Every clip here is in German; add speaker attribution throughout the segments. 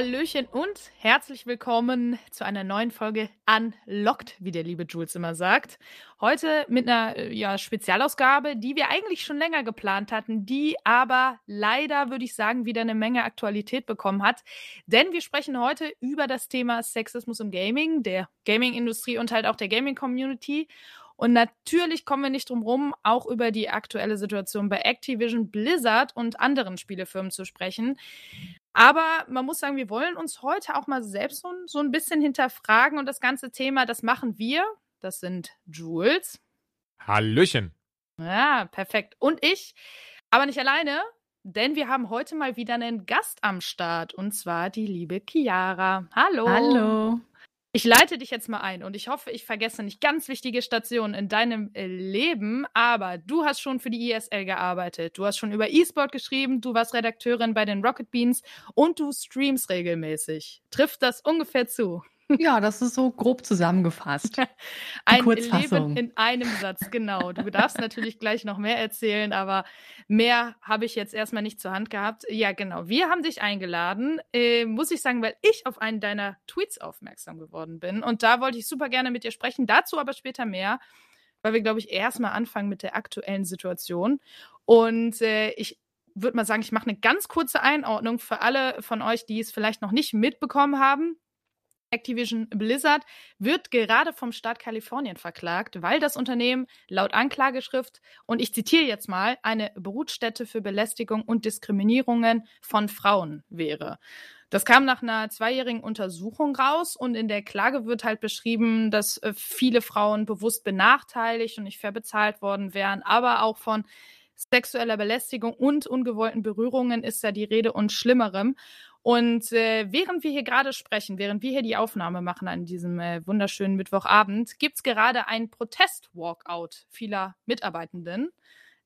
Speaker 1: Hallöchen und herzlich willkommen zu einer neuen Folge Unlocked, wie der liebe Jules immer sagt. Heute mit einer äh, ja, Spezialausgabe, die wir eigentlich schon länger geplant hatten, die aber leider, würde ich sagen, wieder eine Menge Aktualität bekommen hat. Denn wir sprechen heute über das Thema Sexismus im Gaming, der Gaming-Industrie und halt auch der Gaming-Community. Und natürlich kommen wir nicht drum rum, auch über die aktuelle Situation bei Activision, Blizzard und anderen Spielefirmen zu sprechen. Aber man muss sagen, wir wollen uns heute auch mal selbst so, so ein bisschen hinterfragen und das ganze Thema, das machen wir. Das sind Jules.
Speaker 2: Hallöchen.
Speaker 1: Ja, perfekt. Und ich, aber nicht alleine, denn wir haben heute mal wieder einen Gast am Start und zwar die liebe Chiara. Hallo.
Speaker 3: Hallo.
Speaker 1: Ich leite dich jetzt mal ein und ich hoffe, ich vergesse nicht ganz wichtige Stationen in deinem äh, Leben, aber du hast schon für die ISL gearbeitet, du hast schon über E-Sport geschrieben, du warst Redakteurin bei den Rocket Beans und du streamst regelmäßig. Trifft das ungefähr zu?
Speaker 3: Ja, das ist so grob zusammengefasst.
Speaker 1: Ein Leben in einem Satz, genau. Du darfst natürlich gleich noch mehr erzählen, aber mehr habe ich jetzt erstmal nicht zur Hand gehabt. Ja, genau. Wir haben dich eingeladen, äh, muss ich sagen, weil ich auf einen deiner Tweets aufmerksam geworden bin. Und da wollte ich super gerne mit dir sprechen. Dazu aber später mehr, weil wir, glaube ich, erstmal anfangen mit der aktuellen Situation. Und äh, ich würde mal sagen, ich mache eine ganz kurze Einordnung für alle von euch, die es vielleicht noch nicht mitbekommen haben. Activision Blizzard wird gerade vom Staat Kalifornien verklagt, weil das Unternehmen laut Anklageschrift, und ich zitiere jetzt mal, eine Brutstätte für Belästigung und Diskriminierungen von Frauen wäre. Das kam nach einer zweijährigen Untersuchung raus und in der Klage wird halt beschrieben, dass äh, viele Frauen bewusst benachteiligt und nicht fair bezahlt worden wären, aber auch von sexueller Belästigung und ungewollten Berührungen ist da die Rede und Schlimmerem. Und äh, während wir hier gerade sprechen, während wir hier die Aufnahme machen an diesem äh, wunderschönen Mittwochabend, gibt's gerade ein Protest-Walkout vieler Mitarbeitenden.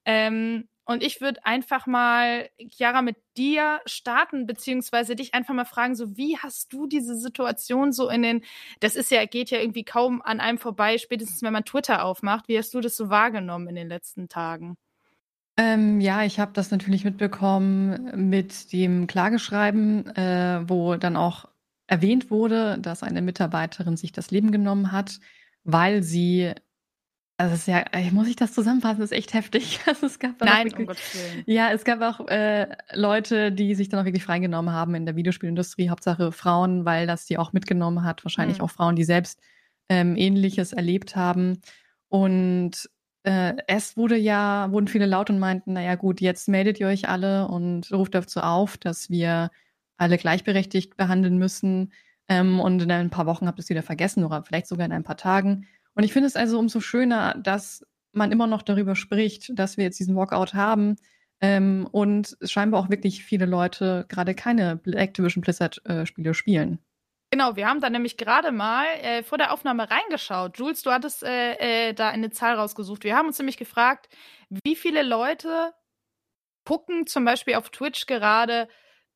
Speaker 1: Ähm, und ich würde einfach mal, Chiara, mit dir starten, beziehungsweise dich einfach mal fragen, so wie hast du diese Situation so in den, das ist ja, geht ja irgendwie kaum an einem vorbei, spätestens wenn man Twitter aufmacht. Wie hast du das so wahrgenommen in den letzten Tagen?
Speaker 3: Ähm, ja, ich habe das natürlich mitbekommen mit dem Klageschreiben, äh, wo dann auch erwähnt wurde, dass eine Mitarbeiterin sich das Leben genommen hat, weil sie also es ist ja, muss ich das zusammenfassen, das ist echt heftig. Also es gab
Speaker 1: Nein, wirklich, um.
Speaker 3: Ja, es gab auch äh, Leute, die sich dann auch wirklich freigenommen haben in der Videospielindustrie, Hauptsache Frauen, weil das die auch mitgenommen hat. Wahrscheinlich mhm. auch Frauen, die selbst ähm, Ähnliches erlebt haben. Und äh, es wurde ja, wurden viele laut und meinten, naja gut, jetzt meldet ihr euch alle und ruft dazu auf, dass wir alle gleichberechtigt behandeln müssen. Ähm, und in ein paar Wochen habt ihr es wieder vergessen oder vielleicht sogar in ein paar Tagen. Und ich finde es also umso schöner, dass man immer noch darüber spricht, dass wir jetzt diesen Walkout haben. Ähm, und scheinbar auch wirklich viele Leute gerade keine Activision Blizzard-Spiele äh, spielen.
Speaker 1: Genau, wir haben da nämlich gerade mal äh, vor der Aufnahme reingeschaut. Jules, du hattest äh, äh, da eine Zahl rausgesucht. Wir haben uns nämlich gefragt, wie viele Leute gucken zum Beispiel auf Twitch gerade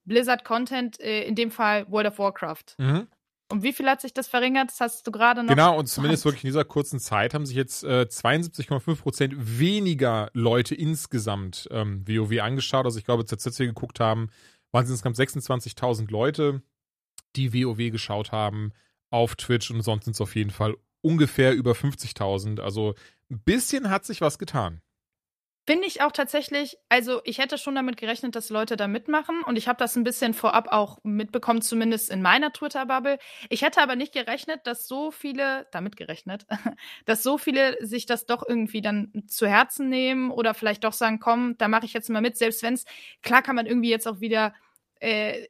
Speaker 1: Blizzard-Content, äh, in dem Fall World of Warcraft. Mhm. Und wie viel hat sich das verringert? Das hast du gerade noch.
Speaker 2: Genau, und zumindest wirklich in dieser kurzen Zeit haben sich jetzt äh, 72,5 Prozent weniger Leute insgesamt ähm, WoW angeschaut. Also ich glaube, als wir geguckt haben, waren es insgesamt 26.000 Leute die WoW geschaut haben auf Twitch und sonst sind es auf jeden Fall ungefähr über 50.000. Also ein bisschen hat sich was getan.
Speaker 1: Finde ich auch tatsächlich, also ich hätte schon damit gerechnet, dass Leute da mitmachen und ich habe das ein bisschen vorab auch mitbekommen, zumindest in meiner Twitter-Bubble. Ich hätte aber nicht gerechnet, dass so viele, damit gerechnet, dass so viele sich das doch irgendwie dann zu Herzen nehmen oder vielleicht doch sagen, komm, da mache ich jetzt mal mit, selbst wenn es, klar kann man irgendwie jetzt auch wieder äh,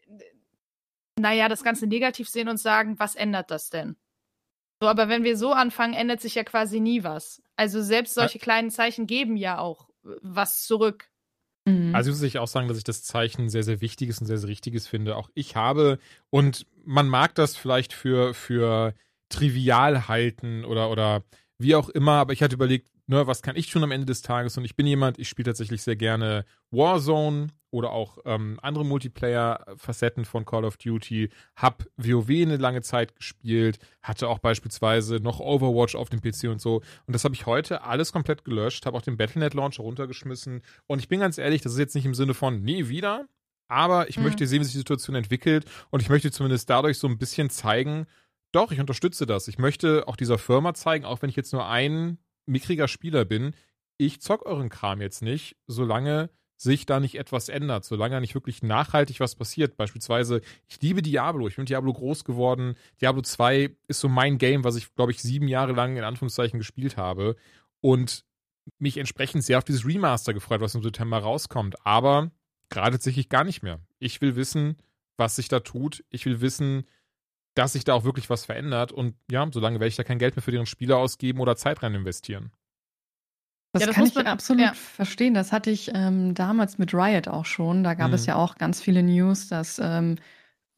Speaker 1: naja, das Ganze negativ sehen und sagen, was ändert das denn? So, aber wenn wir so anfangen, ändert sich ja quasi nie was. Also selbst solche kleinen Zeichen geben ja auch äh, was zurück.
Speaker 2: Mhm. Also muss ich auch sagen, dass ich das Zeichen sehr, sehr wichtiges und sehr, sehr richtiges finde. Auch ich habe, und man mag das vielleicht für, für trivial halten oder, oder wie auch immer, aber ich hatte überlegt, ne, was kann ich tun am Ende des Tages? Und ich bin jemand, ich spiele tatsächlich sehr gerne Warzone oder auch ähm, andere Multiplayer-Facetten von Call of Duty. Hab WoW eine lange Zeit gespielt, hatte auch beispielsweise noch Overwatch auf dem PC und so. Und das habe ich heute alles komplett gelöscht, habe auch den Battlenet Launcher runtergeschmissen. Und ich bin ganz ehrlich, das ist jetzt nicht im Sinne von nie wieder, Aber ich mhm. möchte sehen, wie sich die Situation entwickelt und ich möchte zumindest dadurch so ein bisschen zeigen, doch, ich unterstütze das. Ich möchte auch dieser Firma zeigen, auch wenn ich jetzt nur ein mickriger Spieler bin, ich zock euren Kram jetzt nicht, solange sich da nicht etwas ändert, solange nicht wirklich nachhaltig was passiert. Beispielsweise, ich liebe Diablo, ich bin Diablo groß geworden. Diablo 2 ist so mein Game, was ich, glaube ich, sieben Jahre lang in Anführungszeichen gespielt habe. Und mich entsprechend sehr auf dieses Remaster gefreut, was im September rauskommt. Aber gerade tatsächlich gar nicht mehr. Ich will wissen, was sich da tut. Ich will wissen, dass sich da auch wirklich was verändert. Und ja, solange werde ich da kein Geld mehr für deren Spieler ausgeben oder Zeit rein investieren.
Speaker 3: Das, ja, das kann ich man, absolut ja. verstehen. Das hatte ich ähm, damals mit Riot auch schon. Da gab mhm. es ja auch ganz viele News, dass ähm,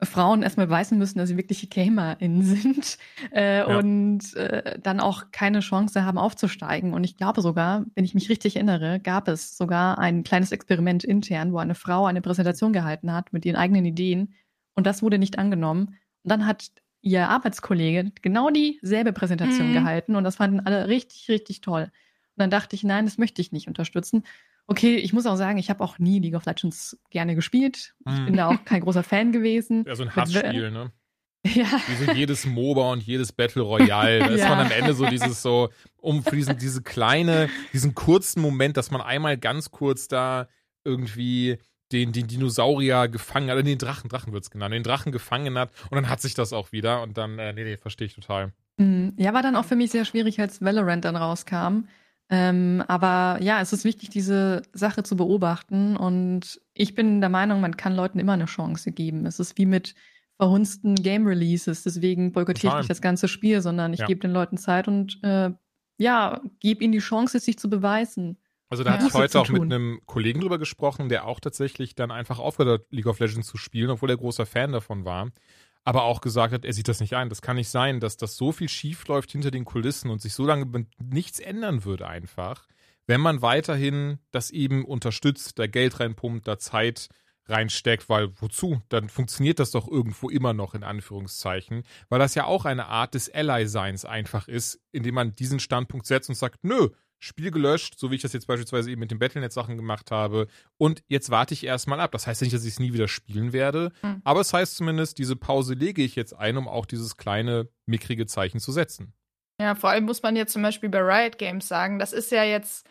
Speaker 3: Frauen erstmal beweisen müssen, dass sie wirkliche GamerInnen sind äh, ja. und äh, dann auch keine Chance haben aufzusteigen. Und ich glaube sogar, wenn ich mich richtig erinnere, gab es sogar ein kleines Experiment intern, wo eine Frau eine Präsentation gehalten hat mit ihren eigenen Ideen und das wurde nicht angenommen. Und dann hat ihr Arbeitskollege genau dieselbe Präsentation mhm. gehalten und das fanden alle richtig, richtig toll dann dachte ich, nein, das möchte ich nicht unterstützen. Okay, ich muss auch sagen, ich habe auch nie League of Legends gerne gespielt. Ich hm. bin da auch kein großer Fan gewesen.
Speaker 2: Ja, so ein Hassspiel, ne? Ja. Wie so jedes MOBA und jedes Battle Royale. Da ja. ist man am Ende so dieses so, um für diesen, diese kleine, diesen kurzen Moment, dass man einmal ganz kurz da irgendwie den, den Dinosaurier gefangen hat, den Drachen, Drachen wird es genannt, den Drachen gefangen hat und dann hat sich das auch wieder und dann, äh, nee, nee, verstehe ich total.
Speaker 3: Hm, ja, war dann auch für mich sehr schwierig, als Valorant dann rauskam. Ähm, aber ja, es ist wichtig, diese Sache zu beobachten. Und ich bin der Meinung, man kann Leuten immer eine Chance geben. Es ist wie mit verhunzten Game Releases. Deswegen boykottiere ich nicht das ganze Spiel, sondern ich ja. gebe den Leuten Zeit und äh, ja, gebe ihnen die Chance, sich zu beweisen.
Speaker 2: Also da ja, hatte ich heute auch mit einem Kollegen drüber gesprochen, der auch tatsächlich dann einfach aufgehört hat, League of Legends zu spielen, obwohl er großer Fan davon war aber auch gesagt hat, er sieht das nicht ein. Das kann nicht sein, dass das so viel schief läuft hinter den Kulissen und sich so lange nichts ändern würde einfach, wenn man weiterhin das eben unterstützt, da Geld reinpumpt, da Zeit reinsteckt, weil wozu? Dann funktioniert das doch irgendwo immer noch in Anführungszeichen, weil das ja auch eine Art des Ally-Seins einfach ist, indem man diesen Standpunkt setzt und sagt, nö, Spiel gelöscht, so wie ich das jetzt beispielsweise eben mit den Battlenet-Sachen gemacht habe. Und jetzt warte ich erstmal ab. Das heißt nicht, dass ich es nie wieder spielen werde, mhm. aber es heißt zumindest, diese Pause lege ich jetzt ein, um auch dieses kleine, mickrige Zeichen zu setzen.
Speaker 1: Ja, vor allem muss man jetzt zum Beispiel bei Riot Games sagen, das ist ja jetzt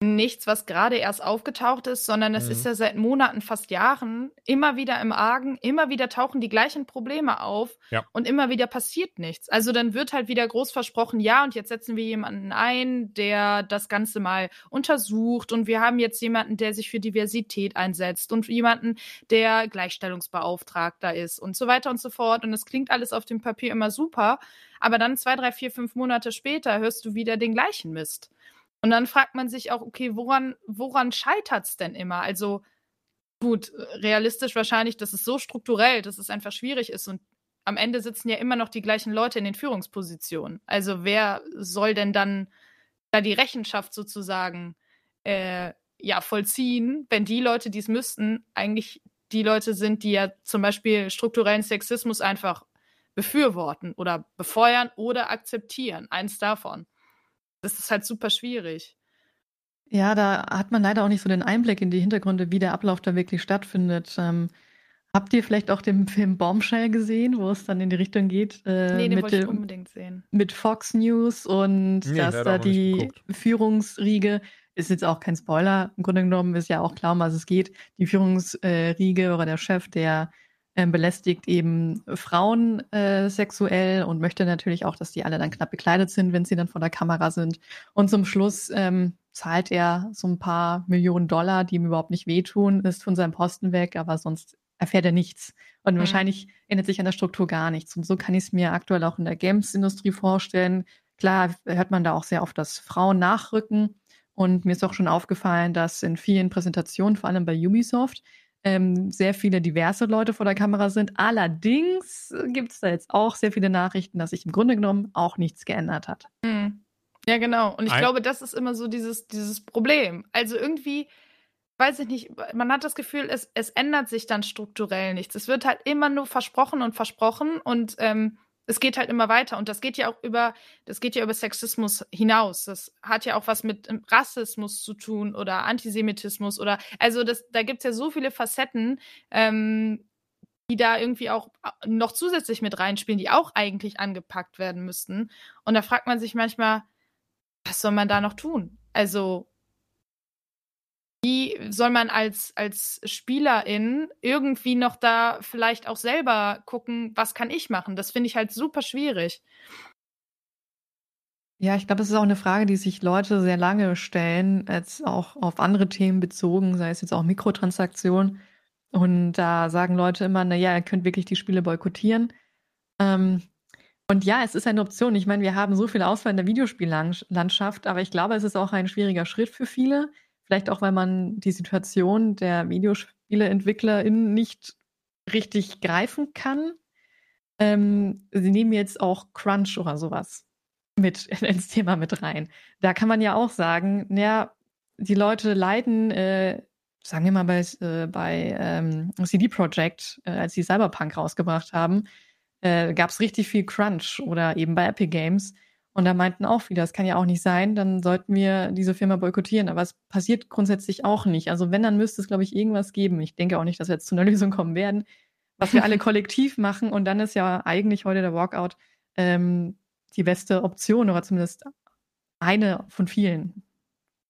Speaker 1: nichts, was gerade erst aufgetaucht ist, sondern es mhm. ist ja seit Monaten, fast Jahren immer wieder im Argen, immer wieder tauchen die gleichen Probleme auf ja. und immer wieder passiert nichts. Also dann wird halt wieder groß versprochen, ja, und jetzt setzen wir jemanden ein, der das Ganze mal untersucht und wir haben jetzt jemanden, der sich für Diversität einsetzt und jemanden, der Gleichstellungsbeauftragter ist und so weiter und so fort. Und es klingt alles auf dem Papier immer super, aber dann zwei, drei, vier, fünf Monate später hörst du wieder den gleichen Mist. Und dann fragt man sich auch, okay, woran, woran scheitert es denn immer? Also gut, realistisch wahrscheinlich, dass es so strukturell, dass es einfach schwierig ist und am Ende sitzen ja immer noch die gleichen Leute in den Führungspositionen. Also wer soll denn dann da die Rechenschaft sozusagen äh, ja vollziehen, wenn die Leute, die es müssten, eigentlich die Leute sind, die ja zum Beispiel strukturellen Sexismus einfach befürworten oder befeuern oder akzeptieren. Eins davon das ist halt super schwierig.
Speaker 3: Ja, da hat man leider auch nicht so den Einblick in die Hintergründe, wie der Ablauf da wirklich stattfindet. Ähm, habt ihr vielleicht auch den Film Bombshell gesehen, wo es dann in die Richtung geht?
Speaker 1: Äh, nee, den mit, wollte ich unbedingt sehen.
Speaker 3: Mit Fox News und nee, dass da die Führungsriege, ist jetzt auch kein Spoiler, im Grunde genommen ist ja auch klar, um was es geht. Die Führungsriege oder der Chef, der ähm, belästigt eben Frauen äh, sexuell und möchte natürlich auch, dass die alle dann knapp bekleidet sind, wenn sie dann vor der Kamera sind. Und zum Schluss ähm, zahlt er so ein paar Millionen Dollar, die ihm überhaupt nicht wehtun, ist von seinem Posten weg, aber sonst erfährt er nichts. Und mhm. wahrscheinlich ändert sich an der Struktur gar nichts. Und so kann ich es mir aktuell auch in der Games-Industrie vorstellen. Klar hört man da auch sehr oft, dass Frauen nachrücken. Und mir ist auch schon aufgefallen, dass in vielen Präsentationen, vor allem bei Ubisoft, ähm, sehr viele diverse Leute vor der Kamera sind. Allerdings gibt es da jetzt auch sehr viele Nachrichten, dass sich im Grunde genommen auch nichts geändert hat.
Speaker 1: Mhm. Ja, genau. Und ich Ein glaube, das ist immer so dieses, dieses Problem. Also irgendwie, weiß ich nicht, man hat das Gefühl, es, es ändert sich dann strukturell nichts. Es wird halt immer nur versprochen und versprochen und ähm, es geht halt immer weiter und das geht ja auch über, das geht ja über Sexismus hinaus. Das hat ja auch was mit ähm, Rassismus zu tun oder Antisemitismus oder, also das, da gibt's ja so viele Facetten, ähm, die da irgendwie auch äh, noch zusätzlich mit reinspielen, die auch eigentlich angepackt werden müssten. Und da fragt man sich manchmal, was soll man da noch tun? Also, wie soll man als, als Spielerin irgendwie noch da vielleicht auch selber gucken, was kann ich machen? Das finde ich halt super schwierig.
Speaker 3: Ja, ich glaube, es ist auch eine Frage, die sich Leute sehr lange stellen, jetzt auch auf andere Themen bezogen, sei es jetzt auch Mikrotransaktionen. Und da sagen Leute immer, na ja, ihr könnt wirklich die Spiele boykottieren. Ähm, und ja, es ist eine Option. Ich meine, wir haben so viel Auswahl in der Videospiellandschaft, aber ich glaube, es ist auch ein schwieriger Schritt für viele. Vielleicht auch, weil man die Situation der VideospieleentwicklerInnen nicht richtig greifen kann. Ähm, sie nehmen jetzt auch Crunch oder sowas mit ins Thema mit rein. Da kann man ja auch sagen, ja, die Leute leiden, äh, sagen wir mal bei, äh, bei ähm, CD Projekt, äh, als sie Cyberpunk rausgebracht haben, äh, gab es richtig viel Crunch oder eben bei Epic Games. Und da meinten auch viele, das kann ja auch nicht sein, dann sollten wir diese Firma boykottieren. Aber es passiert grundsätzlich auch nicht. Also wenn, dann müsste es, glaube ich, irgendwas geben. Ich denke auch nicht, dass wir jetzt zu einer Lösung kommen werden, was wir alle kollektiv machen. Und dann ist ja eigentlich heute der Walkout ähm, die beste Option oder zumindest eine von vielen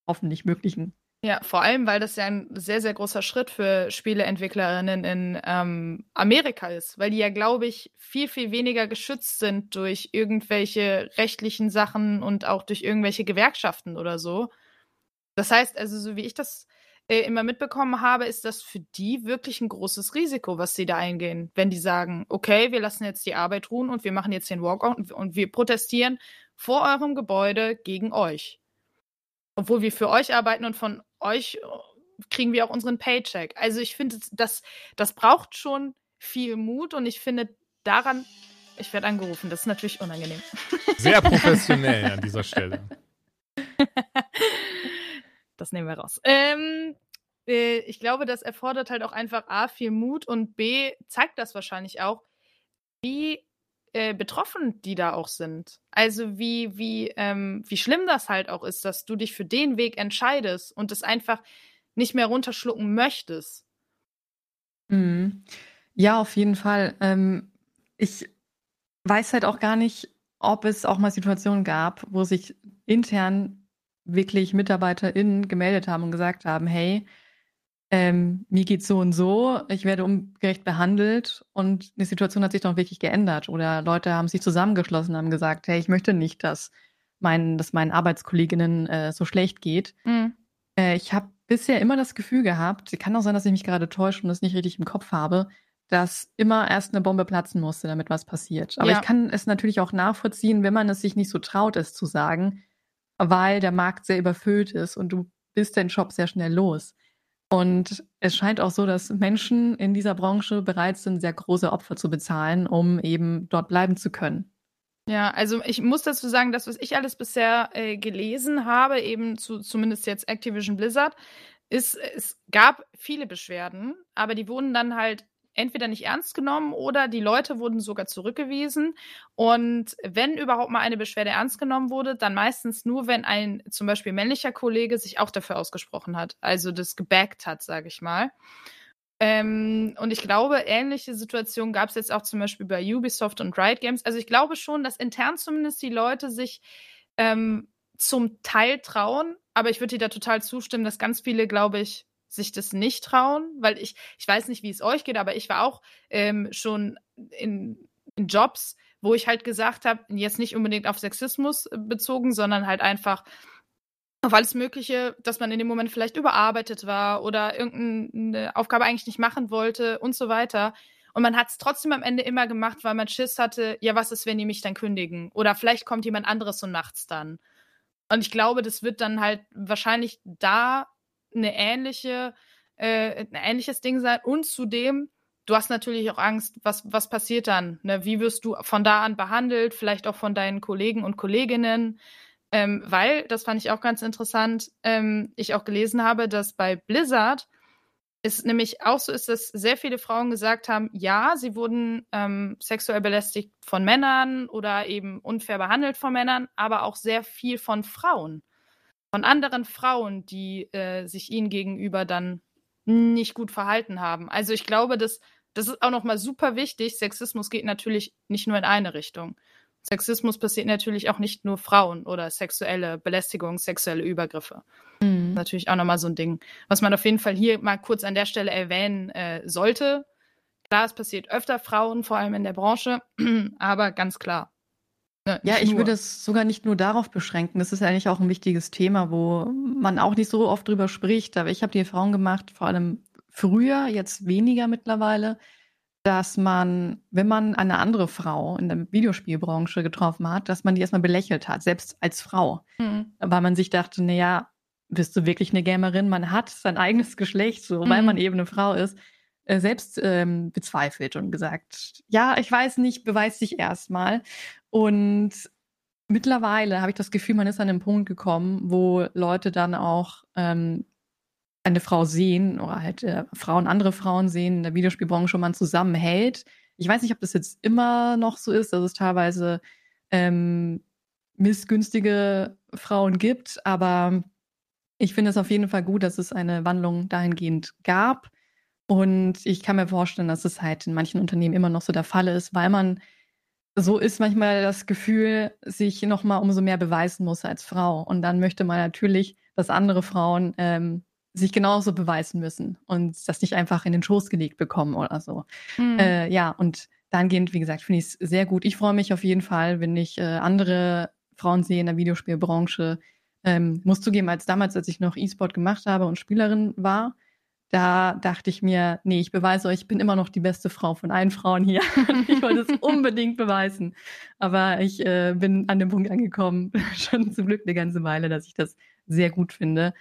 Speaker 3: hoffentlich möglichen.
Speaker 1: Ja, vor allem, weil das ja ein sehr, sehr großer Schritt für Spieleentwicklerinnen in ähm, Amerika ist, weil die ja, glaube ich, viel, viel weniger geschützt sind durch irgendwelche rechtlichen Sachen und auch durch irgendwelche Gewerkschaften oder so. Das heißt, also, so wie ich das äh, immer mitbekommen habe, ist das für die wirklich ein großes Risiko, was sie da eingehen, wenn die sagen, okay, wir lassen jetzt die Arbeit ruhen und wir machen jetzt den Walkout und, und wir protestieren vor eurem Gebäude gegen euch obwohl wir für euch arbeiten und von euch äh, kriegen wir auch unseren Paycheck. Also ich finde, das, das braucht schon viel Mut und ich finde daran, ich werde angerufen, das ist natürlich unangenehm.
Speaker 2: Sehr professionell an dieser Stelle.
Speaker 1: das nehmen wir raus. Ähm, äh, ich glaube, das erfordert halt auch einfach A, viel Mut und B, zeigt das wahrscheinlich auch, wie äh, betroffen die da auch sind. Also wie, wie, ähm, wie schlimm das halt auch ist, dass du dich für den Weg entscheidest und es einfach nicht mehr runterschlucken möchtest.
Speaker 3: Mhm. Ja, auf jeden Fall. Ähm, ich weiß halt auch gar nicht, ob es auch mal Situationen gab, wo sich intern wirklich MitarbeiterInnen gemeldet haben und gesagt haben, hey, ähm, mir geht's so und so, ich werde ungerecht behandelt und die Situation hat sich doch wirklich geändert. Oder Leute haben sich zusammengeschlossen, haben gesagt, hey, ich möchte nicht, dass, mein, dass meinen Arbeitskolleginnen äh, so schlecht geht. Mhm. Äh, ich habe bisher immer das Gefühl gehabt, kann auch sein, dass ich mich gerade täusche und das nicht richtig im Kopf habe, dass immer erst eine Bombe platzen musste, damit was passiert. Aber ja. ich kann es natürlich auch nachvollziehen, wenn man es sich nicht so traut, es zu sagen, weil der Markt sehr überfüllt ist und du bist deinen Job sehr schnell los. Und es scheint auch so, dass Menschen in dieser Branche bereit sind, sehr große Opfer zu bezahlen, um eben dort bleiben zu können.
Speaker 1: Ja, also ich muss dazu sagen, das, was ich alles bisher äh, gelesen habe, eben zu zumindest jetzt Activision Blizzard, ist, es gab viele Beschwerden, aber die wurden dann halt entweder nicht ernst genommen oder die Leute wurden sogar zurückgewiesen. Und wenn überhaupt mal eine Beschwerde ernst genommen wurde, dann meistens nur, wenn ein zum Beispiel männlicher Kollege sich auch dafür ausgesprochen hat, also das gebackt hat, sage ich mal. Ähm, und ich glaube, ähnliche Situationen gab es jetzt auch zum Beispiel bei Ubisoft und Riot Games. Also ich glaube schon, dass intern zumindest die Leute sich ähm, zum Teil trauen, aber ich würde dir da total zustimmen, dass ganz viele, glaube ich, sich das nicht trauen, weil ich, ich weiß nicht, wie es euch geht, aber ich war auch ähm, schon in, in Jobs, wo ich halt gesagt habe, jetzt nicht unbedingt auf Sexismus äh, bezogen, sondern halt einfach auf alles Mögliche, dass man in dem Moment vielleicht überarbeitet war oder irgendeine Aufgabe eigentlich nicht machen wollte und so weiter. Und man hat es trotzdem am Ende immer gemacht, weil man Schiss hatte, ja, was ist, wenn die mich dann kündigen? Oder vielleicht kommt jemand anderes und macht's dann. Und ich glaube, das wird dann halt wahrscheinlich da eine ähnliche, äh, ein ähnliches Ding sein. Und zudem, du hast natürlich auch Angst, was, was passiert dann? Ne? Wie wirst du von da an behandelt, vielleicht auch von deinen Kollegen und Kolleginnen? Ähm, weil, das fand ich auch ganz interessant, ähm, ich auch gelesen habe, dass bei Blizzard es nämlich auch so ist, dass sehr viele Frauen gesagt haben, ja, sie wurden ähm, sexuell belästigt von Männern oder eben unfair behandelt von Männern, aber auch sehr viel von Frauen. Von anderen Frauen, die äh, sich ihnen gegenüber dann nicht gut verhalten haben. Also ich glaube, dass das ist auch nochmal super wichtig. Sexismus geht natürlich nicht nur in eine Richtung. Sexismus passiert natürlich auch nicht nur Frauen oder sexuelle Belästigung, sexuelle Übergriffe. Mhm. Natürlich auch nochmal so ein Ding, was man auf jeden Fall hier mal kurz an der Stelle erwähnen äh, sollte. Klar, es passiert öfter Frauen, vor allem in der Branche, aber ganz klar.
Speaker 3: Ne, ja, ich nur. würde es sogar nicht nur darauf beschränken. Das ist ja eigentlich auch ein wichtiges Thema, wo man auch nicht so oft drüber spricht. Aber ich habe die Erfahrung gemacht, vor allem früher, jetzt weniger mittlerweile, dass man, wenn man eine andere Frau in der Videospielbranche getroffen hat, dass man die erstmal belächelt hat, selbst als Frau. Mhm. Weil man sich dachte, naja, bist du wirklich eine Gamerin? Man hat sein eigenes Geschlecht, so, mhm. weil man eben eine Frau ist, äh, selbst ähm, bezweifelt und gesagt, ja, ich weiß nicht, beweis dich erstmal. Und mittlerweile habe ich das Gefühl, man ist an den Punkt gekommen, wo Leute dann auch ähm, eine Frau sehen oder halt äh, Frauen, andere Frauen sehen in der Videospielbranche man zusammenhält. Ich weiß nicht, ob das jetzt immer noch so ist, dass es teilweise ähm, missgünstige Frauen gibt, aber ich finde es auf jeden Fall gut, dass es eine Wandlung dahingehend gab. Und ich kann mir vorstellen, dass es halt in manchen Unternehmen immer noch so der Fall ist, weil man so ist manchmal das Gefühl, sich nochmal umso mehr beweisen muss als Frau. Und dann möchte man natürlich, dass andere Frauen ähm, sich genauso beweisen müssen und das nicht einfach in den Schoß gelegt bekommen oder so. Mhm. Äh, ja, und dahingehend, wie gesagt, finde ich es sehr gut. Ich freue mich auf jeden Fall, wenn ich äh, andere Frauen sehe in der Videospielbranche. Ähm, muss zugeben, als damals, als ich noch E-Sport gemacht habe und Spielerin war, da dachte ich mir, nee, ich beweise euch, ich bin immer noch die beste Frau von allen Frauen hier. ich wollte es unbedingt beweisen. Aber ich äh, bin an dem Punkt angekommen, schon zum Glück eine ganze Weile, dass ich das sehr gut finde.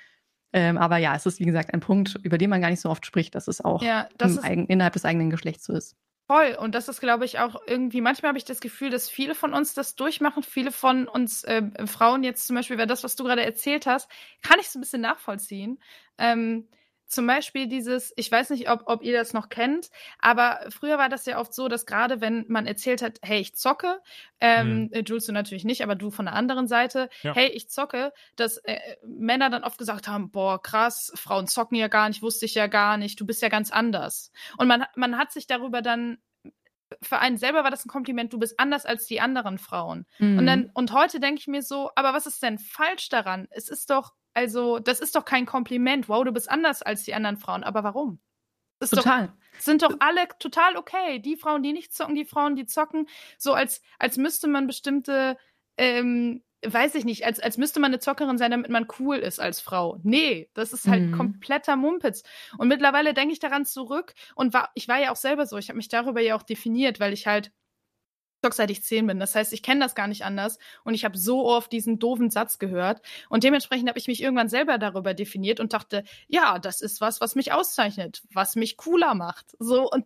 Speaker 3: Ähm, aber ja, es ist wie gesagt ein Punkt, über den man gar nicht so oft spricht, dass es auch ja, das eigen, innerhalb des eigenen Geschlechts so ist.
Speaker 1: Voll. Und das ist, glaube ich, auch irgendwie, manchmal habe ich das Gefühl, dass viele von uns das durchmachen. Viele von uns äh, Frauen jetzt zum Beispiel, weil das, was du gerade erzählt hast, kann ich so ein bisschen nachvollziehen. Ähm, zum Beispiel dieses, ich weiß nicht, ob, ob ihr das noch kennt, aber früher war das ja oft so, dass gerade wenn man erzählt hat, hey, ich zocke, ähm, mhm. Jules du natürlich nicht, aber du von der anderen Seite, ja. hey, ich zocke, dass äh, Männer dann oft gesagt haben, boah, krass, Frauen zocken ja gar nicht, wusste ich ja gar nicht, du bist ja ganz anders. Und man, man hat sich darüber dann für einen selber war das ein Kompliment, du bist anders als die anderen Frauen. Mhm. Und dann, und heute denke ich mir so, aber was ist denn falsch daran? Es ist doch also, das ist doch kein Kompliment. Wow, du bist anders als die anderen Frauen. Aber warum?
Speaker 3: Das total.
Speaker 1: Doch, sind doch alle total okay. Die Frauen, die nicht zocken, die Frauen, die zocken. So als, als müsste man bestimmte, ähm, weiß ich nicht, als, als müsste man eine Zockerin sein, damit man cool ist als Frau. Nee, das ist halt mhm. kompletter Mumpitz. Und mittlerweile denke ich daran zurück und war, ich war ja auch selber so. Ich habe mich darüber ja auch definiert, weil ich halt seit ich zehn bin. Das heißt, ich kenne das gar nicht anders und ich habe so oft diesen doofen Satz gehört und dementsprechend habe ich mich irgendwann selber darüber definiert und dachte, ja, das ist was, was mich auszeichnet, was mich cooler macht. So und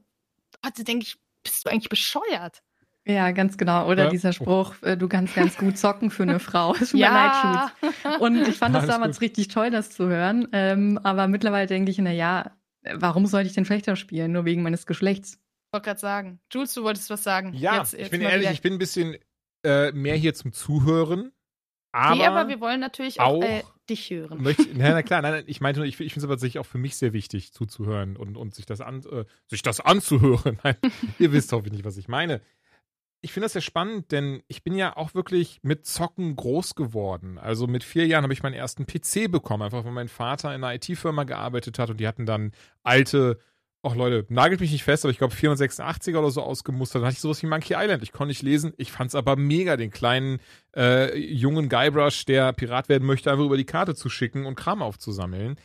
Speaker 1: heute denke ich, bist du eigentlich bescheuert?
Speaker 3: Ja, ganz genau. Oder ja. dieser Spruch, äh, du kannst ganz gut zocken für eine Frau. Das ist ja. leid, Und ich fand das damals gut. richtig toll, das zu hören. Ähm, aber mittlerweile denke ich, na ja, warum sollte ich denn schlechter spielen, nur wegen meines Geschlechts?
Speaker 1: wollte gerade sagen. Jules, du wolltest was sagen.
Speaker 2: Ja, jetzt, jetzt ich bin ehrlich, wieder. ich bin ein bisschen äh, mehr hier zum Zuhören. Aber, nee, aber
Speaker 1: wir wollen natürlich auch, auch äh, dich hören.
Speaker 2: Möchte, na, na, klar, nein, nein, ich meinte nur, ich, ich finde es aber tatsächlich auch für mich sehr wichtig zuzuhören und, und sich, das an, äh, sich das anzuhören. Nein, ihr wisst hoffentlich, was ich meine. Ich finde das sehr spannend, denn ich bin ja auch wirklich mit Zocken groß geworden. Also mit vier Jahren habe ich meinen ersten PC bekommen, einfach weil mein Vater in einer IT-Firma gearbeitet hat und die hatten dann alte ach Leute, nagelt mich nicht fest, aber ich glaube 486er oder so ausgemustert. Dann hatte ich sowas wie Monkey Island. Ich konnte nicht lesen. Ich fand es aber mega, den kleinen äh, jungen Guybrush, der Pirat werden möchte, einfach über die Karte zu schicken und Kram aufzusammeln.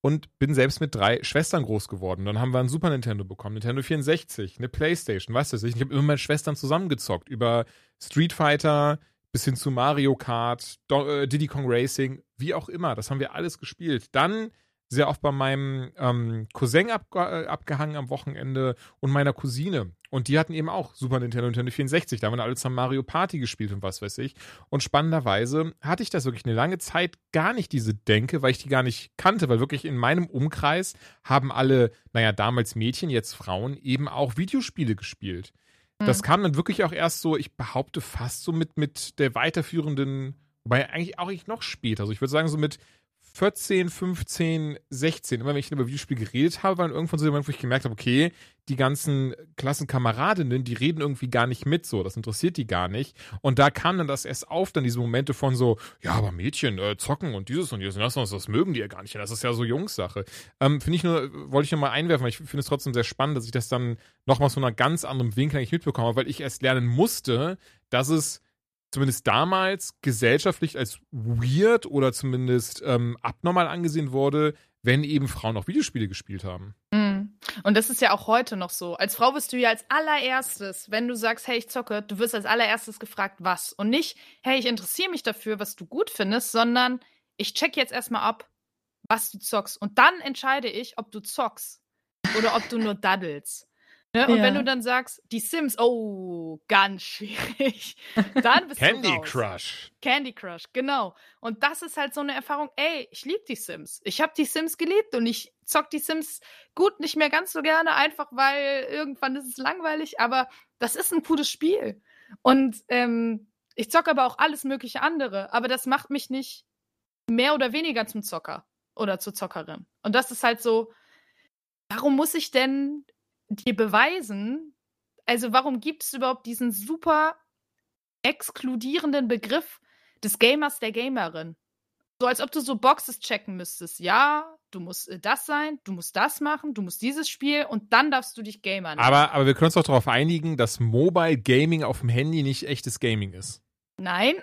Speaker 2: Und bin selbst mit drei Schwestern groß geworden. Dann haben wir ein Super Nintendo bekommen, Nintendo 64, eine Playstation, weißt du, ich habe immer mit Schwestern zusammengezockt. Über Street Fighter bis hin zu Mario Kart, äh, Diddy Kong Racing, wie auch immer. Das haben wir alles gespielt. Dann sehr oft bei meinem ähm, Cousin abge äh, abgehangen am Wochenende und meiner Cousine. Und die hatten eben auch Super Nintendo Nintendo 64. Da haben wir alle zusammen Mario Party gespielt und was weiß ich. Und spannenderweise hatte ich das wirklich eine lange Zeit gar nicht diese Denke, weil ich die gar nicht kannte, weil wirklich in meinem Umkreis haben alle, naja, damals Mädchen, jetzt Frauen, eben auch Videospiele gespielt. Das mhm. kam dann wirklich auch erst so, ich behaupte fast so mit, mit der weiterführenden, wobei eigentlich auch ich noch später. Also ich würde sagen, so mit 14, 15, 16, immer wenn ich über Videospiel geredet habe, war irgendwann so der Moment, wo ich gemerkt habe, okay, die ganzen Klassenkameradinnen, die reden irgendwie gar nicht mit so, das interessiert die gar nicht. Und da kam dann das erst auf, dann diese Momente von so, ja, aber Mädchen, äh, zocken und dieses und dieses und das und das, das mögen die ja gar nicht. Das ist ja so Jungssache. Ähm, finde ich nur, wollte ich nur mal einwerfen, weil ich finde es trotzdem sehr spannend, dass ich das dann nochmal so einer ganz anderen Winkel eigentlich mitbekomme, weil ich erst lernen musste, dass es zumindest damals gesellschaftlich als weird oder zumindest ähm, abnormal angesehen wurde, wenn eben Frauen auch Videospiele gespielt haben.
Speaker 1: Mhm. Und das ist ja auch heute noch so. Als Frau wirst du ja als allererstes, wenn du sagst, hey, ich zocke, du wirst als allererstes gefragt, was. Und nicht, hey, ich interessiere mich dafür, was du gut findest, sondern ich check jetzt erstmal ab, was du zockst. Und dann entscheide ich, ob du zockst oder ob du nur daddelst. Ne? Und ja. wenn du dann sagst, die Sims, oh, ganz schwierig, dann bist
Speaker 2: Candy
Speaker 1: du
Speaker 2: Candy Crush.
Speaker 1: Candy Crush, genau. Und das ist halt so eine Erfahrung, ey, ich liebe die Sims. Ich habe die Sims geliebt und ich zock die Sims gut, nicht mehr ganz so gerne, einfach weil irgendwann ist es langweilig, aber das ist ein cooles Spiel. Und ähm, ich zocke aber auch alles mögliche andere, aber das macht mich nicht mehr oder weniger zum Zocker oder zur Zockerin. Und das ist halt so, warum muss ich denn dir beweisen, also warum gibt es überhaupt diesen super exkludierenden Begriff des Gamers, der Gamerin? So als ob du so Boxes checken müsstest. Ja, du musst äh, das sein, du musst das machen, du musst dieses Spiel und dann darfst du dich Gamer
Speaker 2: Aber, aber wir können uns doch darauf einigen, dass Mobile Gaming auf dem Handy nicht echtes Gaming ist.
Speaker 1: Nein.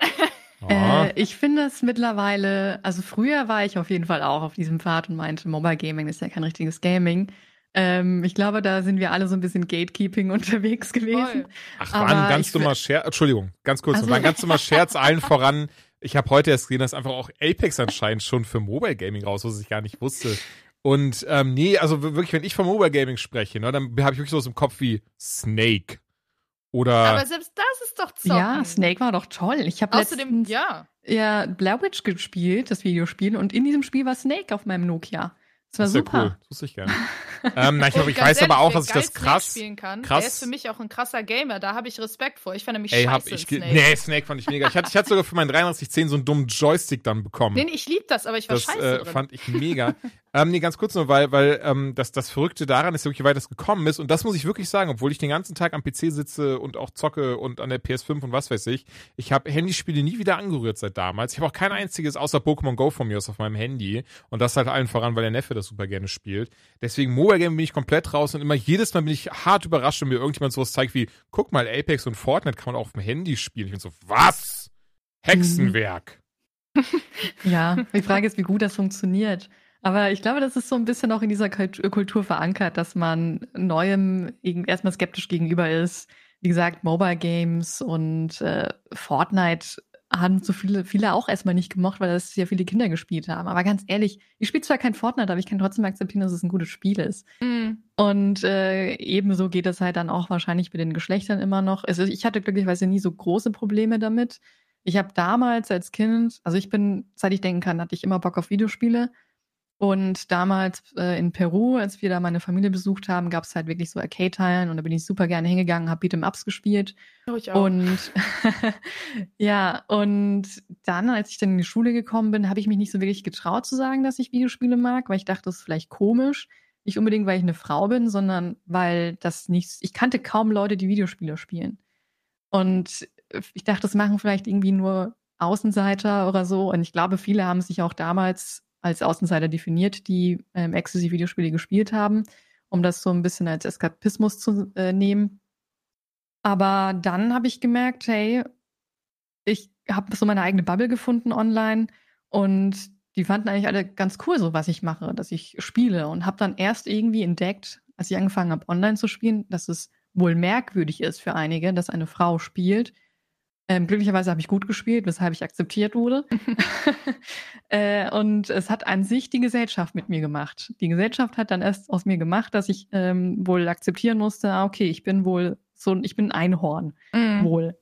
Speaker 3: Oh. Äh, ich finde es mittlerweile, also früher war ich auf jeden Fall auch auf diesem Pfad und meinte, Mobile Gaming ist ja kein richtiges Gaming. Ähm, ich glaube, da sind wir alle so ein bisschen Gatekeeping unterwegs gewesen. Voll.
Speaker 2: Ach, war ein ganz dummer Scherz. Entschuldigung, ganz kurz. Also, war ein ganz dummer Scherz allen voran. Ich habe heute erst gesehen, dass einfach auch Apex anscheinend schon für Mobile Gaming raus, was ich gar nicht wusste. Und ähm, nee, also wirklich, wenn ich von Mobile Gaming spreche, ne, dann habe ich wirklich so im Kopf wie Snake. Oder
Speaker 1: Aber selbst das ist doch Zocken.
Speaker 3: Ja, Snake war doch toll. Ich habe letztens ja. ja Blair Witch gespielt, das Videospiel, und in diesem Spiel war Snake auf meinem Nokia. Das war das super. Cool.
Speaker 2: Das wusste ich gerne. ähm, na, ich, glaub, ich weiß ehrlich, aber auch, dass ich das krass
Speaker 1: spielen kann.
Speaker 2: Krass.
Speaker 1: Der ist für mich auch ein krasser Gamer. Da habe ich Respekt vor. Ich fand nämlich Ey, scheiße
Speaker 2: ich
Speaker 1: Snake.
Speaker 2: Nee, Snake fand ich mega. Ich hatte, ich hatte sogar für meinen 3310 so einen dummen Joystick dann bekommen.
Speaker 1: Nee, ich lieb das, aber ich war
Speaker 2: das,
Speaker 1: scheiße.
Speaker 2: Das äh, fand ich mega. Ähm, nee, ganz kurz nur, weil, weil ähm, das, das Verrückte daran ist, wie weit das gekommen ist. Und das muss ich wirklich sagen, obwohl ich den ganzen Tag am PC sitze und auch zocke und an der PS5 und was weiß ich. Ich habe Handyspiele nie wieder angerührt seit damals. Ich habe auch kein einziges außer Pokémon Go von mir aus auf meinem Handy. Und das halt allen voran, weil der Neffe das super gerne spielt. Deswegen Mobile Game bin ich komplett raus und immer jedes Mal bin ich hart überrascht, wenn mir irgendjemand sowas zeigt wie, guck mal, Apex und Fortnite kann man auch auf dem Handy spielen. Ich bin so, was? Hexenwerk.
Speaker 3: ja, die Frage ist, wie gut das funktioniert. Aber ich glaube, das ist so ein bisschen auch in dieser Kultur verankert, dass man Neuem erstmal skeptisch gegenüber ist. Wie gesagt, Mobile Games und äh, Fortnite haben so viele, viele auch erstmal nicht gemocht, weil das ja viele Kinder gespielt haben. Aber ganz ehrlich, ich spiele zwar kein Fortnite, aber ich kann trotzdem akzeptieren, dass es ein gutes Spiel ist. Mhm. Und äh, ebenso geht es halt dann auch wahrscheinlich mit den Geschlechtern immer noch. Also ich hatte glücklicherweise nie so große Probleme damit. Ich habe damals als Kind, also ich bin, seit ich denken kann, hatte ich immer Bock auf Videospiele. Und damals äh, in Peru, als wir da meine Familie besucht haben, gab es halt wirklich so Arcade-Teilen und da bin ich super gerne hingegangen, habe Beat'em Ups gespielt.
Speaker 1: Oh, ich auch.
Speaker 3: Und ja, und dann, als ich dann in die Schule gekommen bin, habe ich mich nicht so wirklich getraut zu sagen, dass ich Videospiele mag, weil ich dachte, das ist vielleicht komisch. Nicht unbedingt, weil ich eine Frau bin, sondern weil das nicht, ich kannte kaum Leute, die Videospiele spielen. Und ich dachte, das machen vielleicht irgendwie nur Außenseiter oder so. Und ich glaube, viele haben sich auch damals als Außenseiter definiert, die ähm, exklusiv Videospiele gespielt haben, um das so ein bisschen als Eskapismus zu äh, nehmen. Aber dann habe ich gemerkt, hey, ich habe so meine eigene Bubble gefunden online und die fanden eigentlich alle ganz cool, so was ich mache, dass ich spiele und habe dann erst irgendwie entdeckt, als ich angefangen habe, online zu spielen, dass es wohl merkwürdig ist für einige, dass eine Frau spielt Ähm, glücklicherweise habe ich gut gespielt, weshalb ich akzeptiert wurde. äh, und es hat an sich die Gesellschaft mit mir gemacht. Die Gesellschaft hat dann erst aus mir gemacht, dass ich ähm, wohl akzeptieren musste, ah, okay, ich bin wohl so, ich bin ein Einhorn. Mhm. Wohl.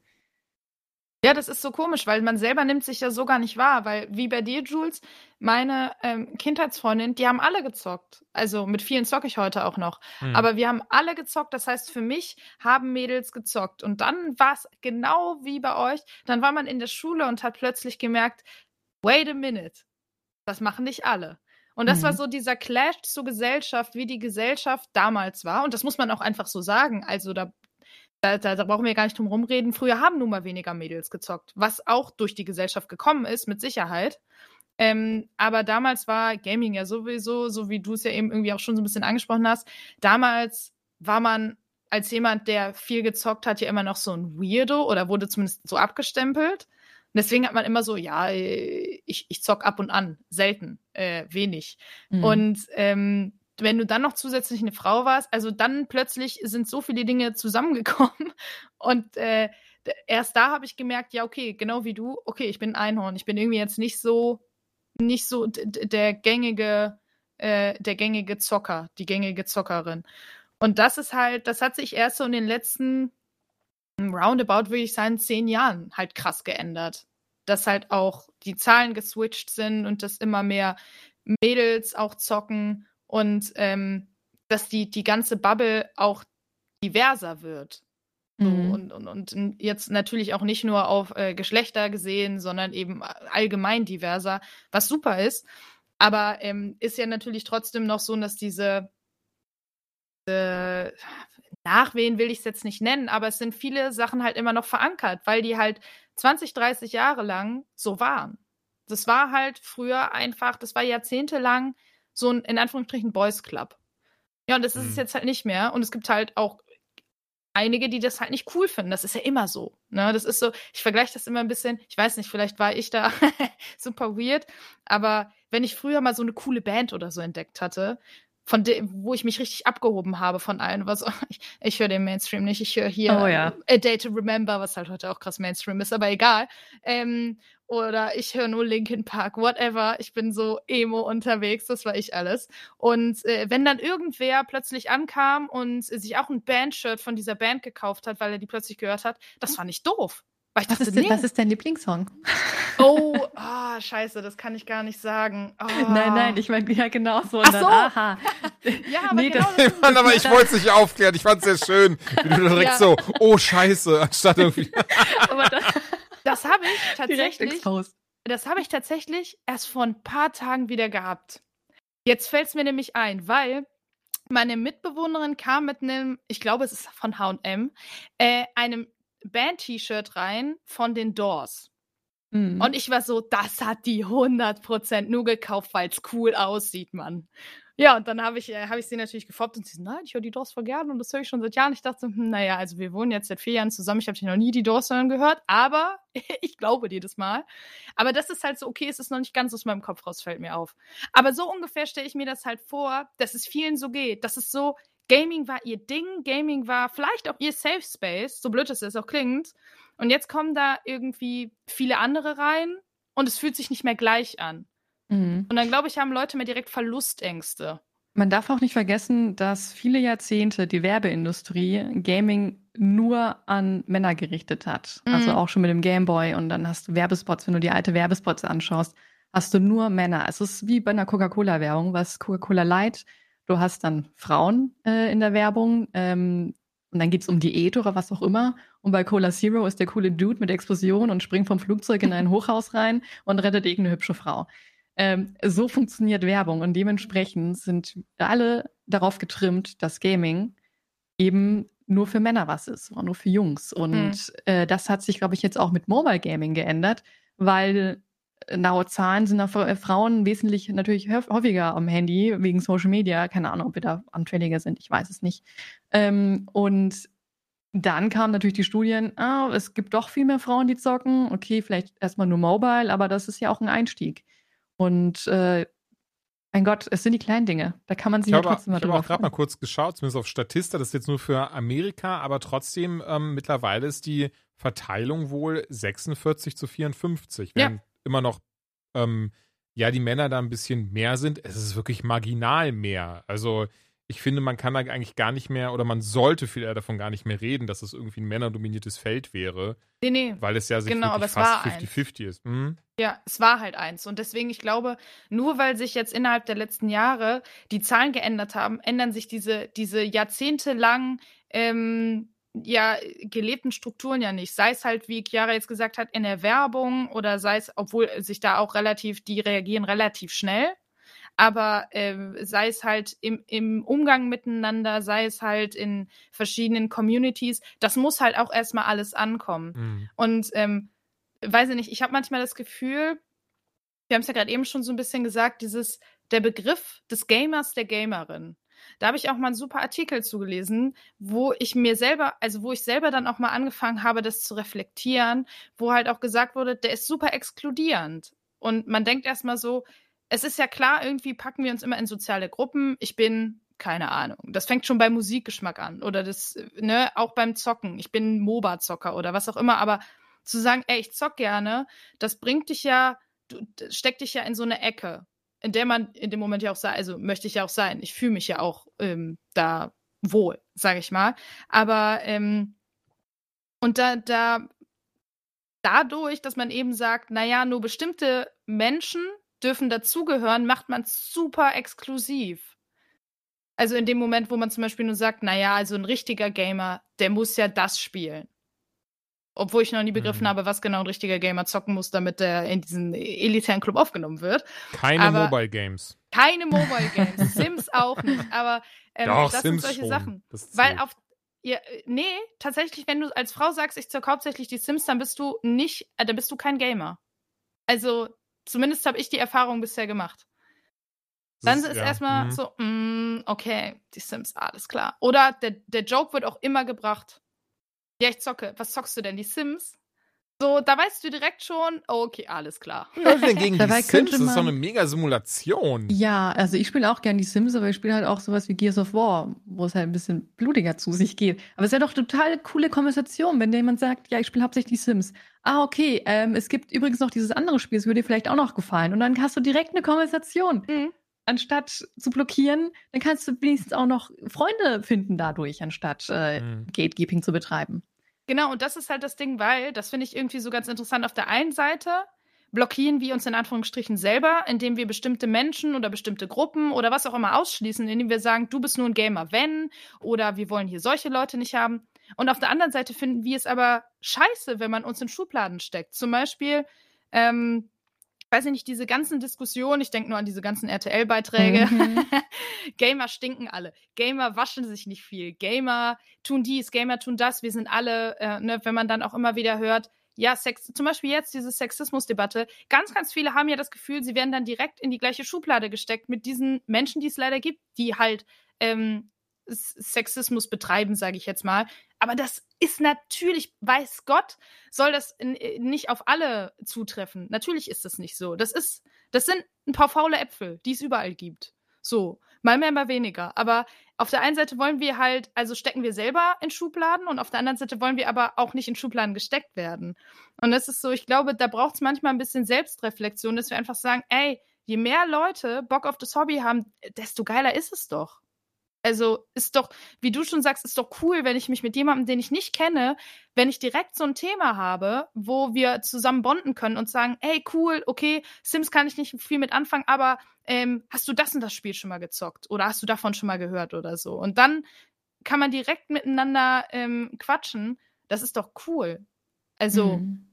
Speaker 1: Ja, das ist so komisch, weil man selber nimmt sich ja so gar nicht wahr, weil wie bei dir, Jules, meine ähm, Kindheitsfreundin, die haben alle gezockt. Also mit vielen zocke ich heute auch noch. Hm. Aber wir haben alle gezockt. Das heißt, für mich haben Mädels gezockt. Und dann war es genau wie bei euch. Dann war man in der Schule und hat plötzlich gemerkt, wait a minute, das machen nicht alle. Und das mhm. war so dieser Clash zur Gesellschaft, wie die Gesellschaft damals war. Und das muss man auch einfach so sagen. Also da da, da, da, brauchen wir gar nicht drum rumreden. Früher haben nun mal weniger Mädels gezockt, was auch durch die Gesellschaft gekommen ist, mit Sicherheit. Ähm, aber damals war Gaming ja sowieso, so wie du es ja eben irgendwie auch schon so ein bisschen angesprochen hast, damals war man als jemand, der viel gezockt hat, ja immer noch so ein Weirdo oder wurde zumindest so abgestempelt. Und deswegen hat man immer so, ja, ich, ich zock ab und an, selten, äh, wenig. Mhm. Und ähm, wenn du dann noch zusätzlich eine Frau warst, also dann plötzlich sind so viele Dinge zusammengekommen und äh, erst da habe ich gemerkt, ja, okay, genau wie du, okay, ich bin ein Einhorn. Ich bin irgendwie jetzt nicht so, nicht so der gängige, äh, der gängige Zocker, die gängige Zockerin. Und das ist halt, das hat sich erst so in den letzten roundabout, würde ich sagen, zehn Jahren halt krass geändert. Dass halt auch die Zahlen geswitcht sind und dass immer mehr Mädels auch zocken und ähm, dass die, die ganze Bubble auch diverser wird. So, mhm. und, und, und jetzt natürlich auch nicht nur auf äh, Geschlechter gesehen, sondern eben allgemein diverser, was super ist. Aber ähm, ist ja natürlich trotzdem noch so, dass diese äh, Nachwehen will ich es jetzt nicht nennen, aber es sind viele Sachen halt immer noch verankert, weil die halt 20, 30 Jahre lang so waren. Das war halt früher einfach, das war jahrzehntelang so ein, in Anführungsstrichen, Boys Club. Ja, und das ist mhm. es jetzt halt nicht mehr. Und es gibt halt auch einige, die das halt nicht cool finden. Das ist ja immer so. Ne? Das ist so, ich vergleiche das immer ein bisschen, ich weiß nicht, vielleicht war ich da super weird, aber wenn ich früher mal so eine coole Band oder so entdeckt hatte, von dem, wo ich mich richtig abgehoben habe von allen, was ich, ich höre den Mainstream nicht, ich höre hier
Speaker 3: oh, ja.
Speaker 1: A Day to Remember, was halt heute auch krass Mainstream ist, aber egal. Ähm, oder ich höre nur Linkin Park, whatever. Ich bin so emo unterwegs, das war ich alles. Und äh, wenn dann irgendwer plötzlich ankam und sich auch ein Bandshirt von dieser Band gekauft hat, weil er die plötzlich gehört hat, das fand ich doof.
Speaker 3: Weil ich was, dachte, ist, nee. was ist dein Lieblingssong?
Speaker 1: Oh, oh, scheiße, das kann ich gar nicht sagen. Oh.
Speaker 3: Nein, nein, ich meine ja genau so.
Speaker 1: Ach so. aha. ja, aber
Speaker 2: nee, genau das, das aber ich wollte es nicht aufklären. Ich fand es sehr schön, wie du direkt ja. so, oh scheiße, anstatt irgendwie. aber
Speaker 1: das, das habe ich tatsächlich. Das habe ich tatsächlich erst vor ein paar Tagen wieder gehabt. Jetzt fällt es mir nämlich ein, weil meine Mitbewohnerin kam mit einem, ich glaube, es ist von HM, äh, einem Band-T-Shirt rein von den Doors. Mhm. Und ich war so, das hat die 100% nur gekauft, weil es cool aussieht, Mann. Ja, und dann habe ich, äh, hab ich sie natürlich gefoppt und sie so, nein, ich höre die Doors voll gerne und das höre ich schon seit Jahren. Ich dachte, hm, naja, also wir wohnen jetzt seit vier Jahren zusammen. Ich habe dich noch nie die Doors hören gehört, aber ich glaube dir das mal. Aber das ist halt so, okay, es ist noch nicht ganz aus meinem Kopf raus, fällt mir auf. Aber so ungefähr stelle ich mir das halt vor, dass es vielen so geht. Das ist so, Gaming war ihr Ding, Gaming war vielleicht auch ihr Safe Space, so blöd es auch klingt. Und jetzt kommen da irgendwie viele andere rein und es fühlt sich nicht mehr gleich an. Mhm. Und dann, glaube ich, haben Leute mehr direkt Verlustängste.
Speaker 3: Man darf auch nicht vergessen, dass viele Jahrzehnte die Werbeindustrie Gaming nur an Männer gerichtet hat. Also mhm. Also auch schon mit dem Gameboy und dann hast du Werbespots, wenn du die alte Werbespots anschaust, hast du nur Männer. Es ist wie bei einer Coca-Cola-Werbung, was Coca-Cola Light, du hast dann Frauen äh, in der Werbung ähm, und dann geht es um Diät oder was auch immer. Und bei Cola Zero ist der coole Dude mit Explosion und springt vom Flugzeug in ein Hochhaus rein und rettet irgendeine hübsche Frau. Ähm, so funktioniert Werbung und dementsprechend sind alle darauf getrimmt, dass Gaming eben nur für Männer was ist nur für Jungs. Und mhm. äh, das hat sich, glaube ich, jetzt auch mit Mobile Gaming geändert, weil genaue Zahlen sind da äh, Frauen wesentlich natürlich häufiger am Handy wegen Social Media. Keine Ahnung, ob wir da anfälliger sind, ich weiß es nicht. Ähm, und dann kamen natürlich die Studien, ah, es gibt doch viel mehr Frauen, die zocken. Okay, vielleicht erstmal nur Mobile, aber das ist ja auch ein Einstieg. Und äh, mein Gott, es sind die kleinen Dinge. Da kann man sich
Speaker 2: ich
Speaker 3: ja trotzdem
Speaker 2: mal Ich habe auch gerade mal kurz geschaut, zumindest auf Statista. Das ist jetzt nur für Amerika, aber trotzdem ähm, mittlerweile ist die Verteilung wohl 46 zu 54. Während ja. Immer noch, ähm, ja, die Männer da ein bisschen mehr sind. Es ist wirklich marginal mehr. Also ich finde, man kann da eigentlich gar nicht mehr oder man sollte viel eher davon gar nicht mehr reden, dass es irgendwie ein männerdominiertes Feld wäre.
Speaker 1: Nee, nee.
Speaker 2: Weil es ja sich genau, wirklich fast 50-50 ist. Hm?
Speaker 1: Ja, es war halt eins. Und deswegen, ich glaube, nur weil sich jetzt innerhalb der letzten Jahre die Zahlen geändert haben, ändern sich diese, diese jahrzehntelang ähm, ja, gelebten Strukturen ja nicht. Sei es halt, wie Chiara jetzt gesagt hat, in der Werbung oder sei es, obwohl sich da auch relativ, die reagieren relativ schnell aber äh, sei es halt im, im Umgang miteinander, sei es halt in verschiedenen Communities, das muss halt auch erstmal alles ankommen. Mhm. Und ähm, weiß ich nicht, ich habe manchmal das Gefühl, wir haben es ja gerade eben schon so ein bisschen gesagt, dieses, der Begriff des Gamers, der Gamerin. Da habe ich auch mal einen super Artikel zugelesen, wo ich mir selber, also wo ich selber dann auch mal angefangen habe, das zu reflektieren, wo halt auch gesagt wurde, der ist super exkludierend. Und man denkt erstmal so, es ist ja klar, irgendwie packen wir uns immer in soziale Gruppen. Ich bin, keine Ahnung, das fängt schon beim Musikgeschmack an oder das, ne, auch beim Zocken. Ich bin MOBA-Zocker oder was auch immer, aber zu sagen, ey, ich zock gerne, das bringt dich ja, steckt dich ja in so eine Ecke, in der man in dem Moment ja auch sei, also möchte ich ja auch sein. Ich fühle mich ja auch ähm, da wohl, sage ich mal. Aber ähm, und da, da dadurch, dass man eben sagt, naja, nur bestimmte Menschen dürfen dazugehören, macht man super exklusiv. Also in dem Moment, wo man zum Beispiel nur sagt, naja, also ein richtiger Gamer, der muss ja das spielen. Obwohl ich noch nie begriffen mhm. habe, was genau ein richtiger Gamer zocken muss, damit er in diesen elitären Club aufgenommen wird.
Speaker 2: Keine aber Mobile Games.
Speaker 1: Keine Mobile Games. Sims auch nicht. Aber ähm,
Speaker 2: Doch,
Speaker 1: das
Speaker 2: Sims
Speaker 1: sind solche
Speaker 2: schon.
Speaker 1: Sachen. Weil auf ja, nee, tatsächlich, wenn du als Frau sagst, ich zocke hauptsächlich die Sims, dann bist du nicht, äh, dann bist du kein Gamer. Also Zumindest habe ich die Erfahrung bisher gemacht. Dann ist, es ja. erstmal mhm. so, mm, okay, die Sims, alles klar. Oder der, der Joke wird auch immer gebracht. Ja, ich zocke. Was zockst du denn? Die Sims? So, da weißt du direkt schon, oh, okay, alles klar.
Speaker 2: Was denn gegen die Sims? Das ist so eine mega Simulation.
Speaker 3: Ja, also ich spiele auch gern die Sims, aber ich spiele halt auch sowas wie Gears of War, wo es halt ein bisschen blutiger zu sich geht. Aber es ist ja doch total coole Konversation, wenn jemand sagt, ja, ich spiele hauptsächlich die Sims. Ah, okay, ähm, es gibt übrigens noch dieses andere Spiel, das würde dir vielleicht auch noch gefallen. Und dann hast du direkt eine Konversation. Mhm. Anstatt zu blockieren, dann kannst du wenigstens auch noch Freunde finden dadurch, anstatt äh, mhm. Gatekeeping zu betreiben.
Speaker 1: Genau, und das ist halt das Ding, weil, das finde ich irgendwie so ganz interessant. Auf der einen Seite blockieren wir uns in Anführungsstrichen selber, indem wir bestimmte Menschen oder bestimmte Gruppen oder was auch immer ausschließen, indem wir sagen, du bist nur ein Gamer, wenn, oder wir wollen hier solche Leute nicht haben. Und auf der anderen Seite finden wir es aber scheiße, wenn man uns in Schubladen steckt. Zum Beispiel, ähm, weiß ich nicht, diese ganzen Diskussionen, ich denke nur an diese ganzen RTL-Beiträge. Mhm. Gamer stinken alle. Gamer waschen sich nicht viel. Gamer tun dies, Gamer tun das. Wir sind alle, äh, ne, wenn man dann auch immer wieder hört, ja, Sex, zum Beispiel jetzt diese Sexismusdebatte. Ganz, ganz viele haben ja das Gefühl, sie werden dann direkt in die gleiche Schublade gesteckt mit diesen Menschen, die es leider gibt, die halt ähm, Sexismus betreiben, sage ich jetzt mal. Aber das ist natürlich, weiß Gott, soll das nicht auf alle zutreffen. Natürlich ist das nicht so. Das ist, das sind ein paar faule Äpfel, die es überall gibt. So, mal mehr, mal weniger. Aber auf der einen Seite wollen wir halt, also stecken wir selber in Schubladen und auf der anderen Seite wollen wir aber auch nicht in Schubladen gesteckt werden. Und das ist so, ich glaube, da braucht es manchmal ein bisschen Selbstreflexion, dass wir einfach sagen, ey, je mehr Leute Bock auf das Hobby haben, desto geiler ist es doch. Also ist doch, wie du schon sagst, ist doch cool, wenn ich mich mit jemandem, den ich nicht kenne, wenn ich direkt so ein Thema habe, wo wir zusammen bonden können und sagen, hey, cool, okay, Sims kann ich nicht viel mit anfangen, aber ähm, hast du das und das Spiel schon mal gezockt oder hast du davon schon mal gehört oder so? Und dann kann man direkt miteinander ähm, quatschen. Das ist doch cool. Also, mhm.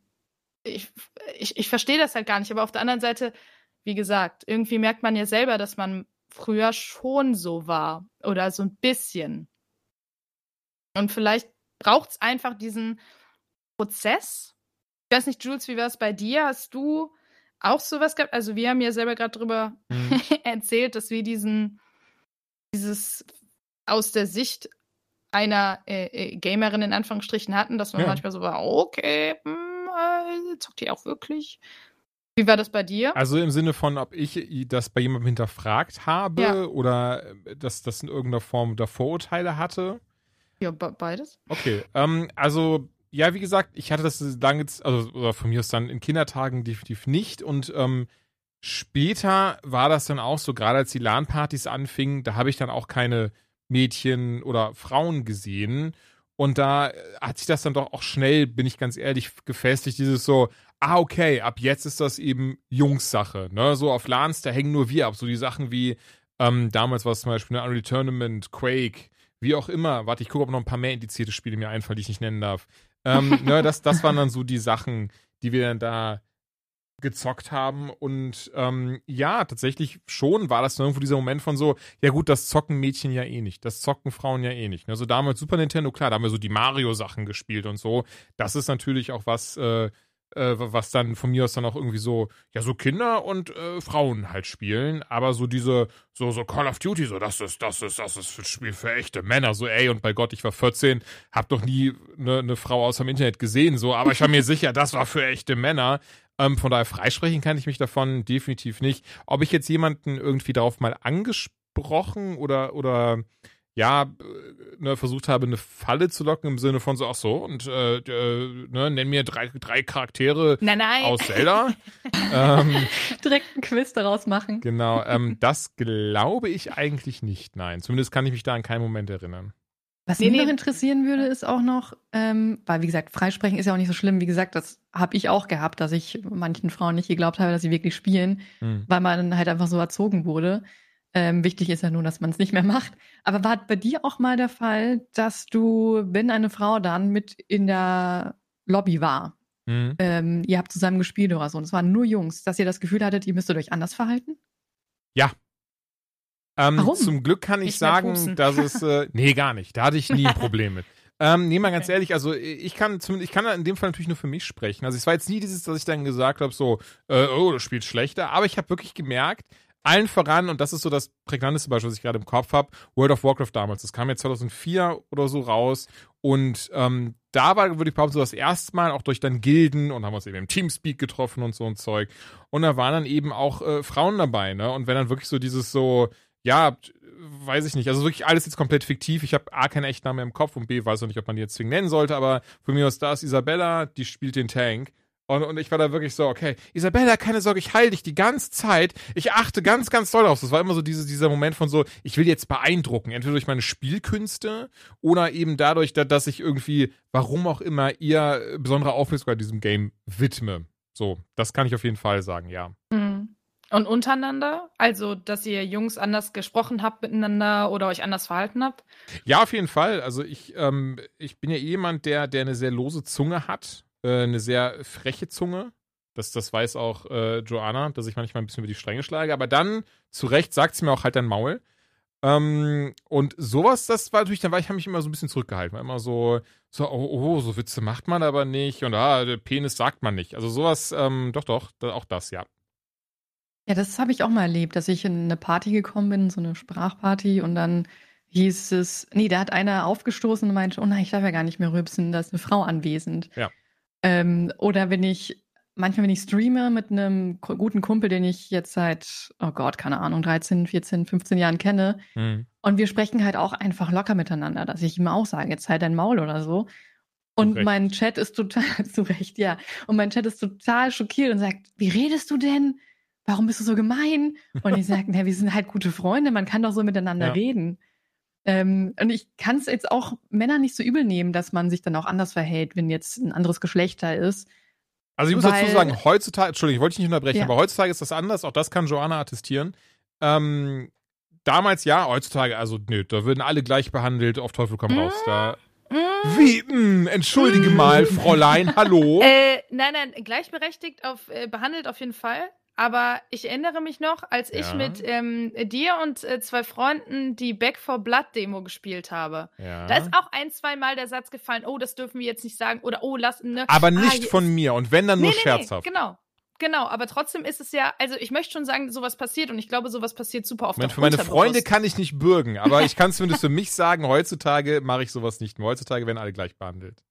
Speaker 1: ich, ich, ich verstehe das halt gar nicht, aber auf der anderen Seite, wie gesagt, irgendwie merkt man ja selber, dass man früher schon so war oder so ein bisschen. Und vielleicht braucht es einfach diesen Prozess. Ich weiß nicht, Jules, wie war es bei dir? Hast du auch sowas gehabt? Also wir haben ja selber gerade drüber mhm. erzählt, dass wir diesen, dieses aus der Sicht einer äh, äh, Gamerin in Anführungsstrichen hatten, dass man ja. manchmal so war, okay, mh, hm, äh, zockt die auch wirklich? Wie war das bei dir?
Speaker 2: Also im Sinne von, ob ich das bei jemandem hinterfragt habe ja. oder äh, dass das in irgendeiner Form da Vorurteile hatte?
Speaker 1: Ja, beides.
Speaker 2: Okay, ähm, also ja, wie gesagt, ich hatte das lange, also oder von mir aus dann in Kindertagen definitiv nicht und ähm, später war das dann auch so, gerade als die LAN-Partys anfingen, da habe ich dann auch keine Mädchen oder Frauen gesehen. Und da äh, hat sich das dann doch auch schnell, bin ich ganz ehrlich, gefestigt, dieses so, ah, okay, ab jetzt ist das eben Jungs-Sache. Ne? So auf LANs, da hängen nur wir ab. So die Sachen wie, ähm, damals war es zum Beispiel eine Unreal Tournament, Quake, wie auch immer. Warte, ich gucke, ob noch ein paar mehr indizierte Spiele mir einfallen, die ich nicht nennen darf. Ähm, ne, das, das waren dann so die Sachen, die wir dann da gezockt haben. Und ähm, ja, tatsächlich schon war das irgendwo dieser Moment von so, ja gut, das zocken Mädchen ja eh nicht. Das zocken Frauen ja eh nicht. Also damals Super Nintendo, klar, da haben wir so die Mario-Sachen gespielt und so. Das ist natürlich auch was, äh, äh, was dann von mir aus dann auch irgendwie so, ja, so Kinder und äh, Frauen halt spielen, aber so diese, so, so Call of Duty, so, das ist, das ist, das ist ein Spiel für echte Männer, so, ey, und bei Gott, ich war 14, hab noch nie eine ne Frau aus dem Internet gesehen, so, aber ich war mir sicher, das war für echte Männer. Ähm, von daher freisprechen kann ich mich davon definitiv nicht. Ob ich jetzt jemanden irgendwie darauf mal angesprochen oder, oder ja, ne, versucht habe, eine Falle zu locken im Sinne von so, ach so, und äh, äh, ne, nenn mir drei, drei Charaktere
Speaker 1: nein, nein.
Speaker 2: aus Zelda. ähm,
Speaker 3: Direkt einen Quiz daraus machen.
Speaker 2: Genau, ähm, das glaube ich eigentlich nicht, nein. Zumindest kann ich mich da an keinen Moment erinnern.
Speaker 3: Was nee, mich nee. noch interessieren würde, ist auch noch, ähm, weil wie gesagt, Freisprechen ist ja auch nicht so schlimm. Wie gesagt, das habe ich auch gehabt, dass ich manchen Frauen nicht geglaubt habe, dass sie wirklich spielen, hm. weil man halt einfach so erzogen wurde. Ähm, wichtig ist ja nur, dass man es nicht mehr macht. Aber war bei dir auch mal der Fall, dass du, wenn eine Frau dann mit in der Lobby war, mhm. ähm, ihr habt zusammen gespielt oder so, und es waren nur Jungs, dass ihr das Gefühl hattet, ihr müsstet euch anders verhalten?
Speaker 2: Ja. Ähm, Warum? Zum Glück kann ich nicht sagen, dass es. Äh, nee, gar nicht. Da hatte ich nie ein Problem mit. Ähm, nee, mal ganz okay. ehrlich, also ich kann zumindest, ich kann in dem Fall natürlich nur für mich sprechen. Also es war jetzt nie dieses, dass ich dann gesagt habe, so, äh, oh, das spielt schlechter, aber ich habe wirklich gemerkt, allen voran, und das ist so das prägnanteste Beispiel, was ich gerade im Kopf habe, World of Warcraft damals. Das kam jetzt 2004 oder so raus. Und ähm, da war, würde ich behaupten, so das erste Mal auch durch dann Gilden und haben uns eben im Teamspeak getroffen und so ein Zeug. Und da waren dann eben auch äh, Frauen dabei, ne? Und wenn dann wirklich so dieses so, ja, weiß ich nicht, also wirklich alles jetzt komplett fiktiv. Ich habe A, keinen echten Namen mehr im Kopf und B, weiß auch nicht, ob man die jetzt zwingend nennen sollte, aber von mir aus da ist Isabella, die spielt den Tank. Und, und ich war da wirklich so, okay, Isabella, keine Sorge, ich heile dich die ganze Zeit. Ich achte ganz, ganz doll auf. Das war immer so diese, dieser Moment von so, ich will jetzt beeindrucken. Entweder durch meine Spielkünste oder eben dadurch, dass ich irgendwie, warum auch immer, ihr besondere Aufmerksamkeit diesem Game widme. So, das kann ich auf jeden Fall sagen, ja.
Speaker 1: Mhm. Und untereinander? Also, dass ihr Jungs anders gesprochen habt miteinander oder euch anders verhalten habt?
Speaker 2: Ja, auf jeden Fall. Also ich, ähm, ich bin ja jemand, der, der eine sehr lose Zunge hat äh, eine sehr freche Zunge. Das, das weiß auch äh, Joanna, dass ich manchmal ein bisschen über die Stränge schlage. Aber dann, zu Recht, sagt sie mir auch halt dein Maul. Ähm, und sowas, das war natürlich, dann war ich, habe mich immer so ein bisschen zurückgehalten. War immer so, so, oh, oh, so Witze macht man aber nicht. Und ah, der Penis sagt man nicht. Also sowas, ähm, doch, doch, auch das, ja.
Speaker 3: Ja, das habe ich auch mal erlebt, dass ich in eine Party gekommen bin, so eine Sprachparty, und dann hieß es, nee, da hat einer aufgestoßen und meinte, oh nein, ich darf ja gar nicht mehr rübsen, da ist eine Frau anwesend.
Speaker 2: Ja.
Speaker 3: Ähm, oder wenn ich, manchmal wenn ich streame mit einem guten Kumpel, den ich jetzt seit, oh Gott, keine Ahnung, 13, 14, 15 Jahren kenne. Mhm. Und wir sprechen halt auch einfach locker miteinander, dass ich ihm auch sage, jetzt halt dein Maul oder so. Und Zurecht. mein Chat ist total, zu Recht, ja. Und mein Chat ist total schockiert und sagt, wie redest du denn? Warum bist du so gemein? Und ich sage, na, wir sind halt gute Freunde, man kann doch so miteinander ja. reden. Ähm, und ich kann es jetzt auch Männern nicht so übel nehmen, dass man sich dann auch anders verhält, wenn jetzt ein anderes Geschlecht da ist.
Speaker 2: Also ich muss weil, dazu sagen, heutzutage, Entschuldigung, ich wollte dich nicht unterbrechen, ja. aber heutzutage ist das anders, auch das kann Joanna attestieren. Ähm, damals ja, heutzutage, also nö, da würden alle gleich behandelt, auf Teufel komm raus. Da mm. wie, mh, mm, entschuldige mal, Fräulein, hallo.
Speaker 1: Äh, nein, nein, gleichberechtigt auf, äh, behandelt auf jeden Fall. Aber ich erinnere mich noch, als ich ja. mit ähm, dir und äh, zwei Freunden die Back for Blood Demo gespielt habe. Ja. Da ist auch ein, zwei Mal der Satz gefallen, oh, das dürfen wir jetzt nicht sagen oder oh, lass. Ne,
Speaker 2: aber nicht ah, von mir und wenn dann nee, nur nee, scherzhaft.
Speaker 1: Nee, genau. Genau, aber trotzdem ist es ja, also ich möchte schon sagen, sowas passiert und ich glaube, sowas passiert super oft.
Speaker 2: Meine, für meine Freunde kann ich nicht bürgen, aber ich kann zumindest für mich sagen, heutzutage mache ich sowas nicht mehr. Heutzutage werden alle gleich behandelt.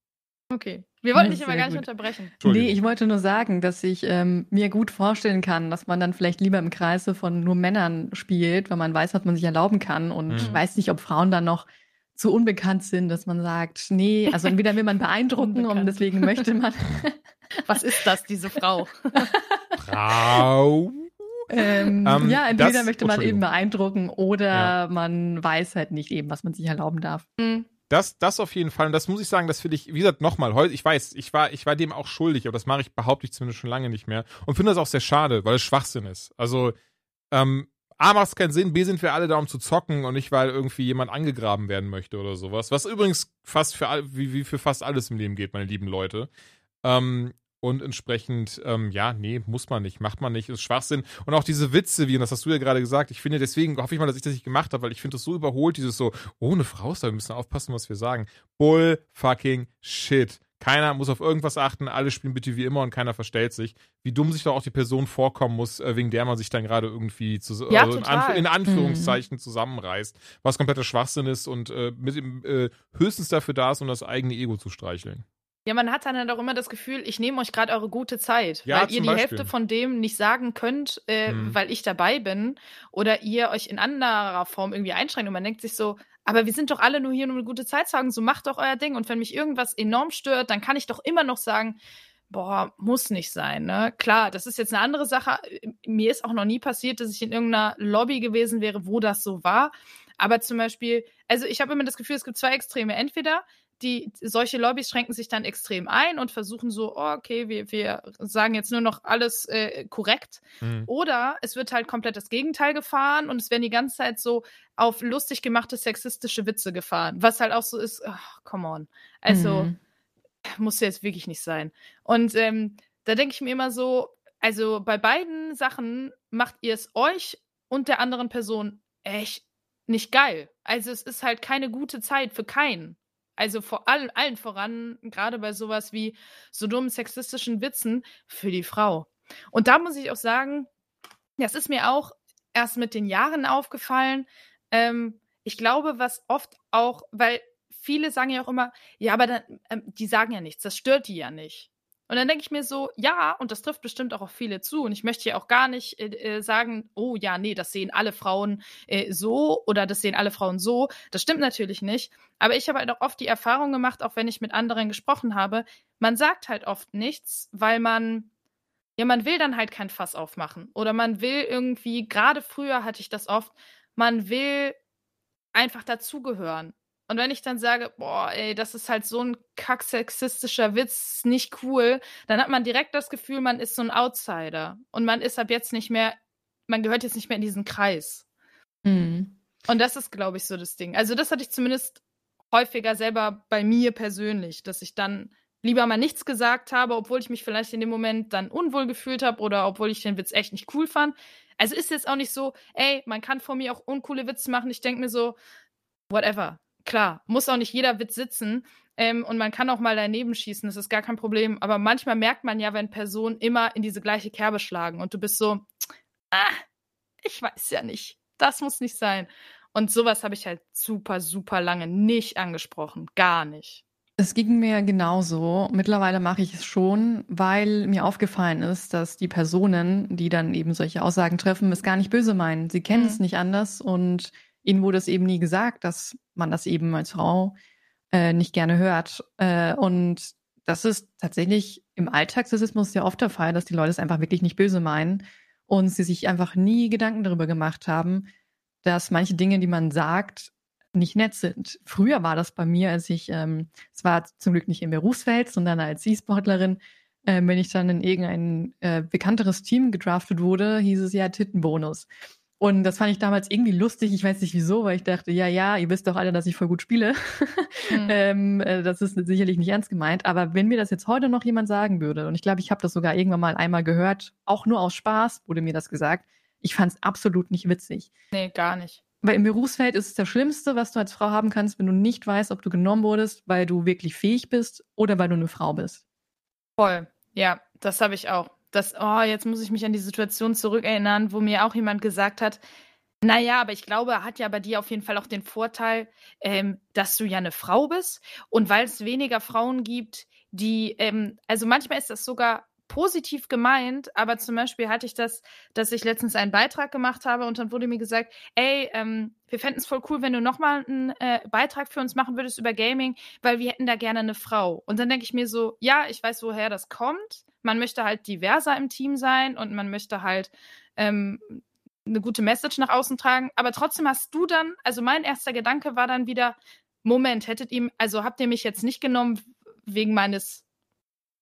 Speaker 1: Okay. Wir wollten dich aber gar nicht gut. unterbrechen.
Speaker 3: Nee, ich wollte nur sagen, dass ich ähm, mir gut vorstellen kann, dass man dann vielleicht lieber im Kreise von nur Männern spielt, weil man weiß, was man sich erlauben kann und mhm. weiß nicht, ob Frauen dann noch zu unbekannt sind, dass man sagt, nee, also entweder will man beeindrucken und deswegen möchte man.
Speaker 1: Was ist das, diese Frau?
Speaker 2: Frau.
Speaker 3: Ähm, ähm, ja, entweder das, möchte man eben beeindrucken oder ja. man weiß halt nicht eben, was man sich erlauben darf.
Speaker 2: Mhm. Das, das auf jeden Fall. Und das muss ich sagen, das finde ich, wie gesagt, nochmal, ich weiß, ich war, ich war dem auch schuldig, aber das mache ich, behaupte ich zumindest schon lange nicht mehr. Und finde das auch sehr schade, weil es Schwachsinn ist. Also, ähm, A macht es keinen Sinn, B sind wir alle da, um zu zocken und nicht, weil irgendwie jemand angegraben werden möchte oder sowas. Was übrigens fast für wie, wie für fast alles im Leben geht, meine lieben Leute. Ähm, und entsprechend, ähm, ja, nee, muss man nicht, macht man nicht, ist Schwachsinn. Und auch diese Witze, wie, und das hast du ja gerade gesagt, ich finde, deswegen hoffe ich mal, dass ich das nicht gemacht habe, weil ich finde das so überholt, dieses so, oh, eine Frau ist da, wir müssen aufpassen, was wir sagen. Bull fucking shit. Keiner muss auf irgendwas achten, alle spielen bitte wie immer und keiner verstellt sich. Wie dumm sich doch auch die Person vorkommen muss, äh, wegen der man sich dann gerade irgendwie zu, ja, also in, Anf in, Anführungszeichen mhm. zusammenreißt, was kompletter Schwachsinn ist und äh, mit äh, höchstens dafür da ist, um das eigene Ego zu streicheln.
Speaker 1: Ja, man hat dann halt auch immer das Gefühl, ich nehme euch gerade eure gute Zeit, ja, weil ihr die Beispiel. Hälfte von dem nicht sagen könnt, äh, hm. weil ich dabei bin oder ihr euch in anderer Form irgendwie einschränkt und man denkt sich so, aber wir sind doch alle nur hier, um eine gute Zeit zu haben, so macht doch euer Ding und wenn mich irgendwas enorm stört, dann kann ich doch immer noch sagen, boah, muss nicht sein, ne? Klar, das ist jetzt eine andere Sache. Mir ist auch noch nie passiert, dass ich in irgendeiner Lobby gewesen wäre, wo das so war. Aber zum Beispiel, also ich habe immer das Gefühl, es gibt zwei Extreme. Entweder die solche Lobbys schränken sich dann extrem ein und versuchen so, oh, okay, wir, wir sagen jetzt nur noch alles äh, korrekt. Mhm. Oder es wird halt komplett das Gegenteil gefahren und es werden die ganze Zeit so auf lustig gemachte sexistische Witze gefahren. Was halt auch so ist, oh, come on. Also, mhm. muss jetzt wirklich nicht sein. Und ähm, da denke ich mir immer so, also bei beiden Sachen macht ihr es euch und der anderen Person echt nicht geil. Also es ist halt keine gute Zeit für keinen. Also vor allem, allen voran, gerade bei sowas wie so dummen sexistischen Witzen, für die Frau. Und da muss ich auch sagen, das ist mir auch erst mit den Jahren aufgefallen. Ähm, ich glaube, was oft auch, weil viele sagen ja auch immer, ja, aber dann, ähm, die sagen ja nichts, das stört die ja nicht. Und dann denke ich mir so, ja, und das trifft bestimmt auch auf viele zu. Und ich möchte ja auch gar nicht äh, äh, sagen, oh ja, nee, das sehen alle Frauen äh, so oder das sehen alle Frauen so. Das stimmt natürlich nicht. Aber ich habe halt auch oft die Erfahrung gemacht, auch wenn ich mit anderen gesprochen habe, man sagt halt oft nichts, weil man, ja, man will dann halt kein Fass aufmachen. Oder man will irgendwie, gerade früher hatte ich das oft, man will einfach dazugehören. Und wenn ich dann sage, boah, ey, das ist halt so ein kacksexistischer Witz, nicht cool, dann hat man direkt das Gefühl, man ist so ein Outsider. Und man ist ab jetzt nicht mehr, man gehört jetzt nicht mehr in diesen Kreis. Mhm. Und das ist, glaube ich, so das Ding. Also, das hatte ich zumindest häufiger selber bei mir persönlich, dass ich dann lieber mal nichts gesagt habe, obwohl ich mich vielleicht in dem Moment dann unwohl gefühlt habe oder obwohl ich den Witz echt nicht cool fand. Also ist jetzt auch nicht so, ey, man kann vor mir auch uncoole Witze machen. Ich denke mir so, whatever klar, muss auch nicht jeder Witz sitzen. Ähm, und man kann auch mal daneben schießen, das ist gar kein Problem. Aber manchmal merkt man ja, wenn Personen immer in diese gleiche Kerbe schlagen und du bist so, ah, ich weiß ja nicht, das muss nicht sein. Und sowas habe ich halt super, super lange nicht angesprochen. Gar nicht.
Speaker 3: Es ging mir genauso. Mittlerweile mache ich es schon, weil mir aufgefallen ist, dass die Personen, die dann eben solche Aussagen treffen, es gar nicht böse meinen. Sie kennen mhm. es nicht anders und ihnen wurde es eben nie gesagt, dass man das eben als Frau äh, nicht gerne hört. Äh, und das ist tatsächlich im Alltagssexismus sehr oft der Fall, dass die Leute es einfach wirklich nicht böse meinen und sie sich einfach nie Gedanken darüber gemacht haben, dass manche Dinge, die man sagt, nicht nett sind. Früher war das bei mir, als ich, ähm, es war zum Glück nicht im Berufsfeld, sondern als E-Sportlerin, äh, wenn ich dann in irgendein äh, bekannteres Team gedraftet wurde, hieß es ja Tittenbonus. Und das fand ich damals irgendwie lustig. Ich weiß nicht wieso, weil ich dachte, ja, ja, ihr wisst doch alle, dass ich voll gut spiele. Mhm. ähm, äh, das ist sicherlich nicht ernst gemeint. Aber wenn mir das jetzt heute noch jemand sagen würde, und ich glaube, ich habe das sogar irgendwann mal einmal gehört, auch nur aus Spaß wurde mir das gesagt, ich fand es absolut nicht witzig.
Speaker 1: Nee, gar nicht.
Speaker 3: Weil im Berufsfeld ist es das Schlimmste, was du als Frau haben kannst, wenn du nicht weißt, ob du genommen wurdest, weil du wirklich fähig bist oder weil du eine Frau bist.
Speaker 1: Voll. Ja, das habe ich auch das, oh, jetzt muss ich mich an die Situation zurückerinnern, wo mir auch jemand gesagt hat, naja, aber ich glaube, hat ja bei dir auf jeden Fall auch den Vorteil, ähm, dass du ja eine Frau bist und weil es weniger Frauen gibt, die, ähm, also manchmal ist das sogar positiv gemeint, aber zum Beispiel hatte ich das, dass ich letztens einen Beitrag gemacht habe und dann wurde mir gesagt, ey, ähm, wir fänden es voll cool, wenn du nochmal einen äh, Beitrag für uns machen würdest über Gaming, weil wir hätten da gerne eine Frau. Und dann denke ich mir so, ja, ich weiß, woher das kommt. Man möchte halt diverser im Team sein und man möchte halt ähm, eine gute Message nach außen tragen. Aber trotzdem hast du dann, also mein erster Gedanke war dann wieder, Moment, hättet ihr, also habt ihr mich jetzt nicht genommen wegen meines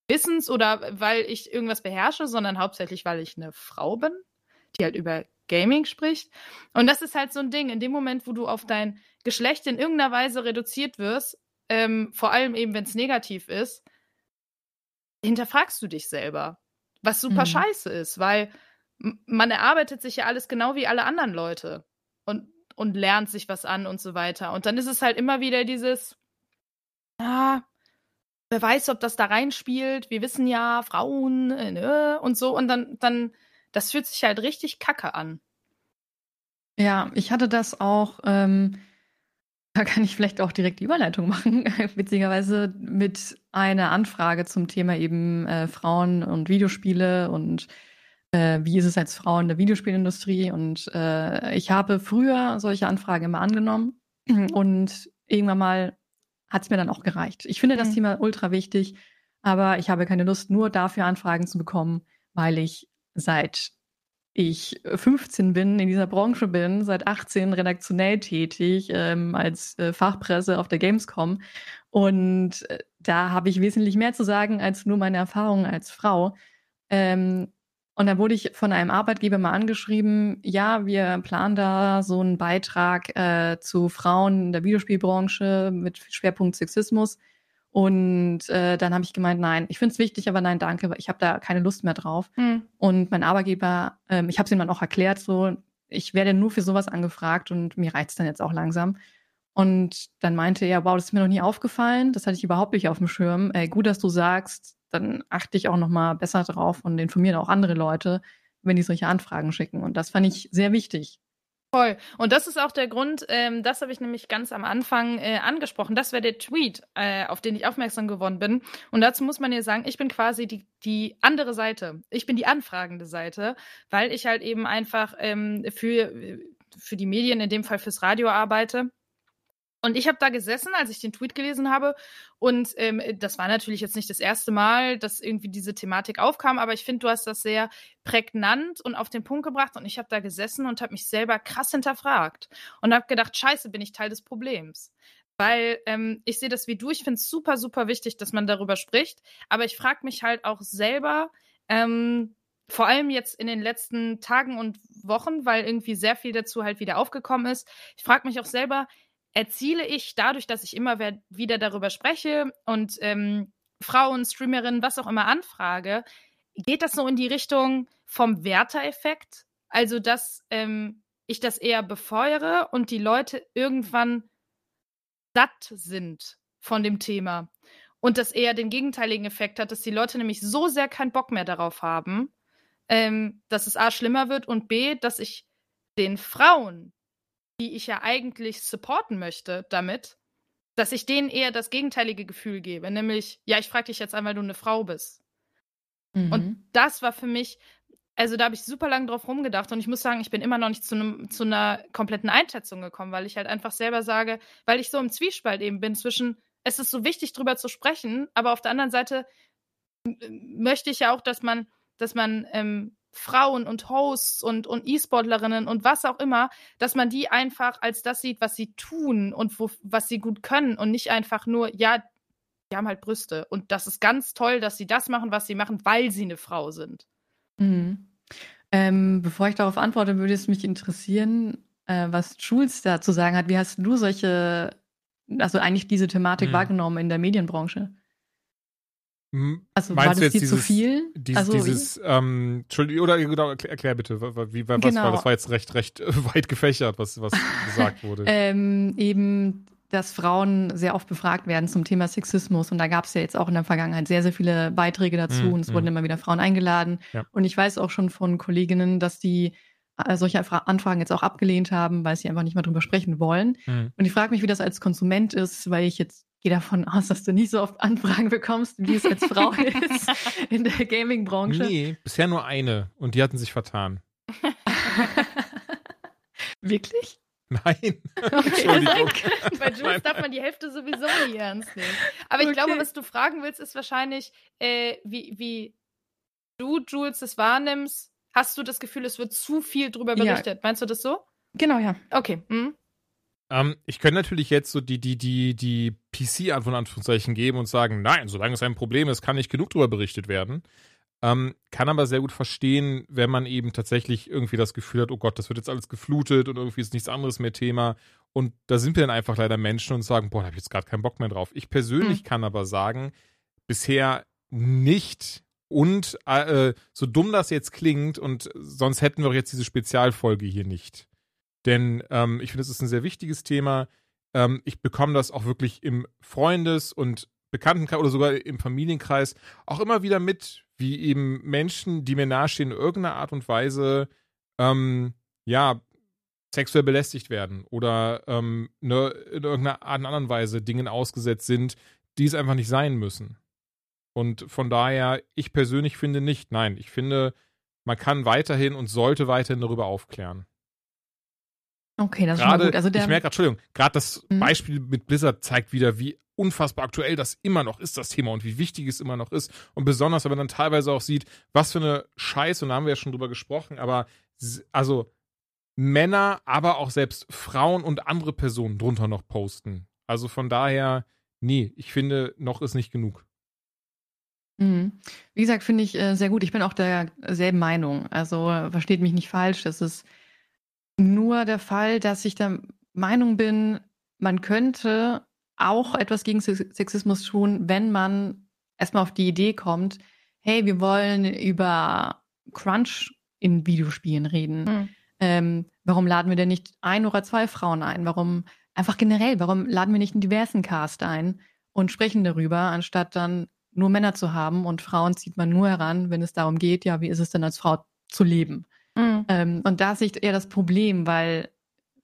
Speaker 1: Wissens oder weil ich irgendwas beherrsche, sondern hauptsächlich, weil ich eine Frau bin, die halt über Gaming spricht. Und das ist halt so ein Ding, in dem Moment, wo du auf dein Geschlecht in irgendeiner Weise reduziert wirst, ähm, vor allem eben, wenn es negativ ist, hinterfragst du dich selber. Was super mhm. scheiße ist, weil man erarbeitet sich ja alles genau wie alle anderen Leute und, und lernt sich was an und so weiter. Und dann ist es halt immer wieder dieses, ah, wer weiß, ob das da reinspielt. Wir wissen ja, Frauen äh, ne, und so. Und dann, dann, das fühlt sich halt richtig kacke an.
Speaker 3: Ja, ich hatte das auch, ähm, da kann ich vielleicht auch direkt die Überleitung machen, witzigerweise mit einer Anfrage zum Thema eben äh, Frauen und Videospiele und äh, wie ist es als Frau in der Videospielindustrie. Und äh, ich habe früher solche Anfragen immer angenommen und irgendwann mal hat es mir dann auch gereicht. Ich finde mhm. das Thema ultra wichtig, aber ich habe keine Lust, nur dafür Anfragen zu bekommen, weil ich seit ich 15 bin, in dieser Branche bin, seit 18 redaktionell tätig, ähm, als äh, Fachpresse auf der Gamescom. Und äh, da habe ich wesentlich mehr zu sagen als nur meine Erfahrungen als Frau. Ähm, und da wurde ich von einem Arbeitgeber mal angeschrieben, ja, wir planen da so einen Beitrag äh, zu Frauen in der Videospielbranche mit Schwerpunkt Sexismus. Und äh, dann habe ich gemeint, nein, ich finde es wichtig, aber nein, danke, ich habe da keine Lust mehr drauf. Hm. Und mein Arbeitgeber, ähm, ich habe es ihm dann auch erklärt, so, ich werde nur für sowas angefragt und mir reizt dann jetzt auch langsam. Und dann meinte er, wow, das ist mir noch nie aufgefallen, das hatte ich überhaupt nicht auf dem Schirm. Ey, gut, dass du sagst, dann achte ich auch noch mal besser drauf und informiere auch andere Leute, wenn die solche Anfragen schicken. Und das fand ich sehr wichtig.
Speaker 1: Voll. Und das ist auch der Grund, ähm, das habe ich nämlich ganz am Anfang äh, angesprochen. Das wäre der Tweet, äh, auf den ich aufmerksam geworden bin. Und dazu muss man ja sagen, ich bin quasi die, die andere Seite. Ich bin die anfragende Seite, weil ich halt eben einfach ähm, für, für die Medien, in dem Fall fürs Radio arbeite und ich habe da gesessen, als ich den Tweet gelesen habe. Und ähm, das war natürlich jetzt nicht das erste Mal, dass irgendwie diese Thematik aufkam, aber ich finde, du hast das sehr prägnant und auf den Punkt gebracht. Und ich habe da gesessen und habe mich selber krass hinterfragt und habe gedacht, scheiße, bin ich Teil des Problems. Weil ähm, ich sehe das wie du, ich finde es super, super wichtig, dass man darüber spricht. Aber ich frage mich halt auch selber, ähm, vor allem jetzt in den letzten Tagen und Wochen, weil irgendwie sehr viel dazu halt wieder aufgekommen ist. Ich frage mich auch selber, erziele ich dadurch, dass ich immer wieder darüber spreche und ähm, Frauen, Streamerinnen, was auch immer anfrage, geht das so in die Richtung vom Werter-Effekt? Also, dass ähm, ich das eher befeuere und die Leute irgendwann satt sind von dem Thema. Und das eher den gegenteiligen Effekt hat, dass die Leute nämlich so sehr keinen Bock mehr darauf haben, ähm, dass es A schlimmer wird und B, dass ich den Frauen die ich ja eigentlich supporten möchte damit, dass ich denen eher das gegenteilige Gefühl gebe, nämlich, ja, ich frage dich jetzt an, weil du eine Frau bist. Mhm. Und das war für mich, also da habe ich super lange drauf rumgedacht und ich muss sagen, ich bin immer noch nicht zu, einem, zu einer kompletten Einschätzung gekommen, weil ich halt einfach selber sage, weil ich so im Zwiespalt eben bin zwischen, es ist so wichtig, drüber zu sprechen, aber auf der anderen Seite möchte ich ja auch, dass man, dass man ähm, Frauen und Hosts und, und E-Sportlerinnen und was auch immer, dass man die einfach als das sieht, was sie tun und wo, was sie gut können und nicht einfach nur, ja, die haben halt Brüste. Und das ist ganz toll, dass sie das machen, was sie machen, weil sie eine Frau sind.
Speaker 3: Mhm. Ähm, bevor ich darauf antworte, würde es mich interessieren, äh, was Jules dazu sagen hat. Wie hast du solche, also eigentlich diese Thematik mhm. wahrgenommen in der Medienbranche?
Speaker 2: Also Meinst war das dir dieses, zu viel? Dieses, also, dieses ähm, Entschuldigung, oder genau, erklär, erklär bitte, wie, was genau. war, das war jetzt recht, recht weit gefächert, was, was gesagt wurde.
Speaker 3: ähm, eben, dass Frauen sehr oft befragt werden zum Thema Sexismus und da gab es ja jetzt auch in der Vergangenheit sehr, sehr viele Beiträge dazu mm, und es mm. wurden immer wieder Frauen eingeladen. Ja. Und ich weiß auch schon von Kolleginnen, dass die äh, solche Anfragen jetzt auch abgelehnt haben, weil sie einfach nicht mehr drüber sprechen wollen. Mm. Und ich frage mich, wie das als Konsument ist, weil ich jetzt gehe davon aus, dass du nicht so oft Anfragen bekommst, wie es als Frau ist in der Gaming-Branche.
Speaker 2: Nee, bisher nur eine und die hatten sich vertan.
Speaker 3: Wirklich?
Speaker 2: Nein.
Speaker 1: Entschuldigung. Bei Jules darf man die Hälfte sowieso nie ernst nehmen. Aber ich okay. glaube, was du fragen willst, ist wahrscheinlich, äh, wie, wie du, Jules, das wahrnimmst. Hast du das Gefühl, es wird zu viel drüber berichtet? Ja. Meinst du das so?
Speaker 3: Genau, ja.
Speaker 1: Okay.
Speaker 2: Mhm. Ähm, ich könnte natürlich jetzt so die, die, die, die PC-Antwort Anführungszeichen geben und sagen, nein, solange es ein Problem ist, kann nicht genug darüber berichtet werden. Ähm, kann aber sehr gut verstehen, wenn man eben tatsächlich irgendwie das Gefühl hat, oh Gott, das wird jetzt alles geflutet und irgendwie ist nichts anderes mehr Thema. Und da sind wir dann einfach leider Menschen und sagen, boah, da habe ich jetzt gerade keinen Bock mehr drauf. Ich persönlich mhm. kann aber sagen, bisher nicht. Und äh, so dumm das jetzt klingt, und sonst hätten wir auch jetzt diese Spezialfolge hier nicht. Denn ähm, ich finde, es ist ein sehr wichtiges Thema. Ähm, ich bekomme das auch wirklich im Freundes- und Bekanntenkreis oder sogar im Familienkreis auch immer wieder mit, wie eben Menschen, die mir nahestehen, in irgendeiner Art und Weise, ähm, ja, sexuell belästigt werden oder ähm, ne, in irgendeiner Art und anderen Weise Dingen ausgesetzt sind, die es einfach nicht sein müssen. Und von daher, ich persönlich finde nicht, nein, ich finde, man kann weiterhin und sollte weiterhin darüber aufklären.
Speaker 3: Okay, das
Speaker 2: ist
Speaker 3: gerade, schon gut. Also der,
Speaker 2: ich merke, Entschuldigung, gerade das mhm. Beispiel mit Blizzard zeigt wieder, wie unfassbar aktuell das immer noch ist, das Thema und wie wichtig es immer noch ist. Und besonders, wenn man dann teilweise auch sieht, was für eine Scheiße, und da haben wir ja schon drüber gesprochen, aber also Männer, aber auch selbst Frauen und andere Personen drunter noch posten. Also von daher, nee, ich finde, noch ist nicht genug.
Speaker 3: Mhm. Wie gesagt, finde ich äh, sehr gut. Ich bin auch derselben Meinung. Also versteht mich nicht falsch. Das ist nur der Fall, dass ich der Meinung bin, man könnte auch etwas gegen Sexismus tun, wenn man erstmal auf die Idee kommt, hey, wir wollen über Crunch in Videospielen reden. Mhm. Ähm, warum laden wir denn nicht ein oder zwei Frauen ein? Warum einfach generell, warum laden wir nicht einen diversen Cast ein und sprechen darüber, anstatt dann nur Männer zu haben und Frauen zieht man nur heran, wenn es darum geht, ja, wie ist es denn als Frau zu leben? Mhm. Ähm, und da sehe ich eher das Problem, weil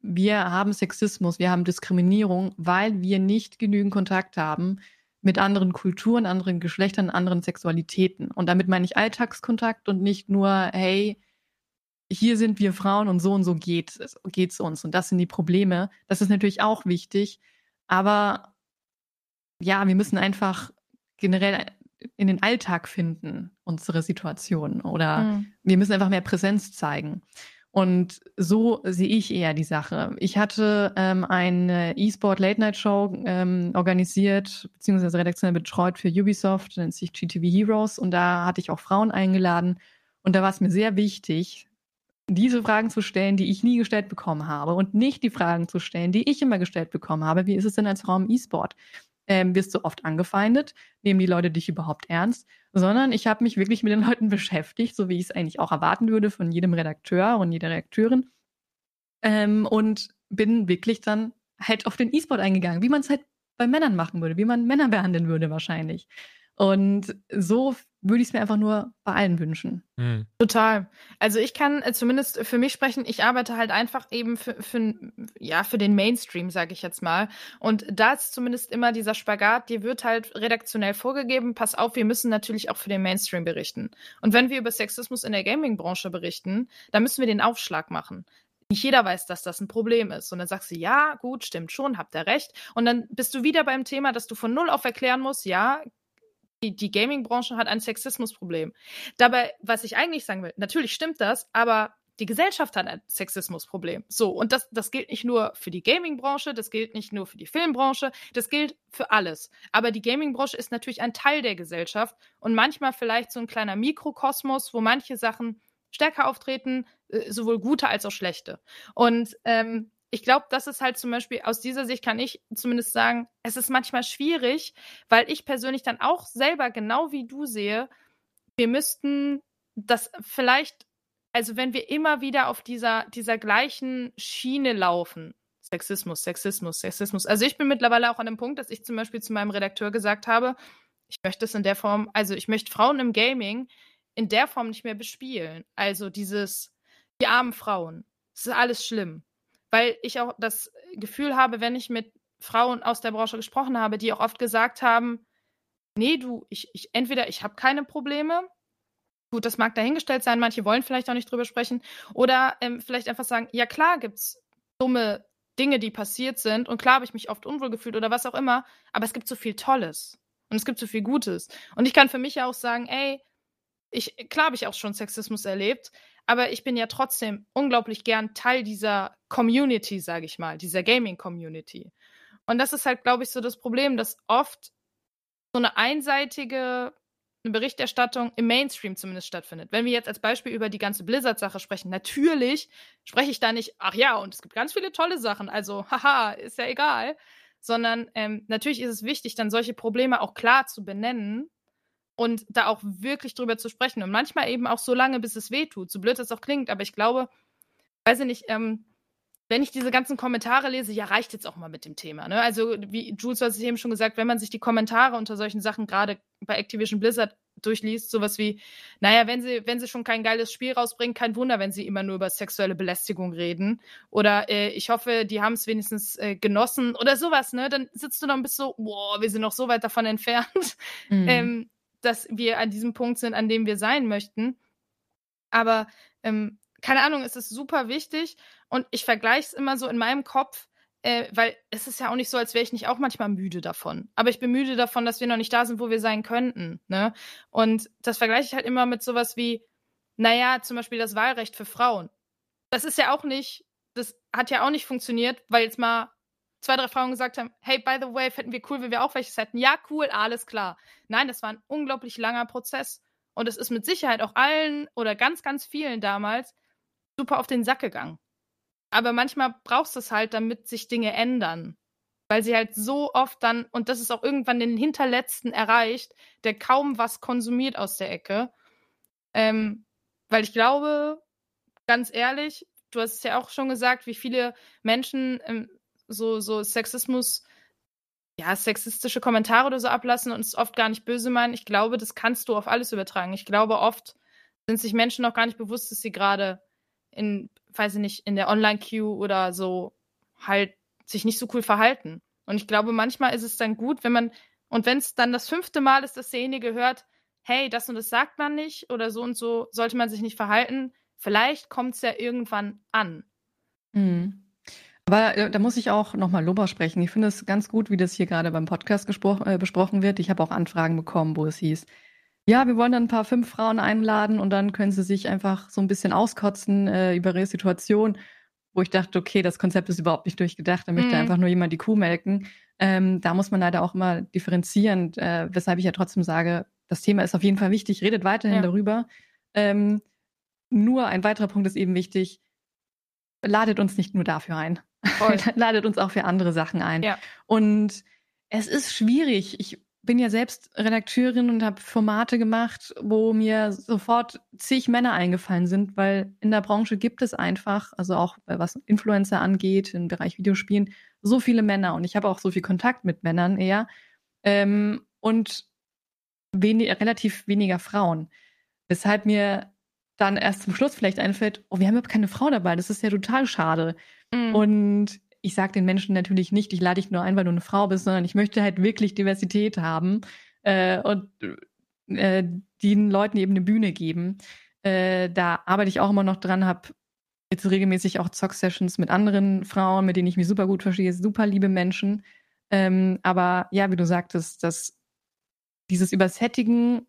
Speaker 3: wir haben Sexismus, wir haben Diskriminierung, weil wir nicht genügend Kontakt haben mit anderen Kulturen, anderen Geschlechtern, anderen Sexualitäten. Und damit meine ich Alltagskontakt und nicht nur, hey, hier sind wir Frauen und so und so geht es uns. Und das sind die Probleme. Das ist natürlich auch wichtig. Aber ja, wir müssen einfach generell in den Alltag finden, unsere Situation. Oder mhm. wir müssen einfach mehr Präsenz zeigen. Und so sehe ich eher die Sache. Ich hatte ähm, eine E-Sport Late Night Show ähm, organisiert, beziehungsweise redaktionell betreut für Ubisoft, nennt sich GTV Heroes. Und da hatte ich auch Frauen eingeladen. Und da war es mir sehr wichtig, diese Fragen zu stellen, die ich nie gestellt bekommen habe. Und nicht die Fragen zu stellen, die ich immer gestellt bekommen habe. Wie ist es denn als Frau im E-Sport? Ähm, wirst du oft angefeindet, nehmen die Leute dich überhaupt ernst, sondern ich habe mich wirklich mit den Leuten beschäftigt, so wie ich es eigentlich auch erwarten würde von jedem Redakteur und jeder Redakteurin. Ähm, und bin wirklich dann halt auf den E-Sport eingegangen, wie man es halt bei Männern machen würde, wie man Männer behandeln würde wahrscheinlich. Und so würde ich es mir einfach nur bei allen wünschen.
Speaker 1: Mhm. Total. Also ich kann äh, zumindest für mich sprechen, ich arbeite halt einfach eben für, für, ja, für den Mainstream, sage ich jetzt mal. Und da ist zumindest immer dieser Spagat, dir wird halt redaktionell vorgegeben, pass auf, wir müssen natürlich auch für den Mainstream berichten. Und wenn wir über Sexismus in der Gaming-Branche berichten, dann müssen wir den Aufschlag machen nicht jeder weiß, dass das ein Problem ist. Und dann sagst du, ja, gut, stimmt schon, habt ihr recht. Und dann bist du wieder beim Thema, dass du von Null auf erklären musst, ja, die, die Gaming-Branche hat ein Sexismusproblem. Dabei, was ich eigentlich sagen will, natürlich stimmt das, aber die Gesellschaft hat ein Sexismusproblem. So, und das, das gilt nicht nur für die Gaming-Branche, das gilt nicht nur für die Filmbranche, das gilt für alles. Aber die Gaming-Branche ist natürlich ein Teil der Gesellschaft und manchmal vielleicht so ein kleiner Mikrokosmos, wo manche Sachen stärker auftreten, äh, sowohl gute als auch schlechte. Und ähm, ich glaube, das ist halt zum Beispiel aus dieser Sicht kann ich zumindest sagen, es ist manchmal schwierig, weil ich persönlich dann auch selber genau wie du sehe, wir müssten das vielleicht, also wenn wir immer wieder auf dieser, dieser gleichen Schiene laufen, Sexismus, Sexismus, Sexismus. Also ich bin mittlerweile auch an dem Punkt, dass ich zum Beispiel zu meinem Redakteur gesagt habe, ich möchte es in der Form, also ich möchte Frauen im Gaming in der Form nicht mehr bespielen. Also dieses, die armen Frauen. Das ist alles schlimm weil ich auch das Gefühl habe, wenn ich mit Frauen aus der Branche gesprochen habe, die auch oft gesagt haben, nee, du, ich, ich entweder ich habe keine Probleme, gut, das mag dahingestellt sein, manche wollen vielleicht auch nicht drüber sprechen, oder ähm, vielleicht einfach sagen, ja klar gibt's dumme Dinge, die passiert sind, und klar habe ich mich oft unwohl gefühlt oder was auch immer, aber es gibt so viel Tolles. Und es gibt so viel Gutes. Und ich kann für mich ja auch sagen, ey, ich, klar habe ich auch schon Sexismus erlebt, aber ich bin ja trotzdem unglaublich gern Teil dieser Community, sage ich mal, dieser Gaming-Community. Und das ist halt, glaube ich, so das Problem, dass oft so eine einseitige Berichterstattung im Mainstream zumindest stattfindet. Wenn wir jetzt als Beispiel über die ganze Blizzard-Sache sprechen, natürlich spreche ich da nicht, ach ja, und es gibt ganz viele tolle Sachen, also haha, ist ja egal, sondern ähm, natürlich ist es wichtig, dann solche Probleme auch klar zu benennen und da auch wirklich drüber zu sprechen. Und manchmal eben auch so lange, bis es weh tut, so blöd es auch klingt, aber ich glaube, weiß ich nicht, ähm, wenn ich diese ganzen Kommentare lese, ja, reicht jetzt auch mal mit dem Thema. Ne? Also, wie Jules hat es eben schon gesagt, wenn man sich die Kommentare unter solchen Sachen gerade bei Activision Blizzard durchliest, sowas wie, naja, wenn sie, wenn sie schon kein geiles Spiel rausbringen, kein Wunder, wenn sie immer nur über sexuelle Belästigung reden. Oder äh, ich hoffe, die haben es wenigstens äh, genossen oder sowas, ne? Dann sitzt du noch ein bisschen so, boah, wir sind noch so weit davon entfernt, mhm. ähm, dass wir an diesem Punkt sind, an dem wir sein möchten. Aber ähm, keine Ahnung, es ist super wichtig und ich vergleiche es immer so in meinem Kopf, äh, weil es ist ja auch nicht so, als wäre ich nicht auch manchmal müde davon. Aber ich bin müde davon, dass wir noch nicht da sind, wo wir sein könnten. Ne? Und das vergleiche ich halt immer mit sowas wie, naja, zum Beispiel das Wahlrecht für Frauen. Das ist ja auch nicht, das hat ja auch nicht funktioniert, weil jetzt mal zwei, drei Frauen gesagt haben, hey, by the way, fänden wir cool, wenn wir auch welches hätten. Ja, cool, alles klar. Nein, das war ein unglaublich langer Prozess. Und es ist mit Sicherheit auch allen oder ganz, ganz vielen damals super auf den Sack gegangen. Aber manchmal brauchst du es halt, damit sich Dinge ändern. Weil sie halt so oft dann, und das ist auch irgendwann den Hinterletzten erreicht, der kaum was konsumiert aus der Ecke. Ähm, weil ich glaube, ganz ehrlich, du hast es ja auch schon gesagt, wie viele Menschen ähm, so, so Sexismus, ja, sexistische Kommentare oder so ablassen und es oft gar nicht böse meinen. Ich glaube, das kannst du auf alles übertragen. Ich glaube, oft sind sich Menschen noch gar nicht bewusst, dass sie gerade in, weiß ich nicht, in der Online-Queue oder so halt sich nicht so cool verhalten. Und ich glaube, manchmal ist es dann gut, wenn man, und wenn es dann das fünfte Mal ist, dass derjenige hört, hey, das und das sagt man nicht oder so und so sollte man sich nicht verhalten, vielleicht kommt es ja irgendwann an.
Speaker 3: Mhm. Aber äh, da muss ich auch nochmal Lober sprechen. Ich finde es ganz gut, wie das hier gerade beim Podcast äh, besprochen wird. Ich habe auch Anfragen bekommen, wo es hieß, ja, wir wollen dann ein paar fünf Frauen einladen und dann können sie sich einfach so ein bisschen auskotzen äh, über ihre Situation, wo ich dachte, okay, das Konzept ist überhaupt nicht durchgedacht, da möchte mhm. einfach nur jemand die Kuh melken. Ähm, da muss man leider auch immer differenzieren, äh, weshalb ich ja trotzdem sage, das Thema ist auf jeden Fall wichtig, redet weiterhin ja. darüber. Ähm, nur ein weiterer Punkt ist eben wichtig, ladet uns nicht nur dafür ein. ladet uns auch für andere Sachen ein. Ja. Und es ist schwierig. Ich bin ja selbst Redakteurin und habe Formate gemacht, wo mir sofort zig Männer eingefallen sind, weil in der Branche gibt es einfach, also auch was Influencer angeht, im Bereich Videospielen, so viele Männer und ich habe auch so viel Kontakt mit Männern eher ähm, und wenig, relativ weniger Frauen. Weshalb mir dann erst zum Schluss vielleicht einfällt, oh, wir haben überhaupt keine Frau dabei, das ist ja total schade. Mhm. Und ich sage den Menschen natürlich nicht, ich lade dich nur ein, weil du eine Frau bist, sondern ich möchte halt wirklich Diversität haben äh, und äh, den Leuten eben eine Bühne geben. Äh, da arbeite ich auch immer noch dran, habe jetzt regelmäßig auch Zock-Sessions mit anderen Frauen, mit denen ich mich super gut verstehe, super liebe Menschen. Ähm, aber ja, wie du sagtest, dass dieses Übersättigen,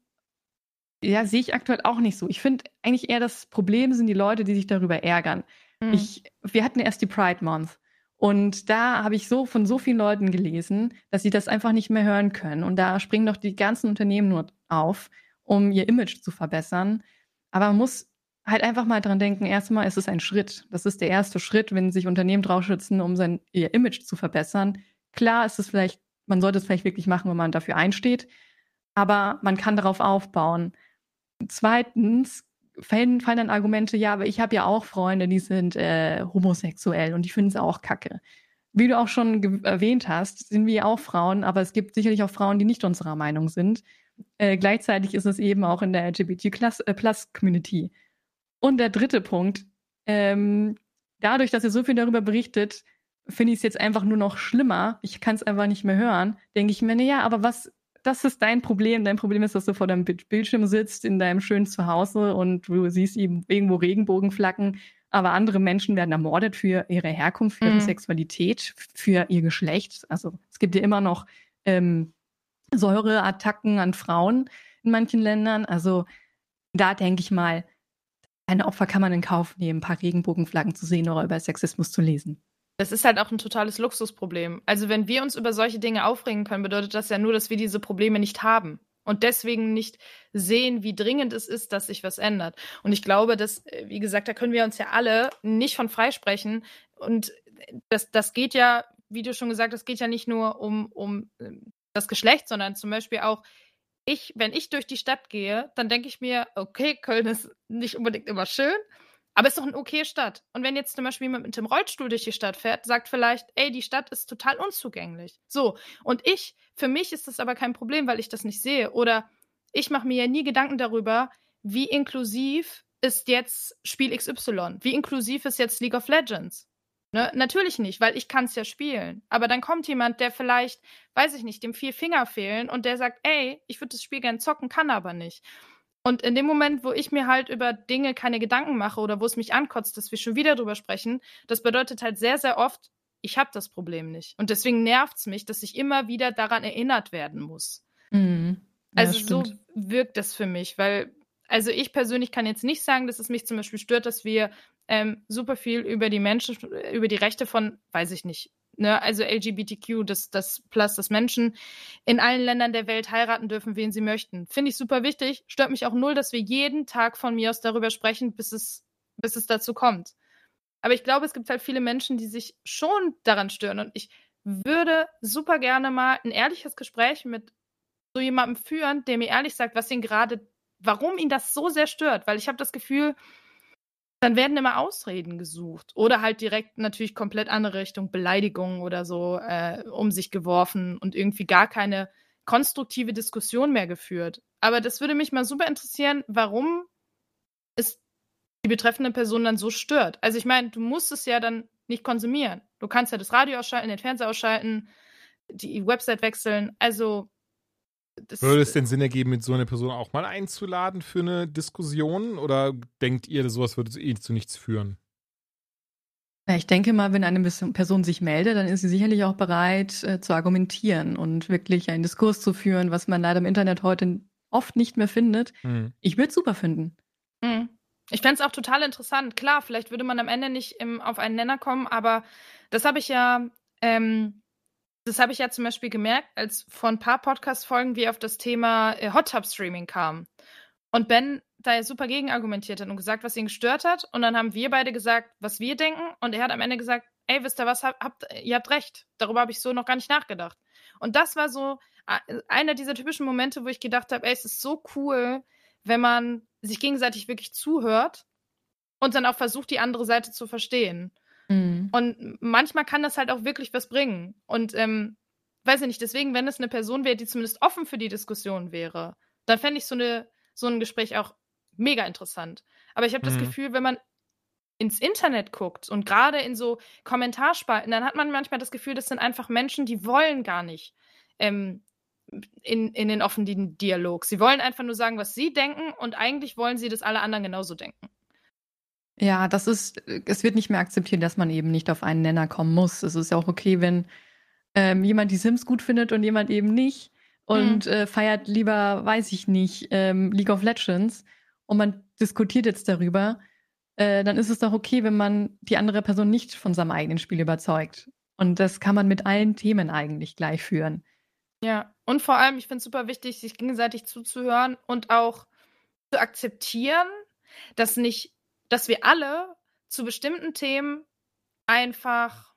Speaker 3: ja, sehe ich aktuell auch nicht so. Ich finde eigentlich eher das Problem sind die Leute, die sich darüber ärgern. Mhm. Ich, wir hatten erst die Pride Month. Und da habe ich so von so vielen Leuten gelesen, dass sie das einfach nicht mehr hören können. Und da springen doch die ganzen Unternehmen nur auf, um ihr Image zu verbessern. Aber man muss halt einfach mal dran denken, erstmal ist es ein Schritt. Das ist der erste Schritt, wenn sich Unternehmen drauf schützen, um sein, ihr Image zu verbessern. Klar ist es vielleicht, man sollte es vielleicht wirklich machen, wenn man dafür einsteht. Aber man kann darauf aufbauen. Zweitens fallen, fallen dann Argumente, ja, aber ich habe ja auch Freunde, die sind äh, homosexuell und die finden es auch kacke. Wie du auch schon erwähnt hast, sind wir auch Frauen, aber es gibt sicherlich auch Frauen, die nicht unserer Meinung sind. Äh, gleichzeitig ist es eben auch in der LGBT-Plus-Community. Äh, und der dritte Punkt, ähm, dadurch, dass ihr so viel darüber berichtet, finde ich es jetzt einfach nur noch schlimmer. Ich kann es einfach nicht mehr hören. Denke ich mir, naja, aber was, das ist dein Problem. Dein Problem ist, dass du vor deinem Bildschirm sitzt, in deinem schönen Zuhause und du siehst eben irgendwo Regenbogenflacken, aber andere Menschen werden ermordet für ihre Herkunft, für ihre mhm. Sexualität, für ihr Geschlecht. Also es gibt ja immer noch ähm, Säureattacken an Frauen in manchen Ländern. Also da denke ich mal, ein Opfer kann man in Kauf nehmen, ein paar Regenbogenflaggen zu sehen oder über Sexismus zu lesen.
Speaker 1: Das ist halt auch ein totales Luxusproblem. Also wenn wir uns über solche Dinge aufregen können, bedeutet das ja nur, dass wir diese Probleme nicht haben und deswegen nicht sehen, wie dringend es ist, dass sich was ändert. Und ich glaube, dass, äh, wie gesagt, da können wir uns ja alle nicht von freisprechen. Und das, das geht ja, wie du schon gesagt hast, geht ja nicht nur um, um ähm, das Geschlecht, sondern zum Beispiel auch, ich, wenn ich durch die Stadt gehe, dann denke ich mir, okay, Köln ist nicht unbedingt immer schön, aber es ist doch eine okay Stadt. Und wenn jetzt zum Beispiel jemand mit dem Rollstuhl durch die Stadt fährt, sagt vielleicht, ey, die Stadt ist total unzugänglich. So. Und ich, für mich ist das aber kein Problem, weil ich das nicht sehe. Oder ich mache mir ja nie Gedanken darüber, wie inklusiv ist jetzt Spiel XY? Wie inklusiv ist jetzt League of Legends? Ne? Natürlich nicht, weil ich kann es ja spielen. Aber dann kommt jemand, der vielleicht, weiß ich nicht, dem vier Finger fehlen und der sagt, ey, ich würde das Spiel gern zocken, kann aber nicht. Und in dem Moment, wo ich mir halt über Dinge keine Gedanken mache oder wo es mich ankotzt, dass wir schon wieder drüber sprechen, das bedeutet halt sehr, sehr oft, ich habe das Problem nicht. Und deswegen nervt es mich, dass ich immer wieder daran erinnert werden muss. Mhm. Ja, also stimmt. so wirkt das für mich, weil, also ich persönlich kann jetzt nicht sagen, dass es mich zum Beispiel stört, dass wir ähm, super viel über die Menschen, über die Rechte von, weiß ich nicht, ne, also LGBTQ, das, das plus, dass Menschen in allen Ländern der Welt heiraten dürfen, wen sie möchten. Finde ich super wichtig. Stört mich auch null, dass wir jeden Tag von mir aus darüber sprechen, bis es, bis es dazu kommt. Aber ich glaube, es gibt halt viele Menschen, die sich schon daran stören. Und ich würde super gerne mal ein ehrliches Gespräch mit so jemandem führen, der mir ehrlich sagt, was ihn gerade, warum ihn das so sehr stört. Weil ich habe das Gefühl, dann werden immer Ausreden gesucht oder halt direkt natürlich komplett andere Richtung Beleidigungen oder so äh, um sich geworfen und irgendwie gar keine konstruktive Diskussion mehr geführt. Aber das würde mich mal super interessieren, warum es die betreffende Person dann so stört. Also ich meine, du musst es ja dann nicht konsumieren. Du kannst ja das Radio ausschalten, den Fernseher ausschalten, die Website wechseln. Also
Speaker 2: das, Würde es denn Sinn ergeben, mit so einer Person auch mal einzuladen für eine Diskussion? Oder denkt ihr, sowas würde eh zu nichts führen?
Speaker 3: Ja, ich denke mal, wenn eine Person sich meldet, dann ist sie sicherlich auch bereit äh, zu argumentieren und wirklich einen Diskurs zu führen, was man leider im Internet heute oft nicht mehr findet. Mhm. Ich würde es super finden.
Speaker 1: Mhm. Ich fände es auch total interessant. Klar, vielleicht würde man am Ende nicht im, auf einen Nenner kommen, aber das habe ich ja ähm, das habe ich ja zum Beispiel gemerkt, als vor ein paar Podcast-Folgen wir auf das Thema äh, Hot Tub Streaming kamen. Und Ben da ja super gegen argumentiert hat und gesagt, was ihn gestört hat. Und dann haben wir beide gesagt, was wir denken. Und er hat am Ende gesagt, ey, wisst ihr was, habt, ihr habt recht. Darüber habe ich so noch gar nicht nachgedacht. Und das war so einer dieser typischen Momente, wo ich gedacht habe, ey, es ist so cool, wenn man sich gegenseitig wirklich zuhört und dann auch versucht, die andere Seite zu verstehen. Mhm. Und manchmal kann das halt auch wirklich was bringen. Und ähm, weiß ich nicht, deswegen, wenn es eine Person wäre, die zumindest offen für die Diskussion wäre, dann fände ich so, eine, so ein Gespräch auch mega interessant. Aber ich habe mhm. das Gefühl, wenn man ins Internet guckt und gerade in so Kommentarspalten, dann hat man manchmal das Gefühl, das sind einfach Menschen, die wollen gar nicht ähm, in, in den offenen Dialog. Sie wollen einfach nur sagen, was sie denken und eigentlich wollen sie, dass alle anderen genauso denken.
Speaker 3: Ja, das ist, es wird nicht mehr akzeptiert, dass man eben nicht auf einen Nenner kommen muss. Es ist ja auch okay, wenn ähm, jemand die Sims gut findet und jemand eben nicht und mhm. äh, feiert lieber, weiß ich nicht, ähm, League of Legends und man diskutiert jetzt darüber, äh, dann ist es doch okay, wenn man die andere Person nicht von seinem eigenen Spiel überzeugt. Und das kann man mit allen Themen eigentlich gleich führen.
Speaker 1: Ja, und vor allem, ich finde es super wichtig, sich gegenseitig zuzuhören und auch zu akzeptieren, dass nicht dass wir alle zu bestimmten Themen einfach,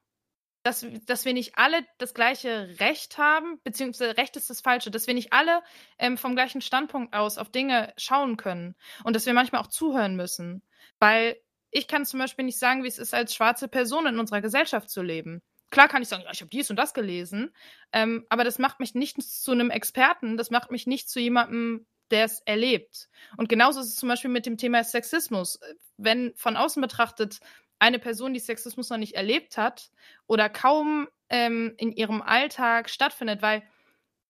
Speaker 1: dass, dass wir nicht alle das gleiche Recht haben, beziehungsweise Recht ist das Falsche, dass wir nicht alle ähm, vom gleichen Standpunkt aus auf Dinge schauen können und dass wir manchmal auch zuhören müssen. Weil ich kann zum Beispiel nicht sagen, wie es ist, als schwarze Person in unserer Gesellschaft zu leben. Klar kann ich sagen, ja, ich habe dies und das gelesen, ähm, aber das macht mich nicht zu einem Experten, das macht mich nicht zu jemandem, der es erlebt. Und genauso ist es zum Beispiel mit dem Thema Sexismus. Wenn von außen betrachtet eine Person, die Sexismus noch nicht erlebt hat oder kaum ähm, in ihrem Alltag stattfindet, weil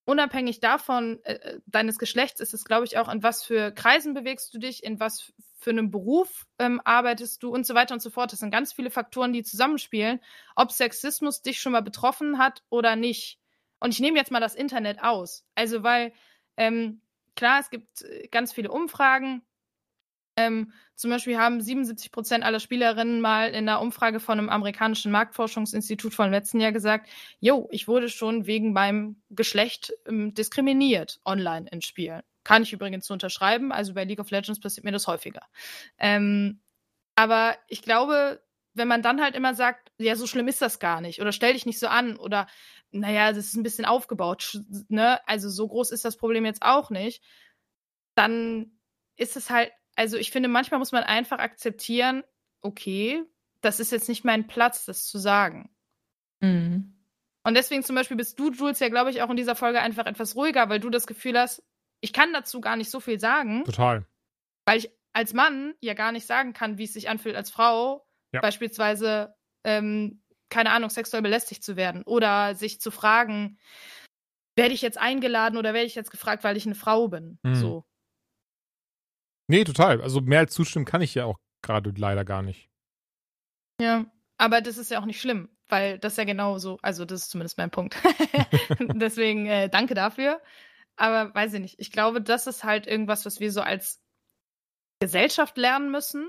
Speaker 1: unabhängig davon, äh, äh deines Geschlechts, ist es, glaube ich, auch, in was für Kreisen bewegst du dich, in was für einen Beruf ähm, arbeitest du und so weiter und so fort. Das sind ganz viele Faktoren, die zusammenspielen, ob Sexismus dich schon mal betroffen hat oder nicht. Und ich nehme jetzt mal das Internet aus. Also, weil, ähm, klar, es gibt äh, ganz viele Umfragen, ähm, zum Beispiel haben 77 Prozent aller Spielerinnen mal in einer Umfrage von einem amerikanischen Marktforschungsinstitut vom letzten Jahr gesagt, jo, ich wurde schon wegen meinem Geschlecht ähm, diskriminiert online in Spielen. Kann ich übrigens unterschreiben. Also bei League of Legends passiert mir das häufiger. Ähm, aber ich glaube, wenn man dann halt immer sagt, ja, so schlimm ist das gar nicht oder stell dich nicht so an oder naja, das ist ein bisschen aufgebaut, ne? Also so groß ist das Problem jetzt auch nicht, dann ist es halt also ich finde, manchmal muss man einfach akzeptieren, okay, das ist jetzt nicht mein Platz, das zu sagen. Mhm. Und deswegen zum Beispiel bist du, Jules, ja, glaube ich, auch in dieser Folge einfach etwas ruhiger, weil du das Gefühl hast, ich kann dazu gar nicht so viel sagen.
Speaker 2: Total.
Speaker 1: Weil ich als Mann ja gar nicht sagen kann, wie es sich anfühlt als Frau, ja. beispielsweise, ähm, keine Ahnung, sexuell belästigt zu werden oder sich zu fragen, werde ich jetzt eingeladen oder werde ich jetzt gefragt, weil ich eine Frau bin? Mhm. So.
Speaker 2: Nee, total. Also mehr als zustimmen kann ich ja auch gerade leider gar nicht.
Speaker 1: Ja, aber das ist ja auch nicht schlimm, weil das ja genau so, also das ist zumindest mein Punkt. Deswegen äh, danke dafür. Aber weiß ich nicht. Ich glaube, das ist halt irgendwas, was wir so als Gesellschaft lernen müssen.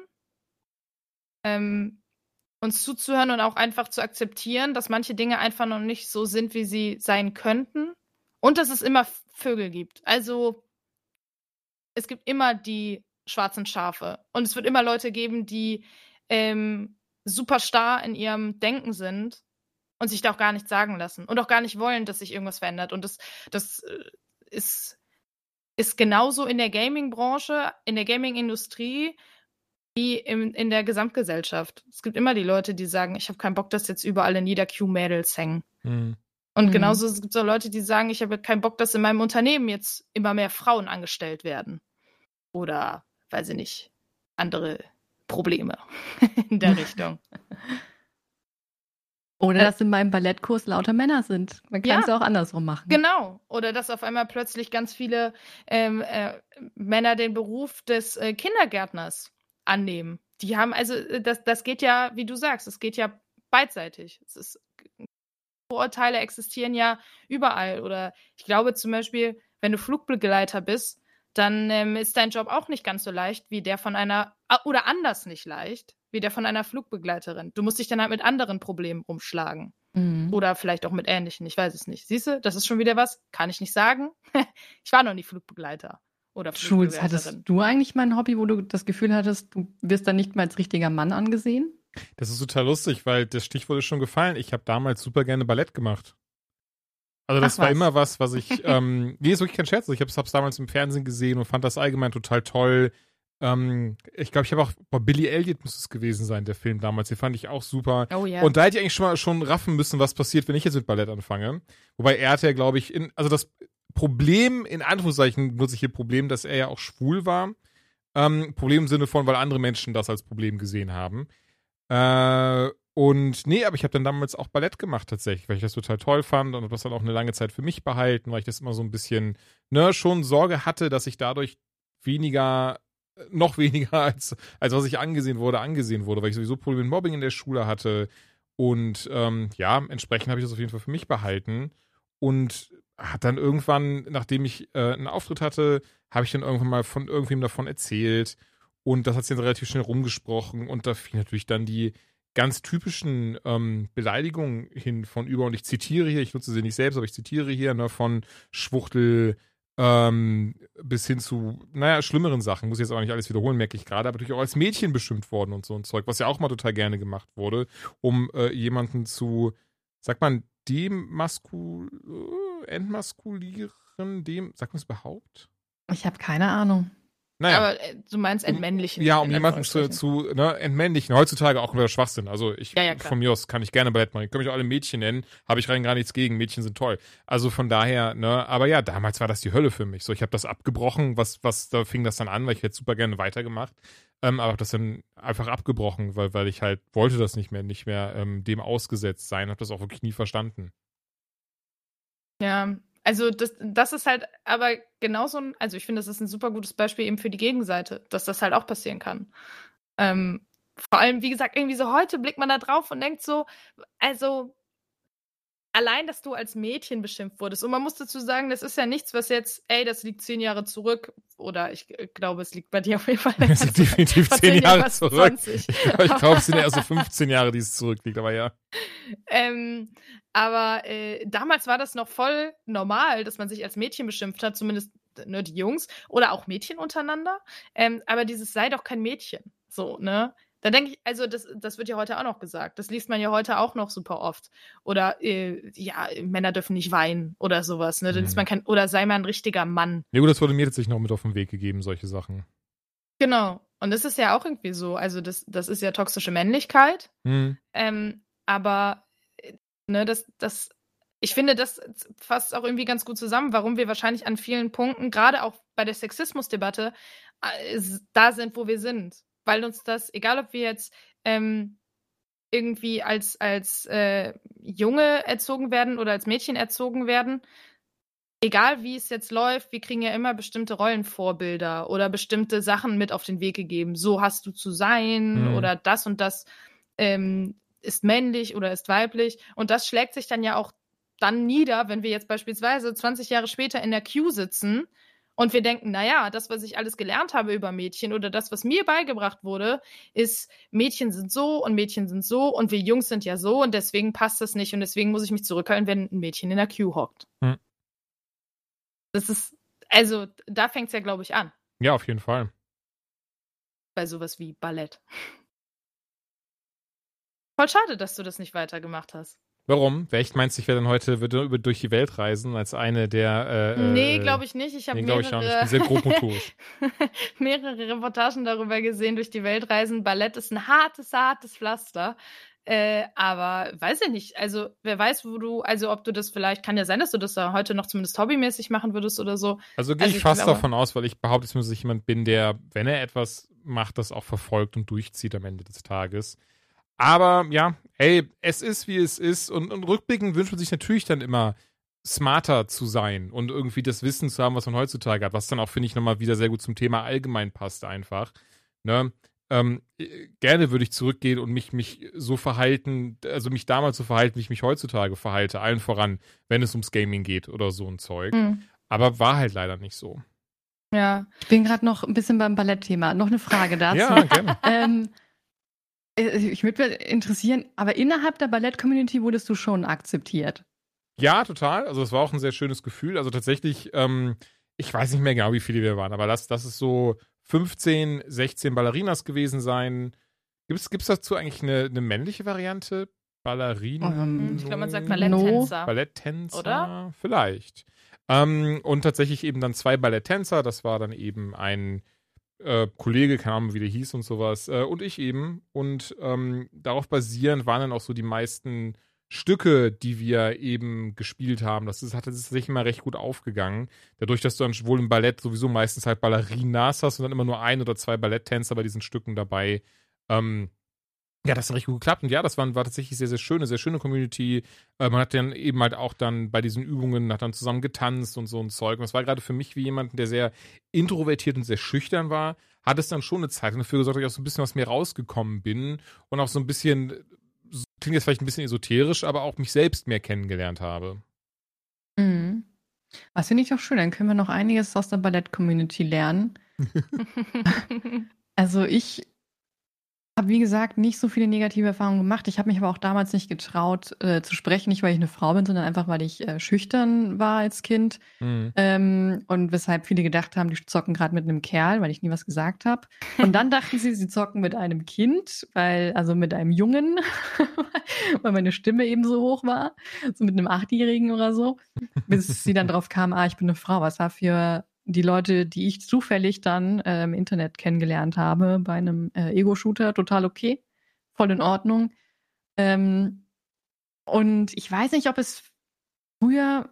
Speaker 1: Ähm, uns zuzuhören und auch einfach zu akzeptieren, dass manche Dinge einfach noch nicht so sind, wie sie sein könnten. Und dass es immer Vögel gibt. Also es gibt immer die schwarzen Schafe. Und es wird immer Leute geben, die ähm, super starr in ihrem Denken sind und sich da auch gar nichts sagen lassen und auch gar nicht wollen, dass sich irgendwas verändert. Und das, das äh, ist, ist genauso in der Gaming-Branche, in der Gaming-Industrie wie im, in der Gesamtgesellschaft. Es gibt immer die Leute, die sagen, ich habe keinen Bock, dass jetzt überall in jeder Queue Mädels hängen. Mhm. Und mhm. genauso gibt es auch Leute, die sagen, ich habe keinen Bock, dass in meinem Unternehmen jetzt immer mehr Frauen angestellt werden. Oder weiß ich nicht, andere Probleme in der Richtung.
Speaker 3: Oder äh, dass in meinem Ballettkurs lauter Männer sind. Man kann es ja, auch andersrum machen.
Speaker 1: Genau. Oder dass auf einmal plötzlich ganz viele ähm, äh, Männer den Beruf des äh, Kindergärtners annehmen. Die haben, also äh, das, das geht ja, wie du sagst, es geht ja beidseitig. Es ist, Vorurteile existieren ja überall. Oder ich glaube zum Beispiel, wenn du Flugbegleiter bist, dann ähm, ist dein Job auch nicht ganz so leicht wie der von einer, oder anders nicht leicht, wie der von einer Flugbegleiterin. Du musst dich dann halt mit anderen Problemen rumschlagen. Mhm. Oder vielleicht auch mit ähnlichen, ich weiß es nicht. Siehst du, das ist schon wieder was, kann ich nicht sagen. ich war noch nie Flugbegleiter. Oder
Speaker 3: Schulz, hattest du eigentlich mal ein Hobby, wo du das Gefühl hattest, du wirst dann nicht mehr als richtiger Mann angesehen?
Speaker 2: Das ist total lustig, weil das Stichwort ist schon gefallen. Ich habe damals super gerne Ballett gemacht. Also das Ach, war was. immer was, was ich, ähm, nee, ist wirklich kein Scherz. Ich habe es damals im Fernsehen gesehen und fand das allgemein total toll. Ähm, ich glaube, ich habe auch, boah, Billy Elliot muss es gewesen sein, der Film damals. Den fand ich auch super. Oh, yeah. Und da hätte ich eigentlich schon mal schon raffen müssen, was passiert, wenn ich jetzt mit Ballett anfange. Wobei er hatte ja, glaube ich, in, also das Problem, in Anführungszeichen nutze ich hier Problem, dass er ja auch schwul war. Ähm, Problem im Sinne von, weil andere Menschen das als Problem gesehen haben. Äh, und nee, aber ich habe dann damals auch Ballett gemacht tatsächlich, weil ich das total toll fand und das dann auch eine lange Zeit für mich behalten, weil ich das immer so ein bisschen, ne, schon Sorge hatte, dass ich dadurch weniger, äh, noch weniger als, als was ich angesehen wurde, angesehen wurde, weil ich sowieso Probleme mit Mobbing in der Schule hatte. Und ähm, ja, entsprechend habe ich das auf jeden Fall für mich behalten. Und hat dann irgendwann, nachdem ich äh, einen Auftritt hatte, habe ich dann irgendwann mal von irgendwem davon erzählt. Und das hat sich dann relativ schnell rumgesprochen. Und da fiel natürlich dann die, ganz typischen ähm, Beleidigungen hin von über, und ich zitiere hier, ich nutze sie nicht selbst, aber ich zitiere hier, ne, von Schwuchtel ähm, bis hin zu, naja, schlimmeren Sachen, muss ich jetzt auch nicht alles wiederholen, merke ich gerade, aber natürlich auch als Mädchen bestimmt worden und so ein Zeug, was ja auch mal total gerne gemacht wurde, um äh, jemanden zu, sagt man, demaskul, äh, entmaskulieren, dem, sagt man es überhaupt?
Speaker 3: Ich habe keine Ahnung.
Speaker 1: Naja. Aber äh, du meinst entmännlichen.
Speaker 2: Ja, um jemanden zu, zu ne, entmännlichen. Heutzutage auch wieder Schwachsinn. Also ich, ja, ja, von mir aus kann ich gerne Ballett machen. Ich kann mich auch alle Mädchen nennen. Habe ich rein gar nichts gegen. Mädchen sind toll. Also von daher, ne, aber ja, damals war das die Hölle für mich. So, ich habe das abgebrochen. Was, was, da fing das dann an, weil ich hätte super gerne weitergemacht. ähm, aber habe das dann einfach abgebrochen, weil, weil ich halt wollte das nicht mehr, nicht mehr ähm, dem ausgesetzt sein, habe das auch wirklich nie verstanden.
Speaker 1: Ja, also das, das ist halt aber genauso ein, also ich finde, das ist ein super gutes Beispiel eben für die Gegenseite, dass das halt auch passieren kann. Ähm, vor allem, wie gesagt, irgendwie so heute blickt man da drauf und denkt so, also allein, dass du als Mädchen beschimpft wurdest. Und man muss dazu sagen, das ist ja nichts, was jetzt, ey, das liegt zehn Jahre zurück. Oder ich glaube, es liegt bei dir auf jeden Fall.
Speaker 2: Es liegt definitiv zehn Jahre Jahren zurück. Ich, ich glaube, es sind eher so 15 Jahre, die es zurückliegt, aber ja.
Speaker 1: Ähm, aber äh, damals war das noch voll normal, dass man sich als Mädchen beschimpft hat, zumindest ne, die Jungs oder auch Mädchen untereinander. Ähm, aber dieses sei doch kein Mädchen. So, ne? Da denke ich, also das, das wird ja heute auch noch gesagt. Das liest man ja heute auch noch super oft. Oder äh, ja, Männer dürfen nicht weinen oder sowas. Ne? Mhm. man kein, oder sei mal ein richtiger Mann.
Speaker 2: Ja gut, das wurde mir jetzt noch mit auf den Weg gegeben, solche Sachen.
Speaker 1: Genau. Und das ist ja auch irgendwie so. Also das, das ist ja toxische Männlichkeit. Mhm. Ähm, aber äh, ne, das, das, ich finde, das fasst auch irgendwie ganz gut zusammen, warum wir wahrscheinlich an vielen Punkten, gerade auch bei der Sexismusdebatte, äh, da sind, wo wir sind weil uns das, egal ob wir jetzt ähm, irgendwie als, als äh, Junge erzogen werden oder als Mädchen erzogen werden, egal wie es jetzt läuft, wir kriegen ja immer bestimmte Rollenvorbilder oder bestimmte Sachen mit auf den Weg gegeben. So hast du zu sein mhm. oder das und das ähm, ist männlich oder ist weiblich. Und das schlägt sich dann ja auch dann nieder, wenn wir jetzt beispielsweise 20 Jahre später in der Queue sitzen und wir denken, naja, das, was ich alles gelernt habe über Mädchen oder das, was mir beigebracht wurde, ist, Mädchen sind so und Mädchen sind so und wir Jungs sind ja so und deswegen passt das nicht und deswegen muss ich mich zurückhalten, wenn ein Mädchen in der Queue hockt. Hm. Das ist, also da fängt es ja, glaube ich, an.
Speaker 2: Ja, auf jeden Fall.
Speaker 1: Bei sowas wie Ballett. Voll schade, dass du das nicht weitergemacht hast.
Speaker 2: Warum? Wer echt meinst ich werde dann heute würde über durch die Welt reisen als eine der.
Speaker 1: Äh, nee, äh, glaube ich nicht. Ich habe nee, mehrere. Ich, ich bin
Speaker 2: sehr
Speaker 1: mehrere Reportagen darüber gesehen, durch die Welt reisen. Ballett ist ein hartes, hartes Pflaster. Äh, aber weiß ich nicht. Also, wer weiß, wo du, also ob du das vielleicht, kann ja sein, dass du das da heute noch zumindest hobbymäßig machen würdest oder so.
Speaker 2: Also gehe also, ich fast glaube, davon aus, weil ich behaupte, dass ich jemand bin, der, wenn er etwas macht, das auch verfolgt und durchzieht am Ende des Tages. Aber ja, ey, es ist wie es ist. Und, und rückblickend wünscht man sich natürlich dann immer, smarter zu sein und irgendwie das Wissen zu haben, was man heutzutage hat, was dann auch, finde ich, nochmal wieder sehr gut zum Thema allgemein passt einfach. Ne? Ähm, gerne würde ich zurückgehen und mich, mich so verhalten, also mich damals so verhalten, wie ich mich heutzutage verhalte, allen voran, wenn es ums Gaming geht oder so ein Zeug. Mhm. Aber war halt leider nicht so.
Speaker 3: Ja, ich bin gerade noch ein bisschen beim Ballettthema. Noch eine Frage dazu.
Speaker 2: Ja, gerne.
Speaker 3: ähm, äh, ich würde mich interessieren, aber innerhalb der Ballett-Community wurdest du schon akzeptiert?
Speaker 2: Ja, total. Also es war auch ein sehr schönes Gefühl. Also tatsächlich, ähm, ich weiß nicht mehr genau, wie viele wir waren, aber lass, lass es so 15, 16 Ballerinas gewesen sein. Gibt es dazu eigentlich eine, eine männliche Variante? Ballerina? Um,
Speaker 1: ähm, ich glaube, man sagt Balletttänzer.
Speaker 2: Balletttänzer,
Speaker 1: oder?
Speaker 2: Vielleicht. Ähm, und tatsächlich eben dann zwei Balletttänzer. Das war dann eben ein äh, Kollege, keine Ahnung, wie der hieß und sowas, äh, und ich eben. Und ähm, darauf basierend waren dann auch so die meisten Stücke, die wir eben gespielt haben. Das ist, hat sich immer recht gut aufgegangen. Dadurch, dass du dann wohl im Ballett sowieso meistens halt Ballerinas hast und dann immer nur ein oder zwei Balletttänzer bei diesen Stücken dabei. Ähm, ja, das hat richtig gut geklappt. Und ja, das war, war tatsächlich sehr, sehr schön, eine sehr schöne Community. Äh, man hat dann eben halt auch dann bei diesen Übungen, hat dann zusammen getanzt und so ein Zeug. Und das war gerade für mich wie jemand, der sehr introvertiert und sehr schüchtern war, hat es dann schon eine Zeit dafür gesorgt, dass ich auch so ein bisschen aus mir rausgekommen bin und auch so ein bisschen, klingt jetzt vielleicht ein bisschen esoterisch, aber auch mich selbst mehr kennengelernt habe.
Speaker 3: Mhm. Was finde ich doch schön, dann können wir noch einiges aus der Ballett-Community lernen. also ich habe, wie gesagt, nicht so viele negative Erfahrungen gemacht. Ich habe mich aber auch damals nicht getraut äh, zu sprechen, nicht weil ich eine Frau bin, sondern einfach, weil ich äh, schüchtern war als Kind. Mhm. Ähm, und weshalb viele gedacht haben, die zocken gerade mit einem Kerl, weil ich nie was gesagt habe. Und dann dachten sie, sie zocken mit einem Kind, weil, also mit einem Jungen, weil meine Stimme eben so hoch war, so mit einem Achtjährigen oder so, bis sie dann drauf kam, ah, ich bin eine Frau. Was war für die Leute, die ich zufällig dann äh, im Internet kennengelernt habe, bei einem äh, Ego-Shooter, total okay, voll in Ordnung. Ähm, und ich weiß nicht, ob es früher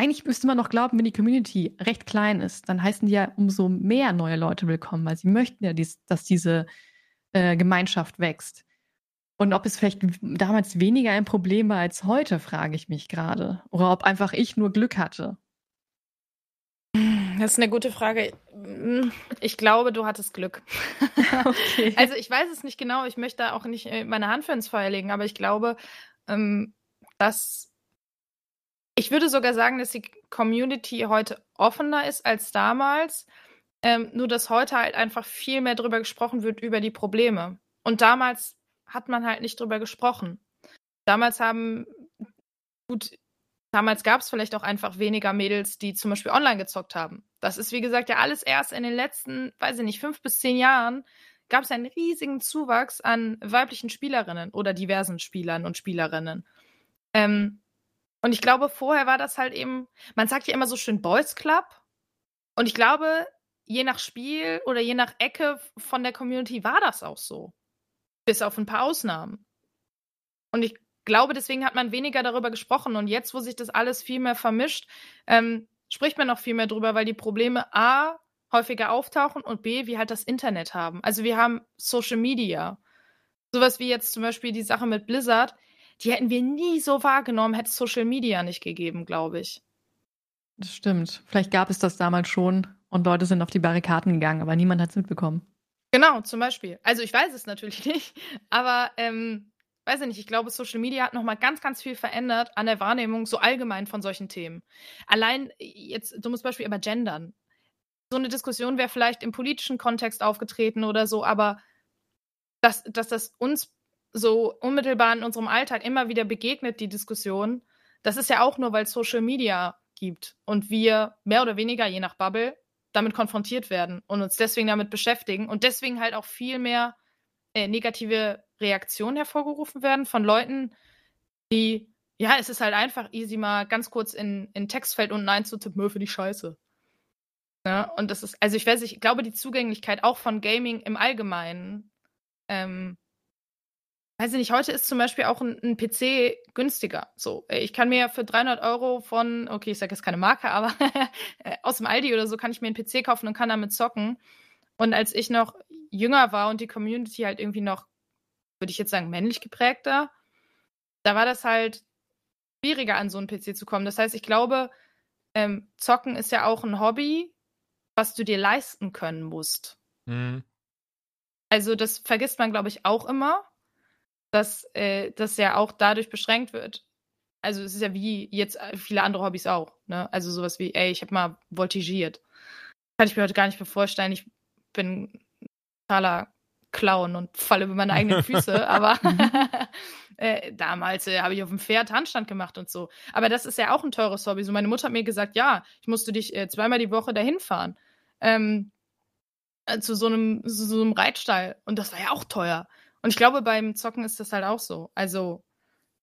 Speaker 3: eigentlich müsste man noch glauben, wenn die Community recht klein ist, dann heißen die ja umso mehr neue Leute willkommen, weil sie möchten ja, dies, dass diese äh, Gemeinschaft wächst. Und ob es vielleicht damals weniger ein Problem war als heute, frage ich mich gerade. Oder ob einfach ich nur Glück hatte.
Speaker 1: Das ist eine gute Frage. Ich glaube, du hattest Glück. Okay. Also ich weiß es nicht genau. Ich möchte da auch nicht äh, meine Hand für ins Feuer legen, aber ich glaube, ähm, dass ich würde sogar sagen, dass die Community heute offener ist als damals. Ähm, nur dass heute halt einfach viel mehr darüber gesprochen wird über die Probleme. Und damals hat man halt nicht drüber gesprochen. Damals haben, gut, damals gab es vielleicht auch einfach weniger Mädels, die zum Beispiel online gezockt haben. Das ist, wie gesagt, ja alles erst in den letzten, weiß ich nicht, fünf bis zehn Jahren gab es einen riesigen Zuwachs an weiblichen Spielerinnen oder diversen Spielern und Spielerinnen. Ähm, und ich glaube, vorher war das halt eben, man sagt ja immer so schön Boys Club. Und ich glaube, je nach Spiel oder je nach Ecke von der Community war das auch so. Bis auf ein paar Ausnahmen. Und ich glaube, deswegen hat man weniger darüber gesprochen. Und jetzt, wo sich das alles viel mehr vermischt, ähm, spricht man noch viel mehr drüber, weil die Probleme A häufiger auftauchen und B, wie halt das Internet haben. Also wir haben Social Media. Sowas wie jetzt zum Beispiel die Sache mit Blizzard, die hätten wir nie so wahrgenommen, hätte es Social Media nicht gegeben, glaube ich.
Speaker 3: Das stimmt. Vielleicht gab es das damals schon und Leute sind auf die Barrikaden gegangen, aber niemand hat es mitbekommen.
Speaker 1: Genau, zum Beispiel. Also ich weiß es natürlich nicht, aber ähm, weiß ich nicht, ich glaube, Social Media hat nochmal ganz, ganz viel verändert an der Wahrnehmung so allgemein von solchen Themen. Allein jetzt, du musst Beispiel über Gendern. So eine Diskussion wäre vielleicht im politischen Kontext aufgetreten oder so, aber dass, dass das uns so unmittelbar in unserem Alltag immer wieder begegnet, die Diskussion, das ist ja auch nur, weil es Social Media gibt und wir mehr oder weniger, je nach Bubble, damit konfrontiert werden und uns deswegen damit beschäftigen und deswegen halt auch viel mehr äh, negative Reaktionen hervorgerufen werden von Leuten, die, ja, es ist halt einfach easy, mal ganz kurz in, in Textfeld unten einzutippen, für die Scheiße. Ne? und das ist, also ich weiß ich glaube, die Zugänglichkeit auch von Gaming im Allgemeinen, ähm, weiß ich nicht, heute ist zum Beispiel auch ein, ein, PC günstiger. So, ich kann mir für 300 Euro von, okay, ich sage jetzt keine Marke, aber äh, aus dem Aldi oder so kann ich mir einen PC kaufen und kann damit zocken. Und als ich noch jünger war und die Community halt irgendwie noch, würde ich jetzt sagen, männlich geprägter, da war das halt schwieriger, an so einen PC zu kommen. Das heißt, ich glaube, ähm, Zocken ist ja auch ein Hobby, was du dir leisten können musst. Mhm. Also das vergisst man, glaube ich, auch immer, dass äh, das ja auch dadurch beschränkt wird. Also es ist ja wie jetzt äh, viele andere Hobbys auch. Ne? Also sowas wie, ey, ich habe mal voltigiert. Kann ich mir heute gar nicht mehr vorstellen. Ich bin totaler Clown und falle über meine eigenen Füße. aber äh, damals äh, habe ich auf dem Pferd Handstand gemacht und so. Aber das ist ja auch ein teures Hobby. So meine Mutter hat mir gesagt, ja, ich musste dich äh, zweimal die Woche dahin fahren. Ähm, äh, zu so einem, zu so einem Reitstall. Und das war ja auch teuer. Und ich glaube, beim Zocken ist das halt auch so. Also,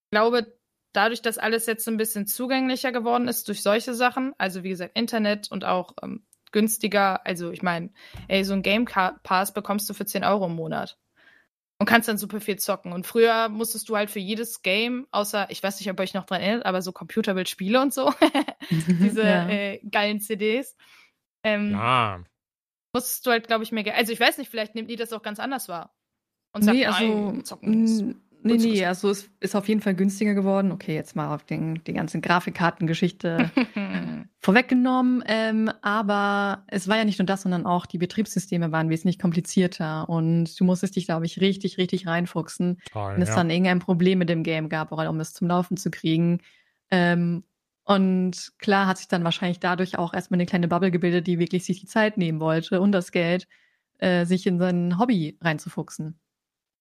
Speaker 1: ich glaube, dadurch, dass alles jetzt ein bisschen zugänglicher geworden ist durch solche Sachen, also wie gesagt, Internet und auch ähm, günstiger, also ich meine, ey, so ein Game Pass bekommst du für 10 Euro im Monat. Und kannst dann super viel zocken. Und früher musstest du halt für jedes Game, außer, ich weiß nicht, ob ihr euch noch dran erinnert, aber so Computerbildspiele und so, diese ja. äh, geilen CDs. Ähm, ja. Musstest du halt, glaube ich, mehr Geld. Also ich weiß nicht, vielleicht nimmt die das auch ganz anders wahr.
Speaker 3: Und sagt, nee, also, nein, zocken ist Nee, nee, also es ist auf jeden Fall günstiger geworden. Okay, jetzt mal auf den, die ganze Grafikkartengeschichte vorweggenommen. Ähm, aber es war ja nicht nur das, sondern auch die Betriebssysteme waren wesentlich komplizierter und du musstest dich, glaube ich, richtig, richtig reinfuchsen, Toll, wenn es ja. dann irgendein Problem mit dem Game gab, um es zum Laufen zu kriegen. Ähm, und klar hat sich dann wahrscheinlich dadurch auch erstmal eine kleine Bubble gebildet, die wirklich sich die Zeit nehmen wollte und das Geld, äh, sich in sein Hobby reinzufuchsen.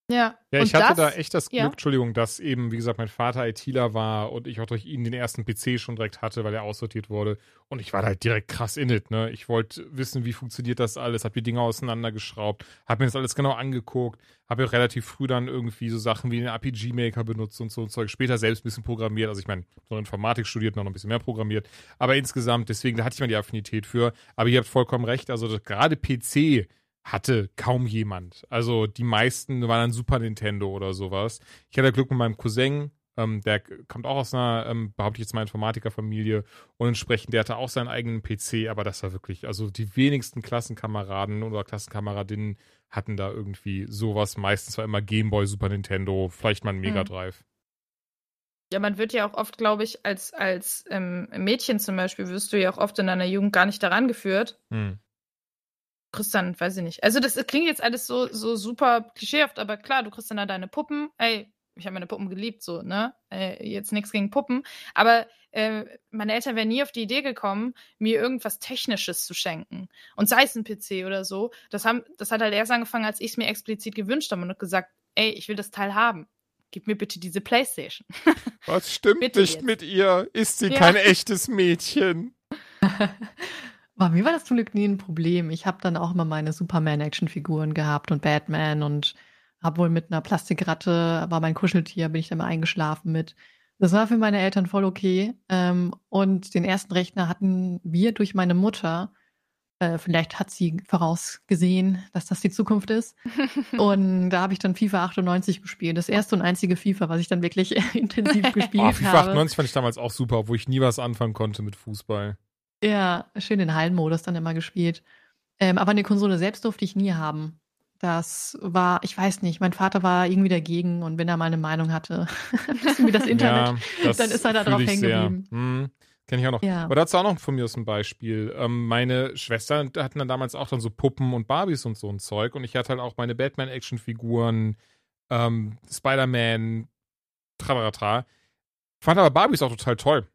Speaker 2: Ja. Ja, ich hatte das, da echt das Glück, ja. Entschuldigung, dass eben, wie gesagt, mein Vater ITler war und ich auch durch ihn den ersten PC schon direkt hatte, weil er aussortiert wurde. Und ich war da halt direkt krass in it, ne? Ich wollte wissen, wie funktioniert das alles, hab die Dinge auseinandergeschraubt, hab mir das alles genau angeguckt, habe ja relativ früh dann irgendwie so Sachen wie den RPG-Maker benutzt und so ein Zeug. Später selbst ein bisschen programmiert. Also ich meine, so Informatik studiert, noch ein bisschen mehr programmiert. Aber insgesamt, deswegen, da hatte ich mal die Affinität für. Aber ihr habt vollkommen recht, also gerade PC hatte kaum jemand. Also die meisten waren dann Super Nintendo oder sowas. Ich hatte Glück mit meinem Cousin, Ähm, der kommt auch aus einer, ähm, behaupte ich jetzt mal, Informatikerfamilie und entsprechend, der hatte auch seinen eigenen PC, aber das war wirklich, also die wenigsten Klassenkameraden oder Klassenkameradinnen hatten da irgendwie sowas. Meistens war immer Gameboy, Super Nintendo, vielleicht mal ein Mega mhm. Drive.
Speaker 1: Ja, man wird ja auch oft, glaube ich, als, als ähm, Mädchen zum Beispiel, wirst du ja auch oft in deiner Jugend gar nicht daran geführt. Hm. Kriegst dann, weiß ich nicht. Also, das klingt jetzt alles so, so super klischeehaft, aber klar, du kriegst dann da deine Puppen. Ey, ich habe meine Puppen geliebt, so, ne? Äh, jetzt nichts gegen Puppen. Aber äh, meine Eltern wären nie auf die Idee gekommen, mir irgendwas Technisches zu schenken. Und sei es ein PC oder so. Das, haben, das hat halt erst angefangen, als ich es mir explizit gewünscht habe und gesagt, ey, ich will das Teil haben gib mir bitte diese Playstation.
Speaker 2: Was stimmt nicht jetzt. mit ihr? Ist sie ja. kein echtes Mädchen?
Speaker 3: Bei mir war das zum Glück nie ein Problem. Ich habe dann auch immer meine Superman-Action-Figuren gehabt und Batman und habe wohl mit einer Plastikratte, war mein Kuscheltier, bin ich dann mal eingeschlafen mit. Das war für meine Eltern voll okay. Ähm, und den ersten Rechner hatten wir durch meine Mutter, äh, vielleicht hat sie vorausgesehen, dass das die Zukunft ist. und da habe ich dann FIFA 98 gespielt. Das erste und einzige FIFA, was ich dann wirklich intensiv gespielt oh, FIFA habe.
Speaker 2: FIFA 98 fand ich damals auch super, obwohl ich nie was anfangen konnte mit Fußball.
Speaker 3: Ja, schön den Hallenmodus dann immer gespielt. Ähm, aber eine Konsole selbst durfte ich nie haben. Das war, ich weiß nicht, mein Vater war irgendwie dagegen und wenn er mal eine Meinung hatte, wie das Internet, ja, das dann ist er da drauf hängen geblieben. Hm.
Speaker 2: Kenne ich auch noch. Ja. Aber dazu auch noch von mir aus ein Beispiel. Ähm, meine Schwester hatten dann damals auch dann so Puppen und Barbies und so ein Zeug. Und ich hatte halt auch meine Batman-Actionfiguren, ähm, Spider-Man, tralala. Fand aber Barbies auch total toll.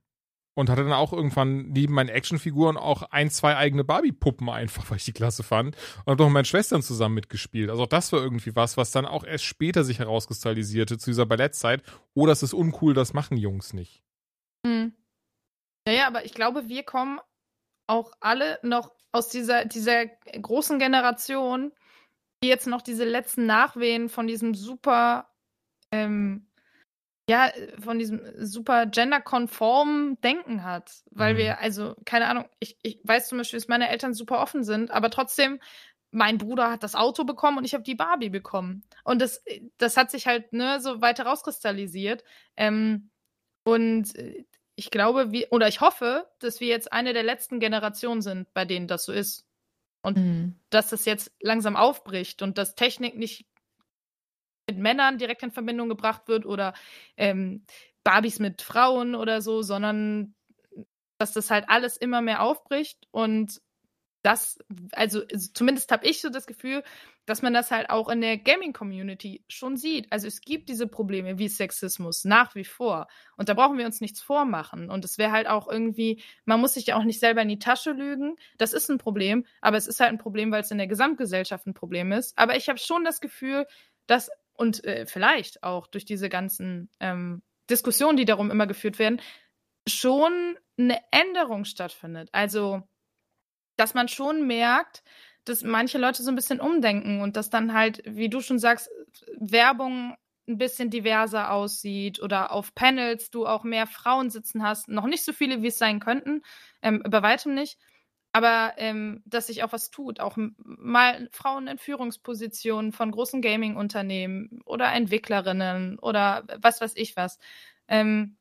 Speaker 2: Und hatte dann auch irgendwann neben meinen Actionfiguren auch ein, zwei eigene Barbie-Puppen einfach, weil ich die klasse fand. Und habe auch mit meinen Schwestern zusammen mitgespielt. Also auch das war irgendwie was, was dann auch erst später sich herauskristallisierte zu dieser Ballettzeit. Oh, das ist uncool, das machen Jungs nicht.
Speaker 1: Mhm. Naja, aber ich glaube, wir kommen auch alle noch aus dieser, dieser großen Generation, die jetzt noch diese letzten Nachwehen von diesem super, ähm, ja, von diesem super genderkonformen Denken hat. Weil mhm. wir, also, keine Ahnung, ich, ich weiß zum Beispiel, dass meine Eltern super offen sind, aber trotzdem, mein Bruder hat das Auto bekommen und ich habe die Barbie bekommen. Und das, das hat sich halt ne, so weiter rauskristallisiert. Ähm, und äh, ich glaube, wir, oder ich hoffe, dass wir jetzt eine der letzten Generationen sind, bei denen das so ist. Und mhm. dass das jetzt langsam aufbricht und dass Technik nicht mit Männern direkt in Verbindung gebracht wird oder ähm, Barbies mit Frauen oder so, sondern dass das halt alles immer mehr aufbricht und das, also zumindest habe ich so das Gefühl, dass man das halt auch in der Gaming-Community schon sieht. Also es gibt diese Probleme wie Sexismus nach wie vor. Und da brauchen wir uns nichts vormachen. Und es wäre halt auch irgendwie, man muss sich ja auch nicht selber in die Tasche lügen. Das ist ein Problem, aber es ist halt ein Problem, weil es in der Gesamtgesellschaft ein Problem ist. Aber ich habe schon das Gefühl, dass, und äh, vielleicht auch durch diese ganzen ähm, Diskussionen, die darum immer geführt werden, schon eine Änderung stattfindet. Also dass man schon merkt, dass manche Leute so ein bisschen umdenken und dass dann halt, wie du schon sagst, Werbung ein bisschen diverser aussieht oder auf Panels du auch mehr Frauen sitzen hast. Noch nicht so viele, wie es sein könnten, ähm, bei weitem nicht. Aber ähm, dass sich auch was tut, auch mal Frauen in Führungspositionen von großen Gaming-Unternehmen oder Entwicklerinnen oder was weiß ich was. Ähm,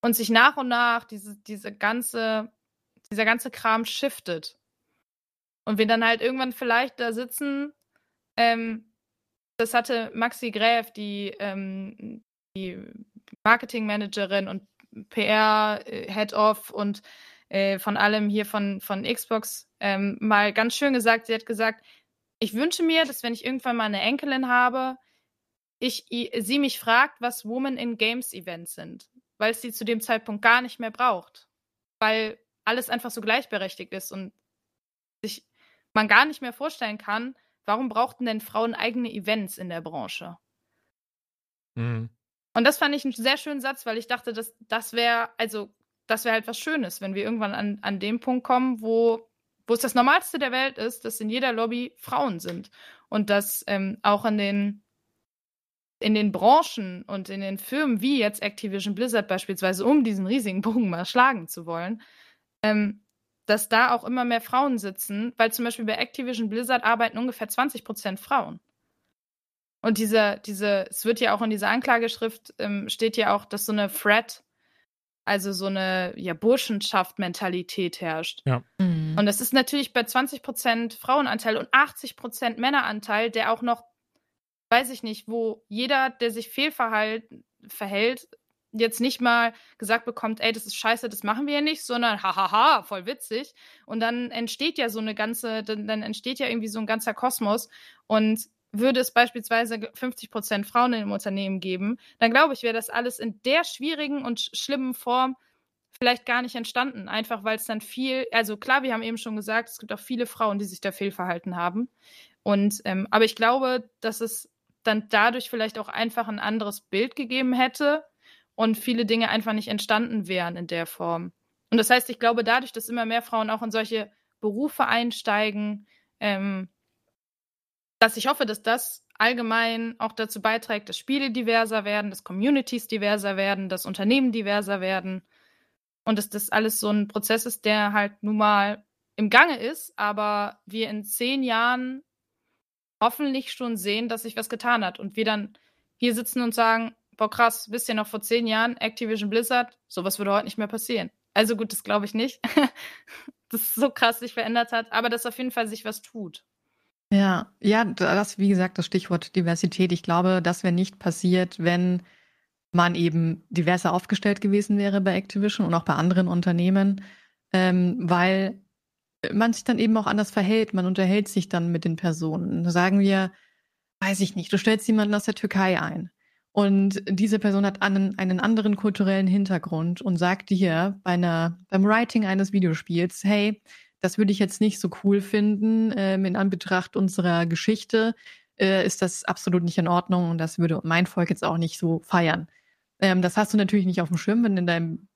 Speaker 1: und sich nach und nach diese, diese ganze, dieser ganze Kram shiftet. Und wir dann halt irgendwann vielleicht da sitzen, ähm, das hatte Maxi Gräf, die, ähm, die Marketingmanagerin und PR-Head-Off und äh, von allem hier von, von Xbox ähm, mal ganz schön gesagt. Sie hat gesagt, ich wünsche mir, dass wenn ich irgendwann mal eine Enkelin habe, ich, sie mich fragt, was Women in Games Events sind, weil es sie zu dem Zeitpunkt gar nicht mehr braucht, weil alles einfach so gleichberechtigt ist und sich man gar nicht mehr vorstellen kann, warum brauchten denn Frauen eigene Events in der Branche? Mhm. Und das fand ich einen sehr schönen Satz, weil ich dachte, dass das wäre, also das wäre halt was Schönes, wenn wir irgendwann an, an dem Punkt kommen, wo, wo es das Normalste der Welt ist, dass in jeder Lobby Frauen sind. Und dass ähm, auch in den, in den Branchen und in den Firmen wie jetzt Activision Blizzard beispielsweise, um diesen riesigen Bogen mal schlagen zu wollen, ähm, dass da auch immer mehr Frauen sitzen, weil zum Beispiel bei Activision Blizzard arbeiten ungefähr 20 Prozent Frauen. Und diese, diese, es wird ja auch in dieser Anklageschrift ähm, steht ja auch, dass so eine Threat, also so eine ja, Burschenschaft-Mentalität herrscht.
Speaker 2: Ja.
Speaker 1: Mhm. Und das ist natürlich bei 20 Prozent Frauenanteil und 80 Prozent Männeranteil, der auch noch, weiß ich nicht, wo jeder, der sich fehlverhalten verhält, jetzt nicht mal gesagt bekommt, ey, das ist scheiße, das machen wir ja nicht, sondern hahaha, voll witzig. Und dann entsteht ja so eine ganze, dann, dann entsteht ja irgendwie so ein ganzer Kosmos. Und würde es beispielsweise 50 Prozent Frauen in dem Unternehmen geben, dann glaube ich, wäre das alles in der schwierigen und schlimmen Form vielleicht gar nicht entstanden. Einfach weil es dann viel, also klar, wir haben eben schon gesagt, es gibt auch viele Frauen, die sich da fehlverhalten haben. Und, ähm, aber ich glaube, dass es dann dadurch vielleicht auch einfach ein anderes Bild gegeben hätte und viele Dinge einfach nicht entstanden wären in der Form. Und das heißt, ich glaube, dadurch, dass immer mehr Frauen auch in solche Berufe einsteigen, ähm, dass ich hoffe, dass das allgemein auch dazu beiträgt, dass Spiele diverser werden, dass Communities diverser werden, dass Unternehmen diverser werden und dass das alles so ein Prozess ist, der halt nun mal im Gange ist, aber wir in zehn Jahren hoffentlich schon sehen, dass sich was getan hat und wir dann hier sitzen und sagen, boah krass, wisst ihr noch vor zehn Jahren Activision Blizzard, sowas würde heute nicht mehr passieren. Also gut, das glaube ich nicht, dass so krass sich verändert hat, aber dass auf jeden Fall sich was tut.
Speaker 3: Ja, ja, das, wie gesagt, das Stichwort Diversität. Ich glaube, das wäre nicht passiert, wenn man eben diverser aufgestellt gewesen wäre bei Activision und auch bei anderen Unternehmen, ähm, weil man sich dann eben auch anders verhält. Man unterhält sich dann mit den Personen. Sagen wir, weiß ich nicht, du stellst jemanden aus der Türkei ein und diese Person hat einen, einen anderen kulturellen Hintergrund und sagt dir bei einer, beim Writing eines Videospiels, hey, das würde ich jetzt nicht so cool finden. Ähm, in Anbetracht unserer Geschichte äh, ist das absolut nicht in Ordnung und das würde mein Volk jetzt auch nicht so feiern. Ähm, das hast du natürlich nicht auf dem Schirm, wenn in deinem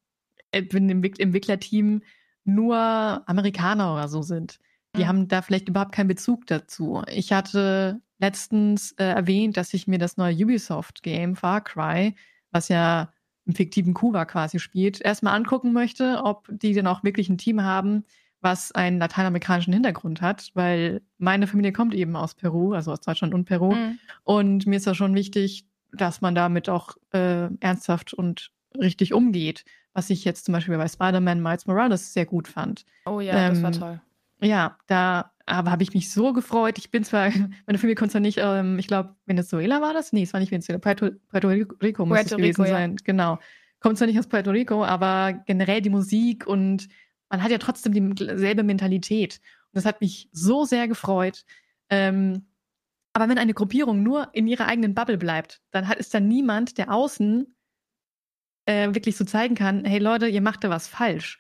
Speaker 3: äh, wenn im Entwicklerteam nur Amerikaner oder so sind. Die mhm. haben da vielleicht überhaupt keinen Bezug dazu. Ich hatte letztens äh, erwähnt, dass ich mir das neue Ubisoft-Game Far Cry, was ja im fiktiven Kuba quasi spielt, erstmal angucken möchte, ob die denn auch wirklich ein Team haben, was einen lateinamerikanischen Hintergrund hat, weil meine Familie kommt eben aus Peru, also aus Deutschland und Peru. Mhm. Und mir ist da schon wichtig, dass man damit auch äh, ernsthaft und richtig umgeht, was ich jetzt zum Beispiel bei Spider-Man Miles Morales sehr gut fand.
Speaker 1: Oh ja, ähm, das war ähm, toll.
Speaker 3: Ja, da aber habe ich mich so gefreut. Ich bin zwar, meine Familie konnte zwar nicht, ähm, ich glaube, Venezuela war das? Nee, es war nicht Venezuela, Puerto, Puerto Rico muss Puerto es gewesen Rico, sein. Ja. Genau. Kommt zwar nicht aus Puerto Rico, aber generell die Musik und man hat ja trotzdem dieselbe Mentalität. Und das hat mich so sehr gefreut. Ähm, aber wenn eine Gruppierung nur in ihrer eigenen Bubble bleibt, dann hat, ist da niemand, der außen äh, wirklich so zeigen kann, hey Leute, ihr macht da was falsch.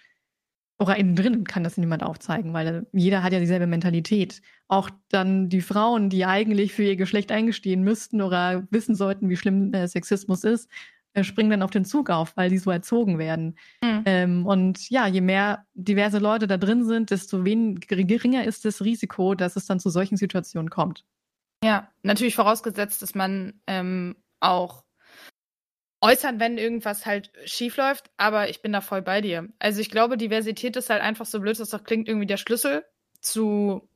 Speaker 3: Oder innen drin kann das niemand aufzeigen, weil jeder hat ja dieselbe Mentalität. Auch dann die Frauen, die eigentlich für ihr Geschlecht eingestehen müssten oder wissen sollten, wie schlimm äh, Sexismus ist, äh, springen dann auf den Zug auf, weil die so erzogen werden. Mhm. Ähm, und ja, je mehr diverse Leute da drin sind, desto geringer ist das Risiko, dass es dann zu solchen Situationen kommt.
Speaker 1: Ja, natürlich vorausgesetzt, dass man ähm, auch äußern, wenn irgendwas halt schief läuft, aber ich bin da voll bei dir. Also ich glaube, Diversität ist halt einfach so blöd, dass das klingt irgendwie der Schlüssel zu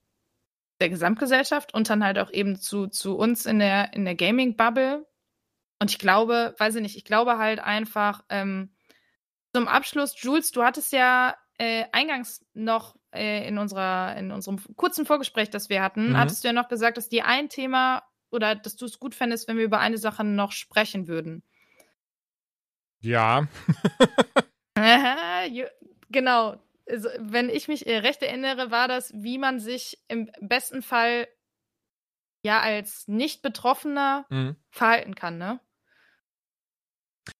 Speaker 1: der Gesamtgesellschaft und dann halt auch eben zu, zu uns in der, in der Gaming-Bubble, und ich glaube, weiß ich nicht, ich glaube halt einfach, ähm, zum Abschluss, Jules, du hattest ja äh, eingangs noch äh, in unserer, in unserem kurzen Vorgespräch, das wir hatten, mhm. hattest du ja noch gesagt, dass dir ein Thema oder dass du es gut fändest, wenn wir über eine Sache noch sprechen würden.
Speaker 2: Ja.
Speaker 1: genau. Also, wenn ich mich äh, recht erinnere, war das, wie man sich im besten Fall ja als Nicht-Betroffener mhm. verhalten kann, ne?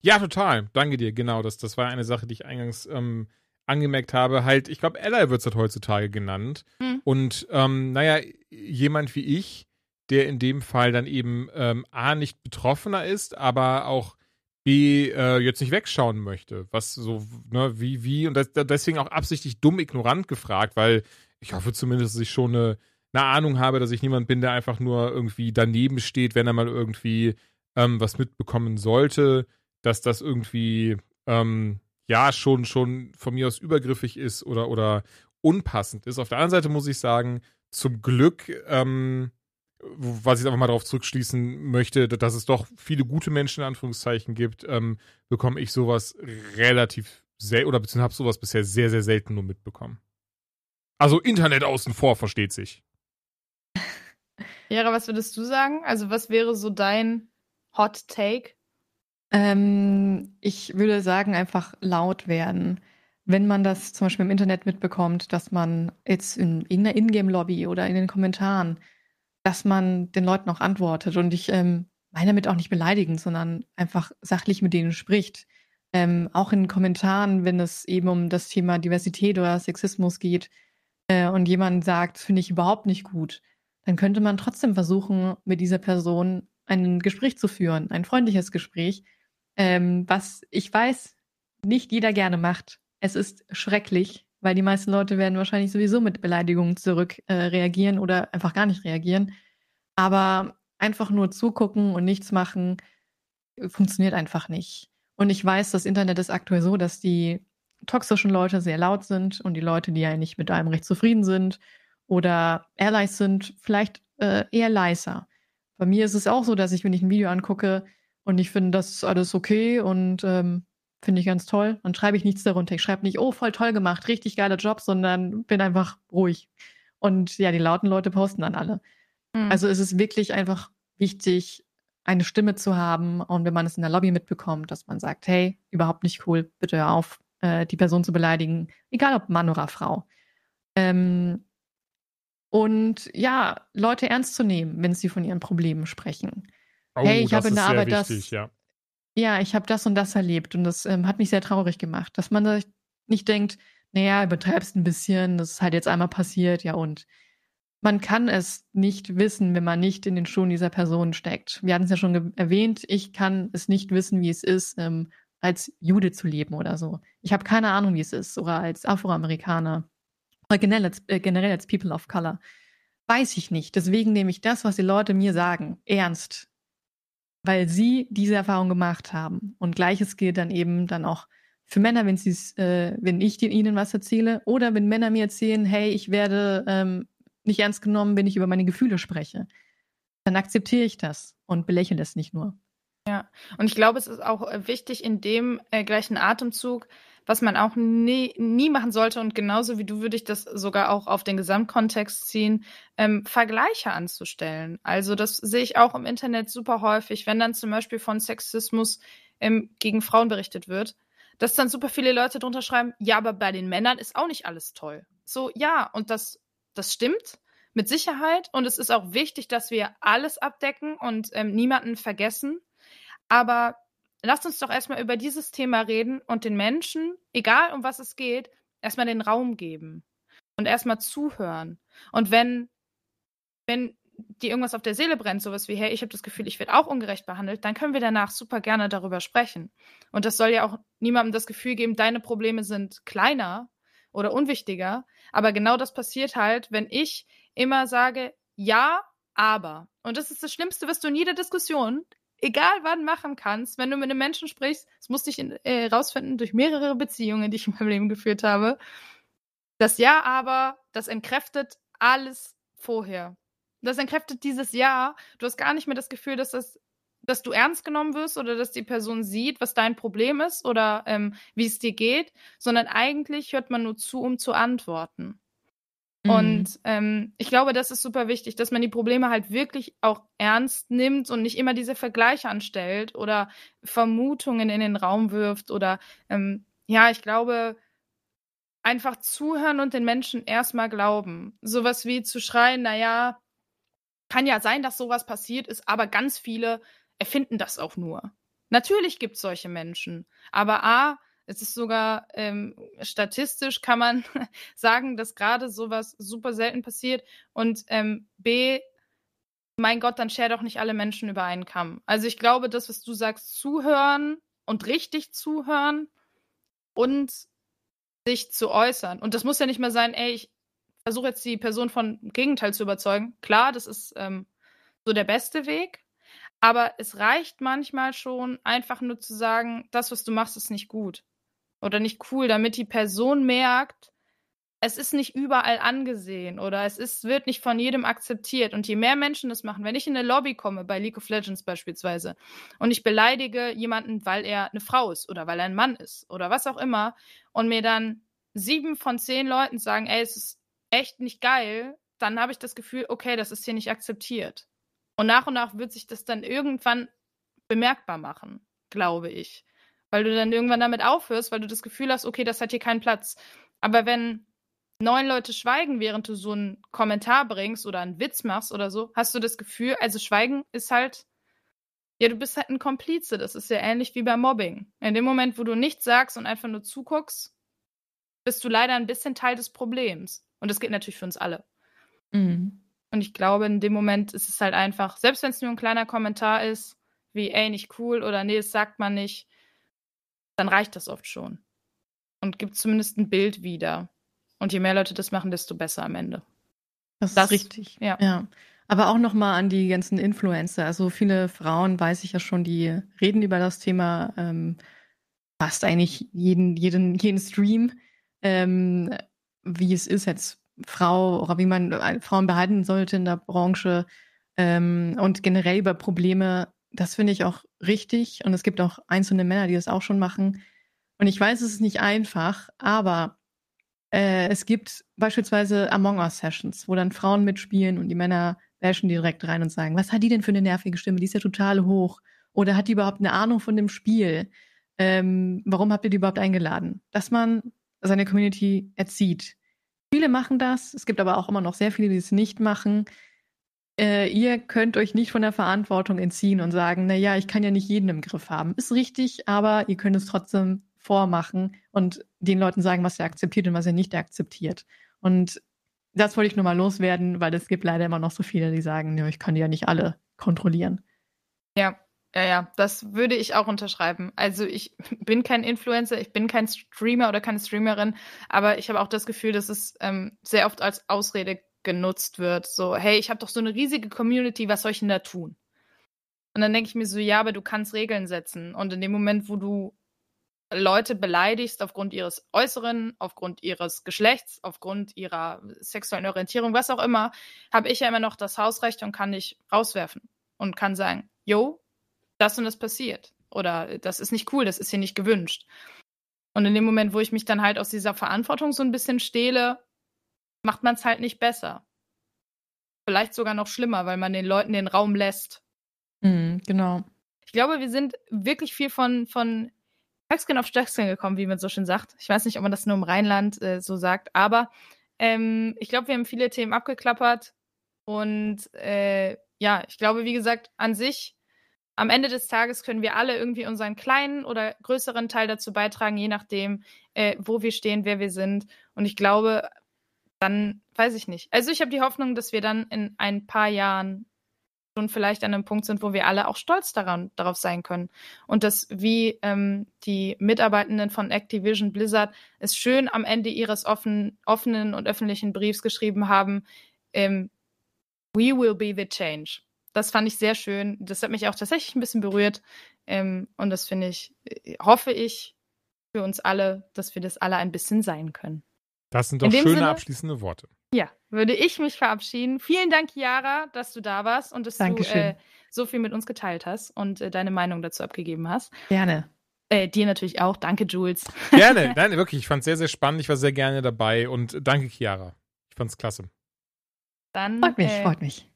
Speaker 2: Ja, total. Danke dir. Genau, das, das war eine Sache, die ich eingangs ähm, angemerkt habe. Halt, ich glaube, Ella wird es halt heutzutage genannt. Mhm. Und ähm, naja, jemand wie ich, der in dem Fall dann eben ähm, A, nicht Betroffener ist, aber auch B, äh, jetzt nicht wegschauen möchte. Was so, ne, wie, wie, und das, deswegen auch absichtlich dumm ignorant gefragt, weil ich hoffe zumindest, dass ich schon eine eine Ahnung habe, dass ich niemand bin, der einfach nur irgendwie daneben steht, wenn er mal irgendwie ähm, was mitbekommen sollte, dass das irgendwie ähm, ja schon schon von mir aus übergriffig ist oder oder unpassend ist. Auf der anderen Seite muss ich sagen, zum Glück ähm, was ich einfach mal darauf zurückschließen möchte, dass es doch viele gute Menschen in Anführungszeichen gibt, ähm, bekomme ich sowas relativ selten oder beziehungsweise habe sowas bisher sehr, sehr selten nur mitbekommen. Also Internet außen vor, versteht sich.
Speaker 1: Jara, was würdest du sagen? Also was wäre so dein Hot Take?
Speaker 3: Ähm, ich würde sagen, einfach laut werden. Wenn man das zum Beispiel im Internet mitbekommt, dass man jetzt in irgendeiner Ingame-Lobby oder in den Kommentaren, dass man den Leuten auch antwortet und ich ähm, meine damit auch nicht beleidigen, sondern einfach sachlich mit denen spricht. Ähm, auch in Kommentaren, wenn es eben um das Thema Diversität oder Sexismus geht äh, und jemand sagt, finde ich überhaupt nicht gut, dann könnte man trotzdem versuchen, mit dieser Person ein Gespräch zu führen, ein freundliches Gespräch, ähm, was ich weiß, nicht jeder gerne macht. Es ist schrecklich, weil die meisten Leute werden wahrscheinlich sowieso mit Beleidigungen zurück äh, reagieren oder einfach gar nicht reagieren. Aber einfach nur zugucken und nichts machen äh, funktioniert einfach nicht. Und ich weiß, das Internet ist aktuell so, dass die toxischen Leute sehr laut sind und die Leute, die ja nicht mit einem recht zufrieden sind oder Allies sind, vielleicht äh, eher leiser. Bei mir ist es auch so, dass ich, wenn ich ein Video angucke, und ich finde, das ist alles okay und ähm, finde ich ganz toll. Dann schreibe ich nichts darunter. Ich schreibe nicht, oh, voll toll gemacht, richtig geiler Job, sondern bin einfach ruhig. Und ja, die lauten Leute posten dann alle. Mhm. Also es ist wirklich einfach wichtig, eine Stimme zu haben. Und wenn man es in der Lobby mitbekommt, dass man sagt, hey, überhaupt nicht cool, bitte hör auf, äh, die Person zu beleidigen, egal ob Mann oder Frau. Ähm, und ja, Leute ernst zu nehmen, wenn sie von ihren Problemen sprechen. Oh, hey, ich habe in der Arbeit wichtig, das. Ja, ja ich habe das und das erlebt und das ähm, hat mich sehr traurig gemacht, dass man nicht denkt, naja, übertreibst ein bisschen, das ist halt jetzt einmal passiert, ja und. Man kann es nicht wissen, wenn man nicht in den Schuhen dieser Person steckt. Wir hatten es ja schon erwähnt, ich kann es nicht wissen, wie es ist, ähm, als Jude zu leben oder so. Ich habe keine Ahnung, wie es ist, oder als Afroamerikaner. Oder generell als, äh, generell als People of Color. Weiß ich nicht. Deswegen nehme ich das, was die Leute mir sagen, ernst weil sie diese Erfahrung gemacht haben. Und gleiches gilt dann eben dann auch für Männer, wenn, äh, wenn ich ihnen was erzähle oder wenn Männer mir erzählen, hey, ich werde ähm, nicht ernst genommen, wenn ich über meine Gefühle spreche. Dann akzeptiere ich das und belächle es nicht nur.
Speaker 1: Ja, und ich glaube, es ist auch äh, wichtig, in dem äh, gleichen Atemzug was man auch nie, nie machen sollte, und genauso wie du würde ich das sogar auch auf den Gesamtkontext ziehen, ähm, Vergleiche anzustellen. Also das sehe ich auch im Internet super häufig, wenn dann zum Beispiel von Sexismus ähm, gegen Frauen berichtet wird, dass dann super viele Leute drunter schreiben, ja, aber bei den Männern ist auch nicht alles toll. So, ja, und das, das stimmt mit Sicherheit. Und es ist auch wichtig, dass wir alles abdecken und ähm, niemanden vergessen. Aber lasst uns doch erstmal über dieses Thema reden und den Menschen, egal um was es geht, erstmal den Raum geben und erstmal zuhören. Und wenn, wenn dir irgendwas auf der Seele brennt, sowas wie, hey, ich habe das Gefühl, ich werde auch ungerecht behandelt, dann können wir danach super gerne darüber sprechen. Und das soll ja auch niemandem das Gefühl geben, deine Probleme sind kleiner oder unwichtiger. Aber genau das passiert halt, wenn ich immer sage, ja, aber. Und das ist das Schlimmste, was du in jeder Diskussion egal wann machen kannst, wenn du mit einem Menschen sprichst, das musste ich äh, rausfinden durch mehrere Beziehungen, die ich in meinem Leben geführt habe. Das Ja aber, das entkräftet alles vorher. Das entkräftet dieses Ja. Du hast gar nicht mehr das Gefühl, dass das dass du ernst genommen wirst oder dass die Person sieht, was dein Problem ist oder ähm, wie es dir geht, sondern eigentlich hört man nur zu, um zu antworten. Mhm. Und ähm, ich glaube, das ist super wichtig, dass man die Probleme halt wirklich auch ernst nimmt und nicht immer diese Vergleiche anstellt oder Vermutungen in den Raum wirft oder ähm, ja, ich glaube, einfach zuhören und den Menschen erstmal glauben. Sowas wie zu schreien, naja, kann ja sein, dass sowas passiert ist, aber ganz viele erfinden das auch nur. Natürlich gibt es solche Menschen, aber A, es ist sogar ähm, statistisch kann man sagen, dass gerade sowas super selten passiert. Und ähm, B, mein Gott, dann share doch nicht alle Menschen über einen Kamm. Also ich glaube, das, was du sagst, zuhören und richtig zuhören und sich zu äußern. Und das muss ja nicht mehr sein, ey, ich versuche jetzt die Person von Gegenteil zu überzeugen. Klar, das ist ähm, so der beste Weg. Aber es reicht manchmal schon, einfach nur zu sagen, das, was du machst, ist nicht gut oder nicht cool, damit die Person merkt, es ist nicht überall angesehen oder es ist, wird nicht von jedem akzeptiert. Und je mehr Menschen das machen, wenn ich in eine Lobby komme, bei League of Legends beispielsweise, und ich beleidige jemanden, weil er eine Frau ist oder weil er ein Mann ist oder was auch immer, und mir dann sieben von zehn Leuten sagen, ey, es ist echt nicht geil, dann habe ich das Gefühl, okay, das ist hier nicht akzeptiert. Und nach und nach wird sich das dann irgendwann bemerkbar machen, glaube ich. Weil du dann irgendwann damit aufhörst, weil du das Gefühl hast, okay, das hat hier keinen Platz. Aber wenn neun Leute schweigen, während du so einen Kommentar bringst oder einen Witz machst oder so, hast du das Gefühl, also Schweigen ist halt, ja, du bist halt ein Komplize. Das ist ja ähnlich wie bei Mobbing. In dem Moment, wo du nichts sagst und einfach nur zuguckst, bist du leider ein bisschen Teil des Problems. Und das geht natürlich für uns alle. Mhm. Und ich glaube, in dem Moment ist es halt einfach, selbst wenn es nur ein kleiner Kommentar ist, wie, ey, nicht cool oder nee, das sagt man nicht, dann reicht das oft schon. Und gibt zumindest ein Bild wieder. Und je mehr Leute das machen, desto besser am Ende.
Speaker 3: Das, das ist richtig. Ja. ja. Aber auch nochmal an die ganzen Influencer. Also viele Frauen, weiß ich ja schon, die reden über das Thema ähm, fast eigentlich jeden, jeden, jeden Stream, ähm, wie es ist, jetzt Frau oder wie man äh, Frauen behalten sollte in der Branche ähm, und generell über Probleme. Das finde ich auch richtig. Und es gibt auch einzelne Männer, die das auch schon machen. Und ich weiß, es ist nicht einfach, aber äh, es gibt beispielsweise Among Us Sessions, wo dann Frauen mitspielen und die Männer bashen direkt rein und sagen, was hat die denn für eine nervige Stimme? Die ist ja total hoch. Oder hat die überhaupt eine Ahnung von dem Spiel? Ähm, warum habt ihr die überhaupt eingeladen? Dass man seine Community erzieht. Viele machen das. Es gibt aber auch immer noch sehr viele, die es nicht machen. Äh, ihr könnt euch nicht von der Verantwortung entziehen und sagen, na ja, ich kann ja nicht jeden im Griff haben. Ist richtig, aber ihr könnt es trotzdem vormachen und den Leuten sagen, was er akzeptiert und was er nicht akzeptiert. Und das wollte ich nur mal loswerden, weil es gibt leider immer noch so viele, die sagen, ich kann die ja nicht alle kontrollieren.
Speaker 1: Ja, ja, ja, das würde ich auch unterschreiben. Also ich bin kein Influencer, ich bin kein Streamer oder keine Streamerin, aber ich habe auch das Gefühl, dass es ähm, sehr oft als Ausrede genutzt wird. So, hey, ich habe doch so eine riesige Community, was soll ich denn da tun? Und dann denke ich mir so, ja, aber du kannst Regeln setzen. Und in dem Moment, wo du Leute beleidigst aufgrund ihres Äußeren, aufgrund ihres Geschlechts, aufgrund ihrer sexuellen Orientierung, was auch immer, habe ich ja immer noch das Hausrecht und kann dich rauswerfen und kann sagen, yo, das und das passiert. Oder das ist nicht cool, das ist hier nicht gewünscht. Und in dem Moment, wo ich mich dann halt aus dieser Verantwortung so ein bisschen stehle, macht man es halt nicht besser. Vielleicht sogar noch schlimmer, weil man den Leuten den Raum lässt.
Speaker 3: Mhm, genau.
Speaker 1: Ich glaube, wir sind wirklich viel von, von Höchstgen auf Stöcksken gekommen, wie man so schön sagt. Ich weiß nicht, ob man das nur im Rheinland äh, so sagt, aber ähm, ich glaube, wir haben viele Themen abgeklappert und äh, ja, ich glaube, wie gesagt, an sich, am Ende des Tages können wir alle irgendwie unseren kleinen oder größeren Teil dazu beitragen, je nachdem, äh, wo wir stehen, wer wir sind. Und ich glaube, dann weiß ich nicht. Also ich habe die Hoffnung, dass wir dann in ein paar Jahren schon vielleicht an einem Punkt sind, wo wir alle auch stolz daran, darauf sein können. Und dass wie ähm, die Mitarbeitenden von Activision Blizzard es schön am Ende ihres offen, offenen und öffentlichen Briefs geschrieben haben, ähm, We will be the change. Das fand ich sehr schön. Das hat mich auch tatsächlich ein bisschen berührt. Ähm, und das finde ich, äh, hoffe ich für uns alle, dass wir das alle ein bisschen sein können.
Speaker 2: Das sind doch schöne Sinne, abschließende Worte.
Speaker 1: Ja, würde ich mich verabschieden. Vielen Dank, Chiara, dass du da warst und dass Dankeschön. du äh, so viel mit uns geteilt hast und äh, deine Meinung dazu abgegeben hast.
Speaker 3: Gerne.
Speaker 1: Äh, dir natürlich auch. Danke, Jules.
Speaker 2: Gerne. Nein, wirklich. Ich fand es sehr, sehr spannend. Ich war sehr gerne dabei und danke, Chiara. Ich fand es klasse.
Speaker 3: Dann, freut mich, äh, freut mich.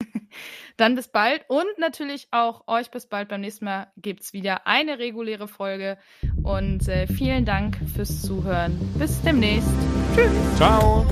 Speaker 1: Dann bis bald und natürlich auch euch bis bald. Beim nächsten Mal gibt es wieder eine reguläre Folge. Und äh, vielen Dank fürs Zuhören. Bis demnächst.
Speaker 2: Tschüss. Ciao.